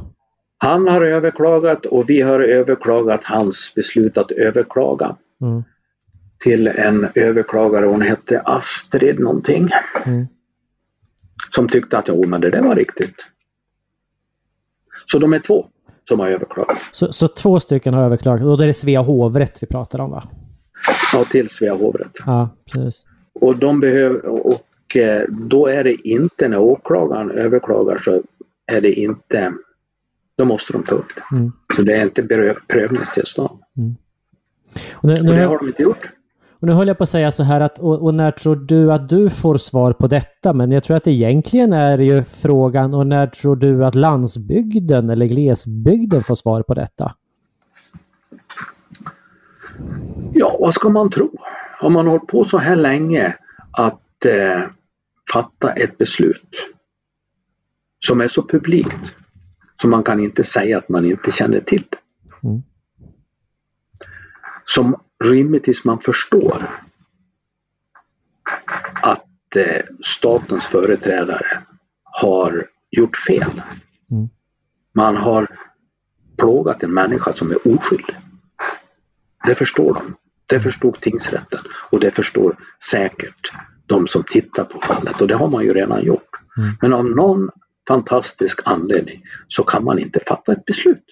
B: Han har överklagat och vi har överklagat hans beslut att överklaga
A: Mm.
B: Till en överklagare. Hon hette Astrid någonting.
A: Mm.
B: Som tyckte att jo men det där var riktigt. Så de är två som har överklagat.
A: Så, så två stycken har överklagat och då är det Svea hovrätt vi pratar om va?
B: Ja, till Svea hovrätt.
A: Ja, precis.
B: Och de behöver och eh, då är det inte när åklagaren överklagar så är det inte då måste de ta upp det.
A: Mm.
B: Så det är inte prövningstillstånd.
A: Och nu,
B: Och det
A: nu,
B: har de inte gjort.
A: Och nu höll jag på att säga så här att och, och när tror du att du får svar på detta? Men jag tror att egentligen är ju frågan och när tror du att landsbygden eller glesbygden får svar på detta?
B: Ja, vad ska man tro? Har man hållit på så här länge att eh, fatta ett beslut som är så publikt så man kan inte säga att man inte känner till det.
A: Mm.
B: Som rimligtvis man förstår att eh, statens företrädare har gjort fel.
A: Mm.
B: Man har plågat en människa som är oskyldig. Det förstår de. Det förstod tingsrätten och det förstår säkert de som tittar på fallet och det har man ju redan gjort.
A: Mm.
B: Men av någon fantastisk anledning så kan man inte fatta ett beslut.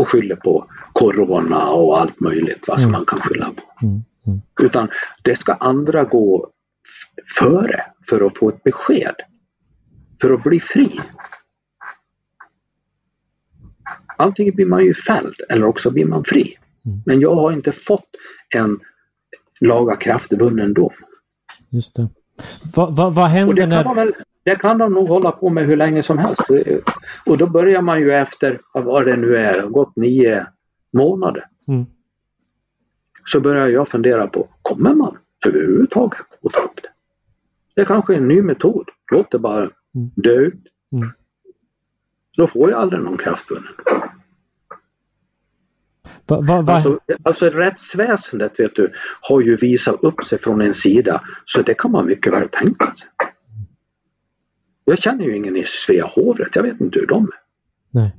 B: Och skylla på Corona och allt möjligt vad som
A: Mm.
B: man kan skylla på.
A: Mm. Mm.
B: Utan det ska andra gå före för att få ett besked. För att bli fri. Antingen blir man ju fälld eller också blir man fri. Men jag har inte fått en lagakraftvunnen dom.
A: Just det. Vad vad- vad händer när...
B: väl, det kan de nog hålla på med hur länge som helst. Och då börjar man ju efter, vad det nu är, gått nio månader.
A: Mm.
B: Så börjar jag fundera på, kommer man överhuvudtaget att ta upp det? Det kanske är en ny metod. Låt det bara
A: Mm.
B: dö ut.
A: Mm.
B: Då får jag aldrig någon kraftvunnen.
A: Va, va, va,
B: Alltså, alltså rättsväsendet vet du, har ju visat upp sig från en sida så det kan man mycket väl tänka sig. Jag känner ju ingen i Svea hovrätt, jag vet inte hur de är.
A: nej.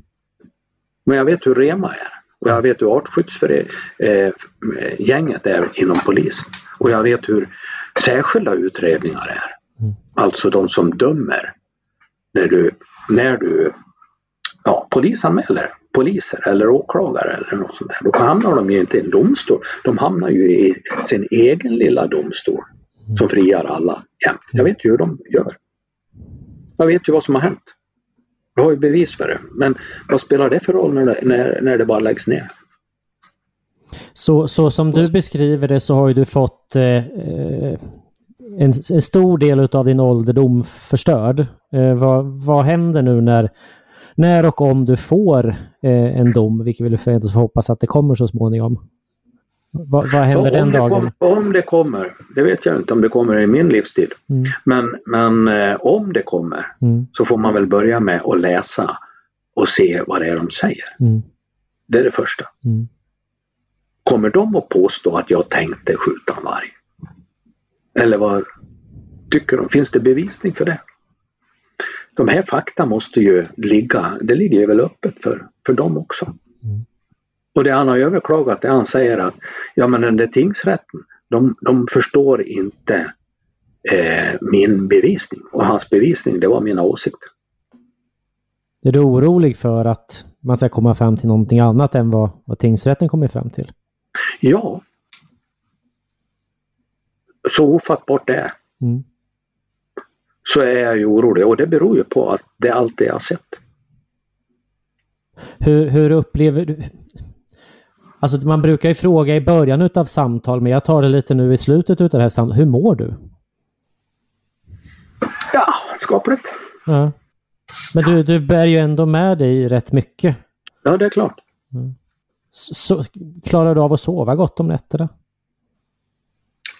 B: Men jag vet hur Rema är. Och jag vet hur artskyddsgänget är inom polisen. Och jag vet hur särskilda utredningar är.
A: Mm.
B: Alltså de som dömer när du, när du ja, polisanmäler poliser eller åklagare eller något sånt där. Då hamnar de ju inte i en domstol. De hamnar ju i sin egen lilla domstol som friar alla jämt. Jag vet ju hur de gör. Jag vet ju vad som har hänt. Jag har ju bevis för det. Men vad spelar det för roll när det, när, när det bara läggs ner?
A: Så, så som du beskriver det så har ju du fått eh, eh, en, en stor del av din ålderdom förstörd. Eh, vad, vad händer nu när, när och om du får eh, en dom, vilket vi förväntas hoppas att det kommer så småningom? Vad, vad händer den
B: om, det
A: dagen?
B: kom, om det kommer, det vet jag inte om det kommer i min livstid.
A: Mm,
B: Men, men eh, om det kommer
A: mm,
B: så får man väl börja med att läsa och se vad det är de säger.
A: mm,
B: Det är det första.
A: mm.
B: Kommer de att påstå att jag tänkte skjuta en varg? Eller vad tycker de? Finns det bevisning för det? De här fakta måste ju ligga, det ligger ju väl öppet för, för dem också.
A: Mm.
B: Och det han har överklagat, det han säger att ja men den där tingsrätten, de, de förstår inte eh, min bevisning. Och hans bevisning, det var mina åsikter.
A: Är du orolig för att man ska komma fram till någonting annat än vad, vad tingsrätten kommer fram till?
B: Ja. så ofattbart det är.
A: Mm.
B: Så är jag ju orolig och det beror ju på att det är allt det jag har sett.
A: Hur, hur upplever du... Alltså man brukar ju fråga i början utav samtal, men jag tar det lite nu i slutet utav det här samtalet. Hur mår du?
B: Ja, skapligt.
A: Ja. Men du, du bär ju ändå med dig rätt mycket.
B: Ja, det är klart.
A: Så, klarar du av att sova gott om nätterna?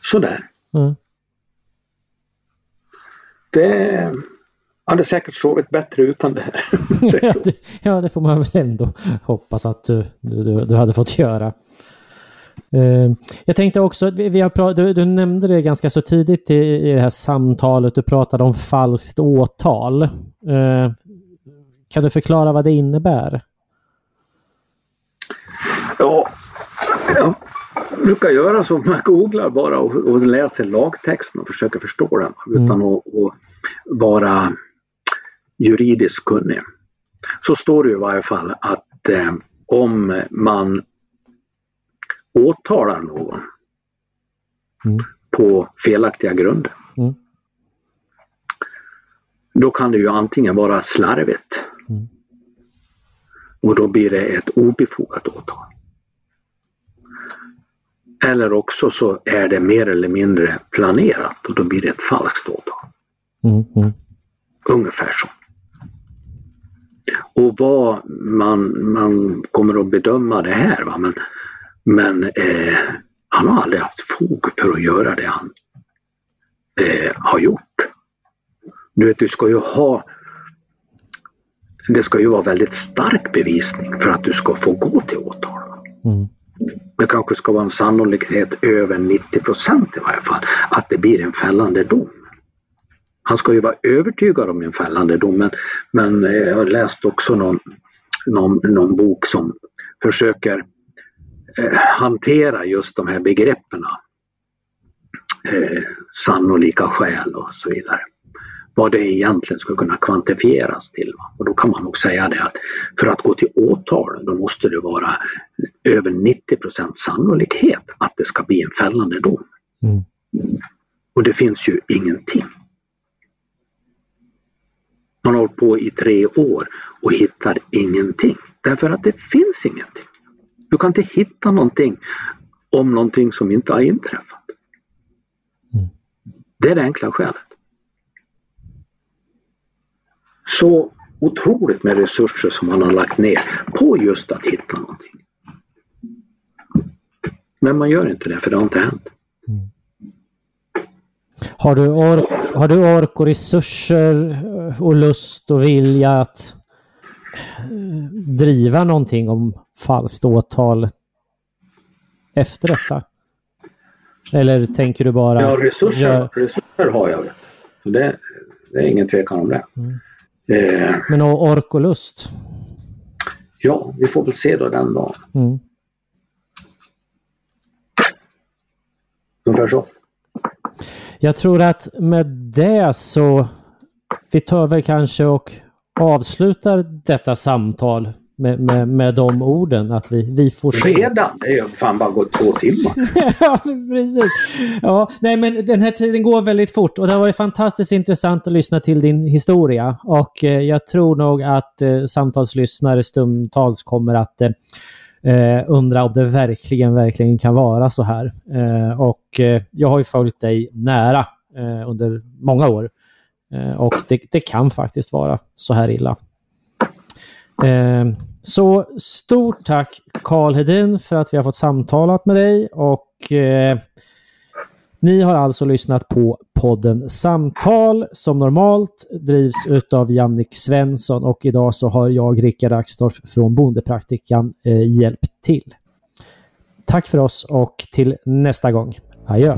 B: Sådär.
A: Mm.
B: Det hade säkert sovit bättre utan det här.
A: ja, det, ja, det får man väl ändå hoppas att du, du, du hade fått göra. Uh, jag tänkte också, vi, vi har du, du, nämnde det ganska så tidigt i, i det här samtalet, du pratade om falskt åtal. Uh, kan du förklara vad det innebär?
B: Ja, jag brukar göra så, man googlar bara och, och läser lagtexten och försöker förstå den utan
A: Mm.
B: att, att vara juridiskt kunnig. Så står det i varje fall att eh, om man åtalar någon
A: Mm.
B: på felaktiga grunder.
A: Mm.
B: Då kan det ju antingen vara slarvigt
A: Mm.
B: och då blir det ett obefogat åtal. Eller också så är det mer eller mindre planerat och då blir det ett falskt åtal.
A: Mm, mm,
B: Ungefär så. Och vad man, man kommer att bedöma det här. Va? Men, men eh, han har aldrig haft fog för att göra det han eh, har gjort. Du vet, du ska ju ha det ska ju vara väldigt stark bevisning för att du ska få gå till åtal.
A: mm,
B: Det kanske ska vara en sannolikhet över 90 procent i varje fall att det blir en fällande dom. Han ska ju vara övertygad om en fällande dom men, men eh, jag har läst också någon, någon, någon bok som försöker eh, hantera just de här begreppen. Eh, sannolika skäl och så vidare. Vad det egentligen ska kunna kvantifieras till. Va? Och då kan man nog säga det att för att gå till åtal då måste det vara över 90 procent sannolikhet att det ska bli en fällande dom.
A: mm.
B: Och det finns ju ingenting. Man har hållit på i tre år och hittar ingenting. Därför att det finns ingenting. Du kan inte hitta någonting om någonting som inte har inträffat.
A: Mm.
B: Det är det enkla skälet. Så otroligt med resurser som man har lagt ner på just att hitta någonting. Men man gör inte det för det har inte hänt.
A: Har, du ork, har du ork och resurser eh, och lust och vilja att eh, driva någonting om falskt åtal efter detta? Eller tänker du bara...
B: Ja, resurser,
A: gör-
B: resurser har jag. Så det, det är ingen tvekan om det.
A: Mm.
B: Eh,
A: Men o- ork och lust?
B: ja, vi får väl se då den dagen.
A: Mm.
B: Ungefär så.
A: Jag tror att med det så vi tar väl kanske och avslutar detta samtal med, med, med de orden att vi, vi får se.
B: Redan? Det är ju fan bara gått två timmar.
A: ja, precis. Ja, nej, men den här tiden går väldigt fort och det har varit fantastiskt intressant att lyssna till din historia och eh, jag tror nog att eh, samtalslyssnare stundtals kommer att eh, eh, undra om det verkligen, verkligen kan vara så här. Eh, och eh, jag har ju följt dig nära eh, under många år eh, och det, det kan faktiskt vara så här illa. Eh, Så stort tack Karl Hedin för att vi har fått samtalat med dig och eh, ni har alltså lyssnat på podden Samtal som normalt drivs utav Jannik Svensson och idag så har jag Rickard Axdorff från Bondepraktikan eh, hjälpt till. Tack för oss och till nästa gång. Adjö!